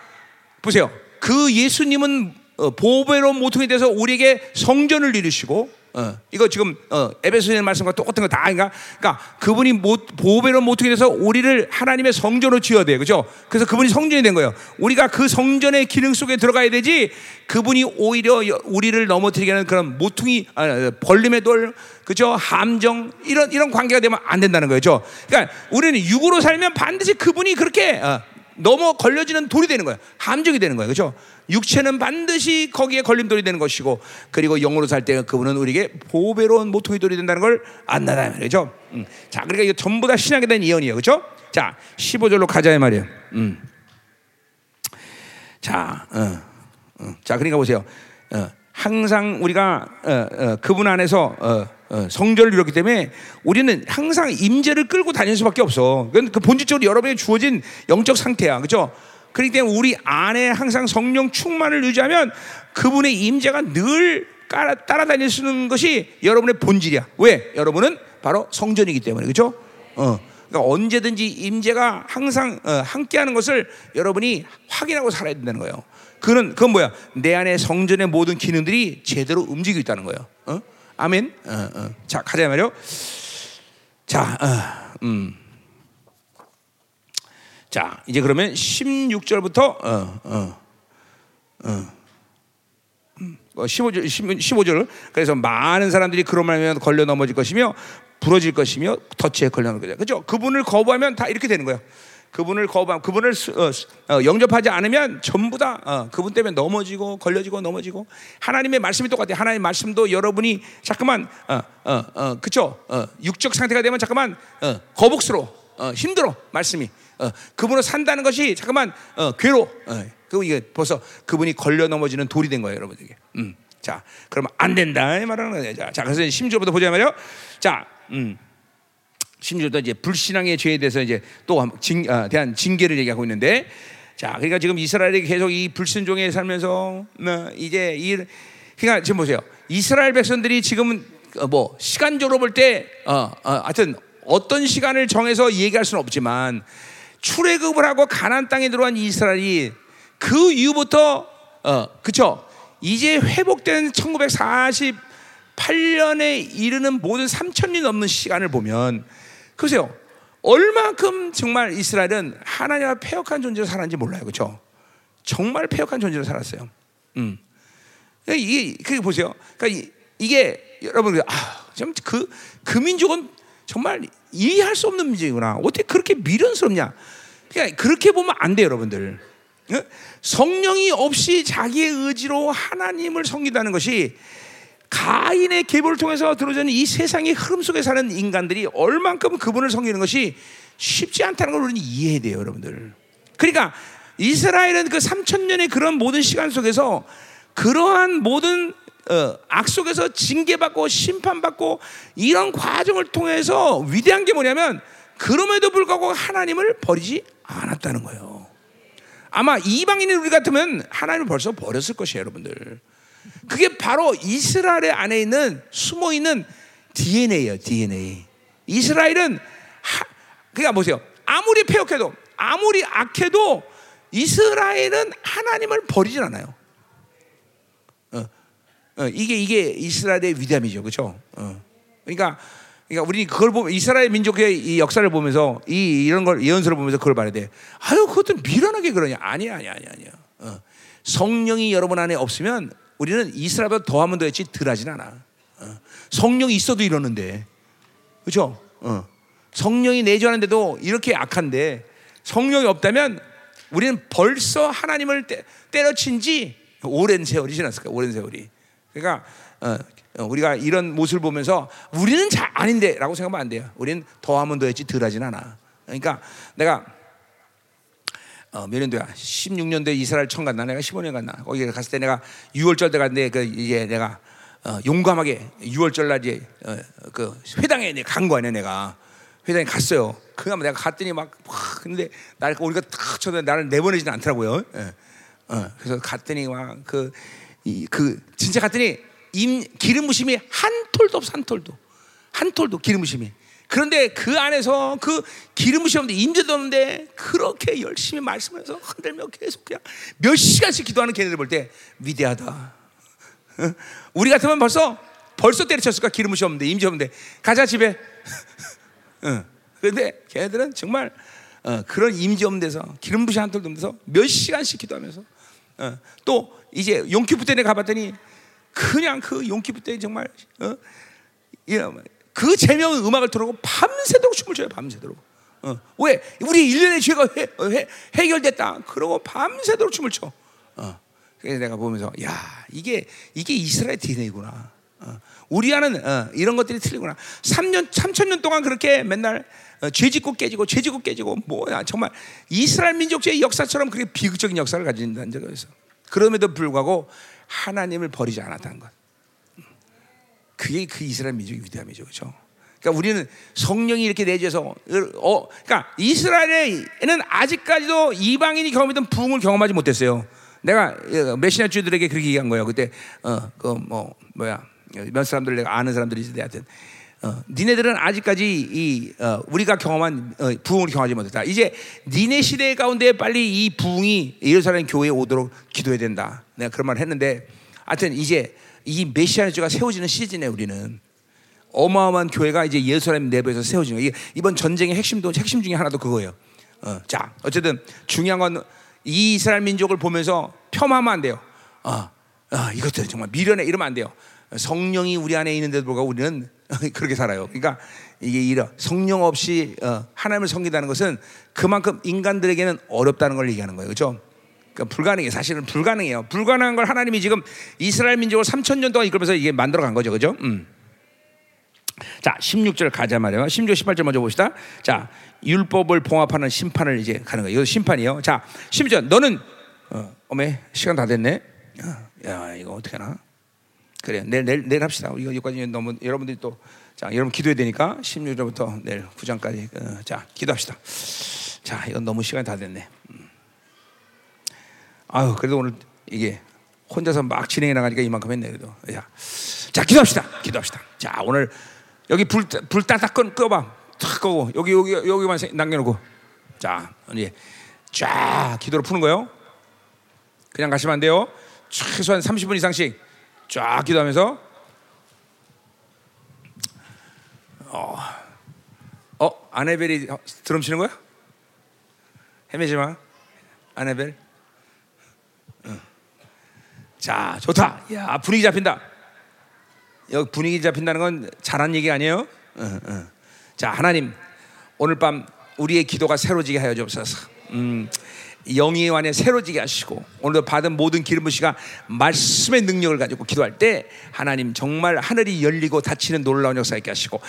보세요. 그 예수님은 어, 보배로운 모퉁이 돼서 우리에게 성전을 이루시고 어, 이거 지금 어, 에베소서 말씀과 똑같은 거다 아닌가? 그러니까 그분이 모, 보배로운 모퉁이 돼서 우리를 하나님의 성전으로 지어야 돼요, 그죠? 그래서 그분이 성전이 된 거예요. 우리가 그 성전의 기능 속에 들어가야 되지. 그분이 오히려 여- 우리를 넘어뜨리게 하는 그런 모퉁이, 아, 벌림의 돌, 그죠? 함정 이런 이런 관계가 되면 안 된다는 거죠. 그러니까 우리는 육으로 살면 반드시 그분이 그렇게 어, 넘어 걸려지는 돌이 되는 거예요. 함정이 되는 거예요. 그렇죠? 육체는 반드시 거기에 걸림돌이 되는 것이고 그리고 영으로 살 때 그분은 우리에게 보배로운 모퉁이 돌이 된다는 걸 안다는 말이죠. 음. 자, 그러니까 이거 전부 다 신약에 대한 예언이에요. 그렇죠? 자, 15절로 가자 이 말이에요. 음. 자, 어, 어. 자, 그러니까 보세요. 어, 항상 우리가 어, 어, 그분 안에서 어, 어, 성전을 이뤘기 때문에 우리는 항상 임재를 끌고 다닐 수밖에 없어. 그건 그 본질적으로 여러분에게 주어진 영적 상태야, 그렇죠? 그렇기 때문에 우리 안에 항상 성령 충만을 유지하면 그분의 임재가 늘 따라, 따라다닐 수 있는 것이 여러분의 본질이야. 왜? 여러분은 바로 성전이기 때문에, 그렇죠? 어. 그러니까 언제든지 임재가 항상 어, 함께하는 것을 여러분이 확인하고 살아야 된다는 거예요. 그는 그건 뭐야? 내 안에 성전의 모든 기능들이 제대로 움직이고 있다는 거예요. 어? 아멘. 어, 어. 자 가자 말이요. 자, 어, 음. 자 이제 그러면 16절부터 어, 어, 어. 15절, 15절. 그래서 많은 사람들이 그런 말하면 걸려 넘어질 것이며 부러질 것이며 덫에 걸려 넘어질 거죠. 그죠? 그분을 거부하면 다 이렇게 되는 거예요. 그분을 거부하면 그분을 수- 어, 수- 어, 영접하지 않으면 전부 다 어, 그분 때문에 넘어지고 걸려지고 넘어지고 하나님의 말씀이 똑같아요. 하나님의 말씀도 여러분이 잠깐만 어, 어, 어, 그쵸? 어, 육적 상태가 되면 잠깐만 어, 거북스러워 어, 힘들어 말씀이 어, 그분으로 산다는 것이 잠깐만 어, 괴로. 어, 그 이게 벌써 그분이 걸려 넘어지는 돌이 된 거예요, 여러분에게. 음. 자, 그러면 안 된다 이 말하는 거예요. 자, 자, 그래서 심지어부터 보자 말이요. 자, 음. 심지어도 이제 불신앙의 죄에 대해서 이제 또 한- 징, 아, 대한 징계를 얘기하고 있는데, 자, 그러니까 지금 이스라엘이 계속 이 불순종에 살면서 어, 이제 이 그러니까 지금 보세요. 이스라엘 백성들이 지금 어, 뭐 시간적으로 볼 때, 어, 어, 하여튼 어떤 시간을 정해서 얘기할 수는 없지만 출애굽을 하고 가나안 땅에 들어간 이스라엘이 그 이후부터 어, 그쵸? 이제 회복된 1948년에 이르는 모든 3천년 넘는 시간을 보면 그러세요. 얼마큼 정말 이스라엘은 하나님과 폐역한 존재로 살았는지 몰라요. 그렇죠? 정말 폐역한 존재로 살았어요. 음. 그러니까 이게 그게 보세요. 그러니까 이, 이게 여러분 아좀그 그 민족은 정말 이해할 수 없는 민족이구나. 어떻게 그렇게 미련스럽냐? 그러니까 그렇게 보면 안 돼요, 여러분들. 어? 성령이 없이 자기의 의지로 하나님을 섬긴다는 것이 가인의 계보를 통해서 들어오는 이 세상의 흐름 속에 사는 인간들이 얼만큼 그분을 섬기는 것이 쉽지 않다는 걸 우리는 이해해야 돼요, 여러분들. 그러니까 이스라엘은 그 3천 년의 그런 모든 시간 속에서 그러한 모든 어, 악 속에서 징계받고 심판받고 이런 과정을 통해서 위대한 게 뭐냐면 그럼에도 불구하고 하나님을 버리지 않았다는 거예요. 아마 이방인인 우리 같으면 하나님을 벌써 버렸을 것이에요, 여러분들. 그게 바로 이스라엘의 안에 있는 숨어 있는 DNA예요, DNA. 이스라엘은 하, 그러니까 보세요. 아무리 폐역해도 아무리 악해도 이스라엘은 하나님을 버리진 않아요. 어, 어, 이게 이게 이스라엘의 위대함이죠, 그렇죠? 어. 그러니까 그러니까 우리 그걸 보면 이스라엘 민족의 이 역사를 보면서 이 이런 걸 예언서를 보면서 그걸 말해야 돼. 아유, 그것도 미련하게 그러냐? 아니야, 아니야, 아니야, 아니야. 어. 성령이 여러분 안에 없으면 우리는 이스라엘보다 더하면 더했지 덜하진 않아. 어. 성령이 있어도 이러는데, 그렇죠? 어. 성령이 내주하는데도 이렇게 악한데 성령이 없다면 우리는 벌써 하나님을 때, 때려친 지 오랜 세월이 지났을까? 오랜 세월이. 그러니까 어, 어, 우리가 이런 모습을 보면서 우리는 잘 아닌데라고 생각하면 안 돼요. 우리는 더하면 더했지 덜하진 않아. 그러니까 내가 어, 몇 년도야? 16년도에 이스라엘 처음 갔나? 내가 15년 갔나? 거기 갔을 때 내가 6월절 때 갔는데 그 이제 내가 어, 용감하게 6월절 날 이제 어, 그 회당에 간 거야 내가 회당에 갔어요. 그가 내가 갔더니 막, 막 근데 날 우리가 탁 쳐도 나를 내보내지는 않더라고요. 예. 어, 그래서 갔더니 막그 그 진짜 갔더니 임 기름 부심이 한 톨도 없어 한 톨도 한 톨도 기름 부심이. 그런데 그 안에서 그 기름 부심 없는데 임재도 없는데 그렇게 열심히 말씀해서 흔들며 계속 그냥 몇 시간씩 기도하는 걔네들 볼 때 위대하다. 어? 우리 같으면 벌써 벌써 때려쳤을까 기름 부심 없는데 임재 없는데 가자 집에. 어. 그런데 걔네들은 정말 어, 그런 임재 없는 데서 기름 부심 한 톨도 없는 데서 몇 시간씩 기도하면서 어, 또 이제 용키프 때에 가봤더니 그냥 그 용키프 때 정말 어? 그 재미없는 음악을 틀고 밤새도록 춤을 춰요 밤새도록 어. 왜? 우리 일년의 죄가 해, 해, 해결됐다 그러고 밤새도록 춤을 춰 어. 그래서 내가 보면서 야 이게 이게 이스라엘 DNA구나 어. 우리와는 어, 이런 것들이 틀리구나 3년 3천 년 동안 그렇게 맨날 어, 죄 짓고 깨지고 죄 짓고 깨지고 뭐야 정말 이스라엘 민족의 역사처럼 그렇게 비극적인 역사를 가진다는 있어 그럼에도 불구하고 하나님을 버리지 않았다는 것. 그게 그 이스라엘 민족의 위대함이죠, 그렇죠? 그러니까 우리는 성령이 이렇게 내주셔서 어, 그러니까 이스라엘에는 아직까지도 이방인이 경험했던 부흥을 경험하지 못했어요. 내가 메시아 주들에게 그렇게 얘기한 거예요. 그때 어, 그뭐 뭐야 몇 사람들 내가 아는 사람들이 있는데 하여튼 어, 니네들은 아직까지 이 어, 우리가 경험한 어, 부흥을 경험하지 못했다. 이제 니네 시대 가운데 빨리 이 부흥이 예루살렘 교회에 오도록 기도해야 된다. 내가 그런 말을 했는데, 하여튼 이제 이 메시아 주가 세워지는 시즌에 우리는 어마어마한 교회가 이제 예루살렘 내부에서 세워지는 거예요. 이번 전쟁의 핵심도 핵심 중에 하나도 그거예요. 어, 자, 어쨌든 중요한 건이 이스라엘 민족을 보면서 폄하면 안 돼요. 어, 어, 이것들 정말 미련해 이러면 안 돼요. 성령이 우리 안에 있는데도 불구하고 우리는 그렇게 살아요. 그러니까 이게 이런 성령 없이 어, 하나님을 섬긴다는 것은 그만큼 인간들에게는 어렵다는 걸 얘기하는 거예요. 그렇죠? 그러니까 불가능해. 사실은 불가능해요. 불가능한 걸 하나님이 지금 이스라엘 민족을 3천 년 동안 이끌면서 이게 만들어 간 거죠. 그죠? 음. 자, 16절 가자 말이에요. 16, 18절 먼저 봅시다. 자, 율법을 봉합하는 심판을 이제 가는 거예요. 이거 심판이에요. 자, 16절. 너는 어, 어메 시간 다 됐네. 야, 야 이거 어떻게 하나? 그래 내일 내일 내일 합시다. 이거 여기까지 너무 여러분들이 또 자, 여러분 기도해야 되니까 16절부터 내일 9장까지 어, 자, 기도합시다. 자, 이건 너무 시간이 다 됐네. 음. 아유, 그래도 오늘 이게 혼자서 막 진행해 나가니까 이만큼 했네 그래도. 야. 자, 기도합시다. 기도합시다. 자, 오늘 여기 불 불 따닥 끄 꺼봐. 탁 끄고 여기 여기 여기만 남겨 놓고. 자, 이제 쫙 기도로 푸는 거요. 그냥 가시면 안 돼요. 최소한 30분 이상씩 쫙 기도하면서 어, 어 아네벨이 드럼 치는 거야? 헤매지 마, 아네벨. 응. 자, 좋다. 야 분위기 잡힌다. 여기 분위기 잡힌다는 건 잘한 얘기 아니에요? 응, 응. 자, 하나님 오늘 밤 우리의 기도가 새로지게 하여 주옵소서. 음, 영의 안에 새로지게 하시고 오늘도 받은 모든 기름 부시가 말씀의 능력을 가지고 기도할 때 하나님 정말 하늘이 열리고 닫히는 놀라운 역사 있게 하시고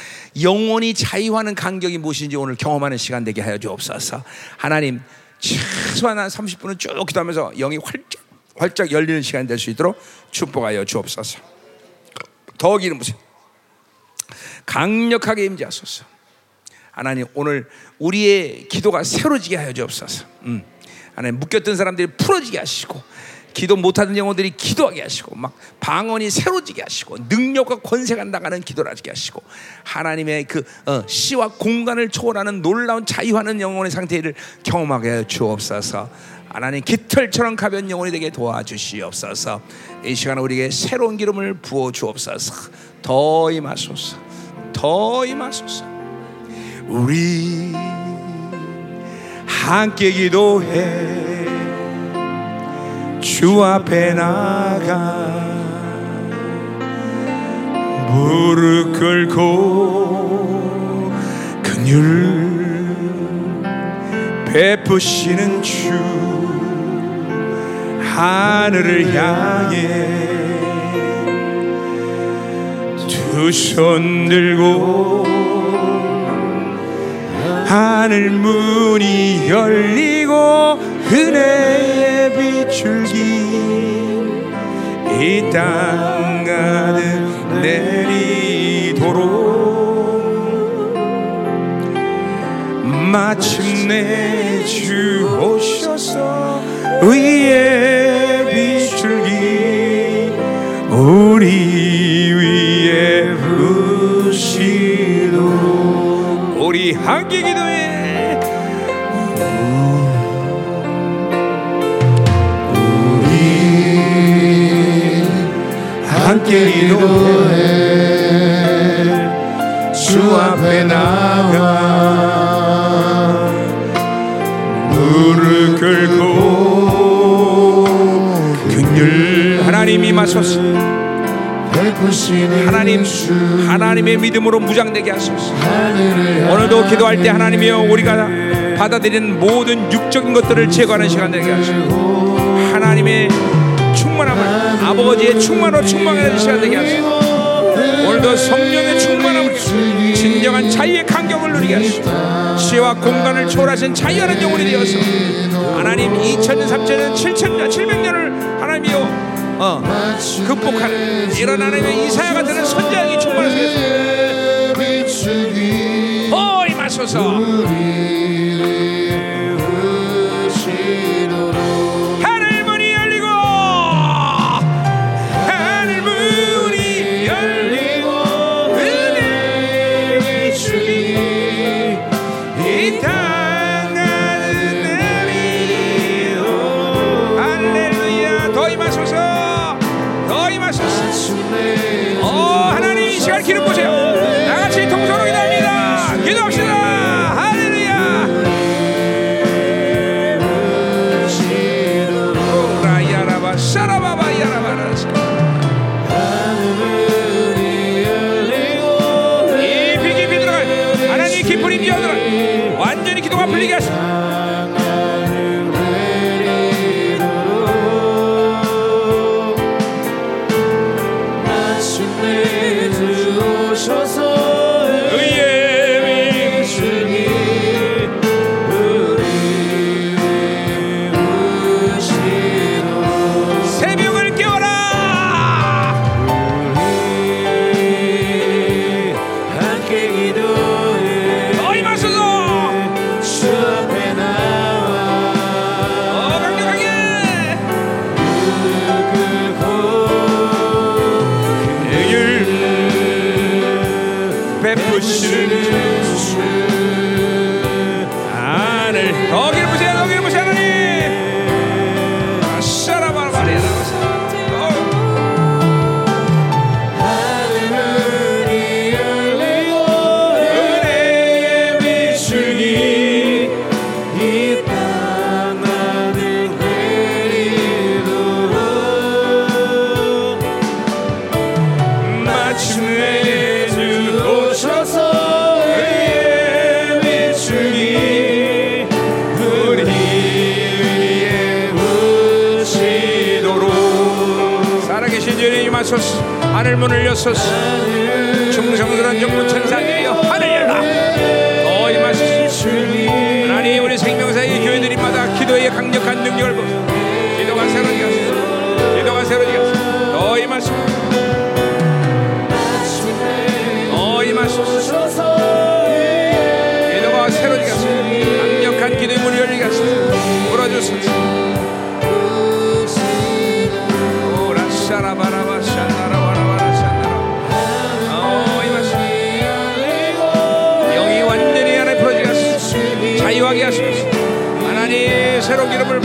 영원히 자유하는 간격이 무엇인지 오늘 경험하는 시간 되게 하여 주옵소서. 하나님 최소한 한 30분은 쭉 기도하면서 영이 활짝 활짝 열리는 시간 될수 있도록 축복하여 주옵소서. 더 기름 부시 강력하게 임재하소서. 하나님 오늘 우리의 기도가 새로지게 하여 주옵소서. 음. 하나님 묶였던 사람들이 풀어지게 하시고 기도 못하는 영혼들이 기도하게 하시고 막 방언이 새로지게 하시고 능력과 권세가 나가는 기도를 하게 하시고 하나님의 그 어, 시와 공간을 초월하는 놀라운 자유하는 영혼의 상태를 경험하게 해 주옵소서. 하나님 깃털처럼 가벼운 영혼이 되게 도와주시옵소서. 이 시간 우리에게 새로운 기름을 부어 주옵소서. 더 임하소서. 더 임하소서. 우리 함께 기도해. 주 앞에 나가 무릎 꿇고 긍휼 베푸시는 주 하늘을 향해 두 손 들고 하늘 문이 열리고 은혜의 비출기. 이땅 가득 내리도록. 마침내 주 오셔서 위에 비출기. 우리 위에 부시도록. 우리 함께 하나님 주 하나님의 믿음으로 무장되게 하소서. 오늘도 기도할 때 하나님이여 우리가 받아들이는 모든 육적인 것들을 제거하는 시간 되게 하시고 하나님의 충만함을 아버지의 충만으로 충만하는 시간 되게 하시고 오늘도 성령의 충만함을 진정한 자유의 감격을 누리게 하시고 시와 공간을 초월하신 자유하는 영혼이 되어서 하나님 2000년, 3000년, 7000년, 700년을 하나님이여 어, 극복하는 이런 하나님의 이사야가 되는 선장이 충만하시겠습니다 어 임하소서 하늘 문을 여소서. 충성스러운 정부 천사들이여 하늘 열라. 더 임하소서 하나님 우리 생명사의 교회들이마다 기도의 강력한 능력을 보소. 기도가 새로지게 하소서 기도가 새로지게 하소서 더 임하소서 더 임하소서 기도가 새로지게 하소서 강력한 기도의 문을 열리게 하소서. 불어주소서 새로운 기름을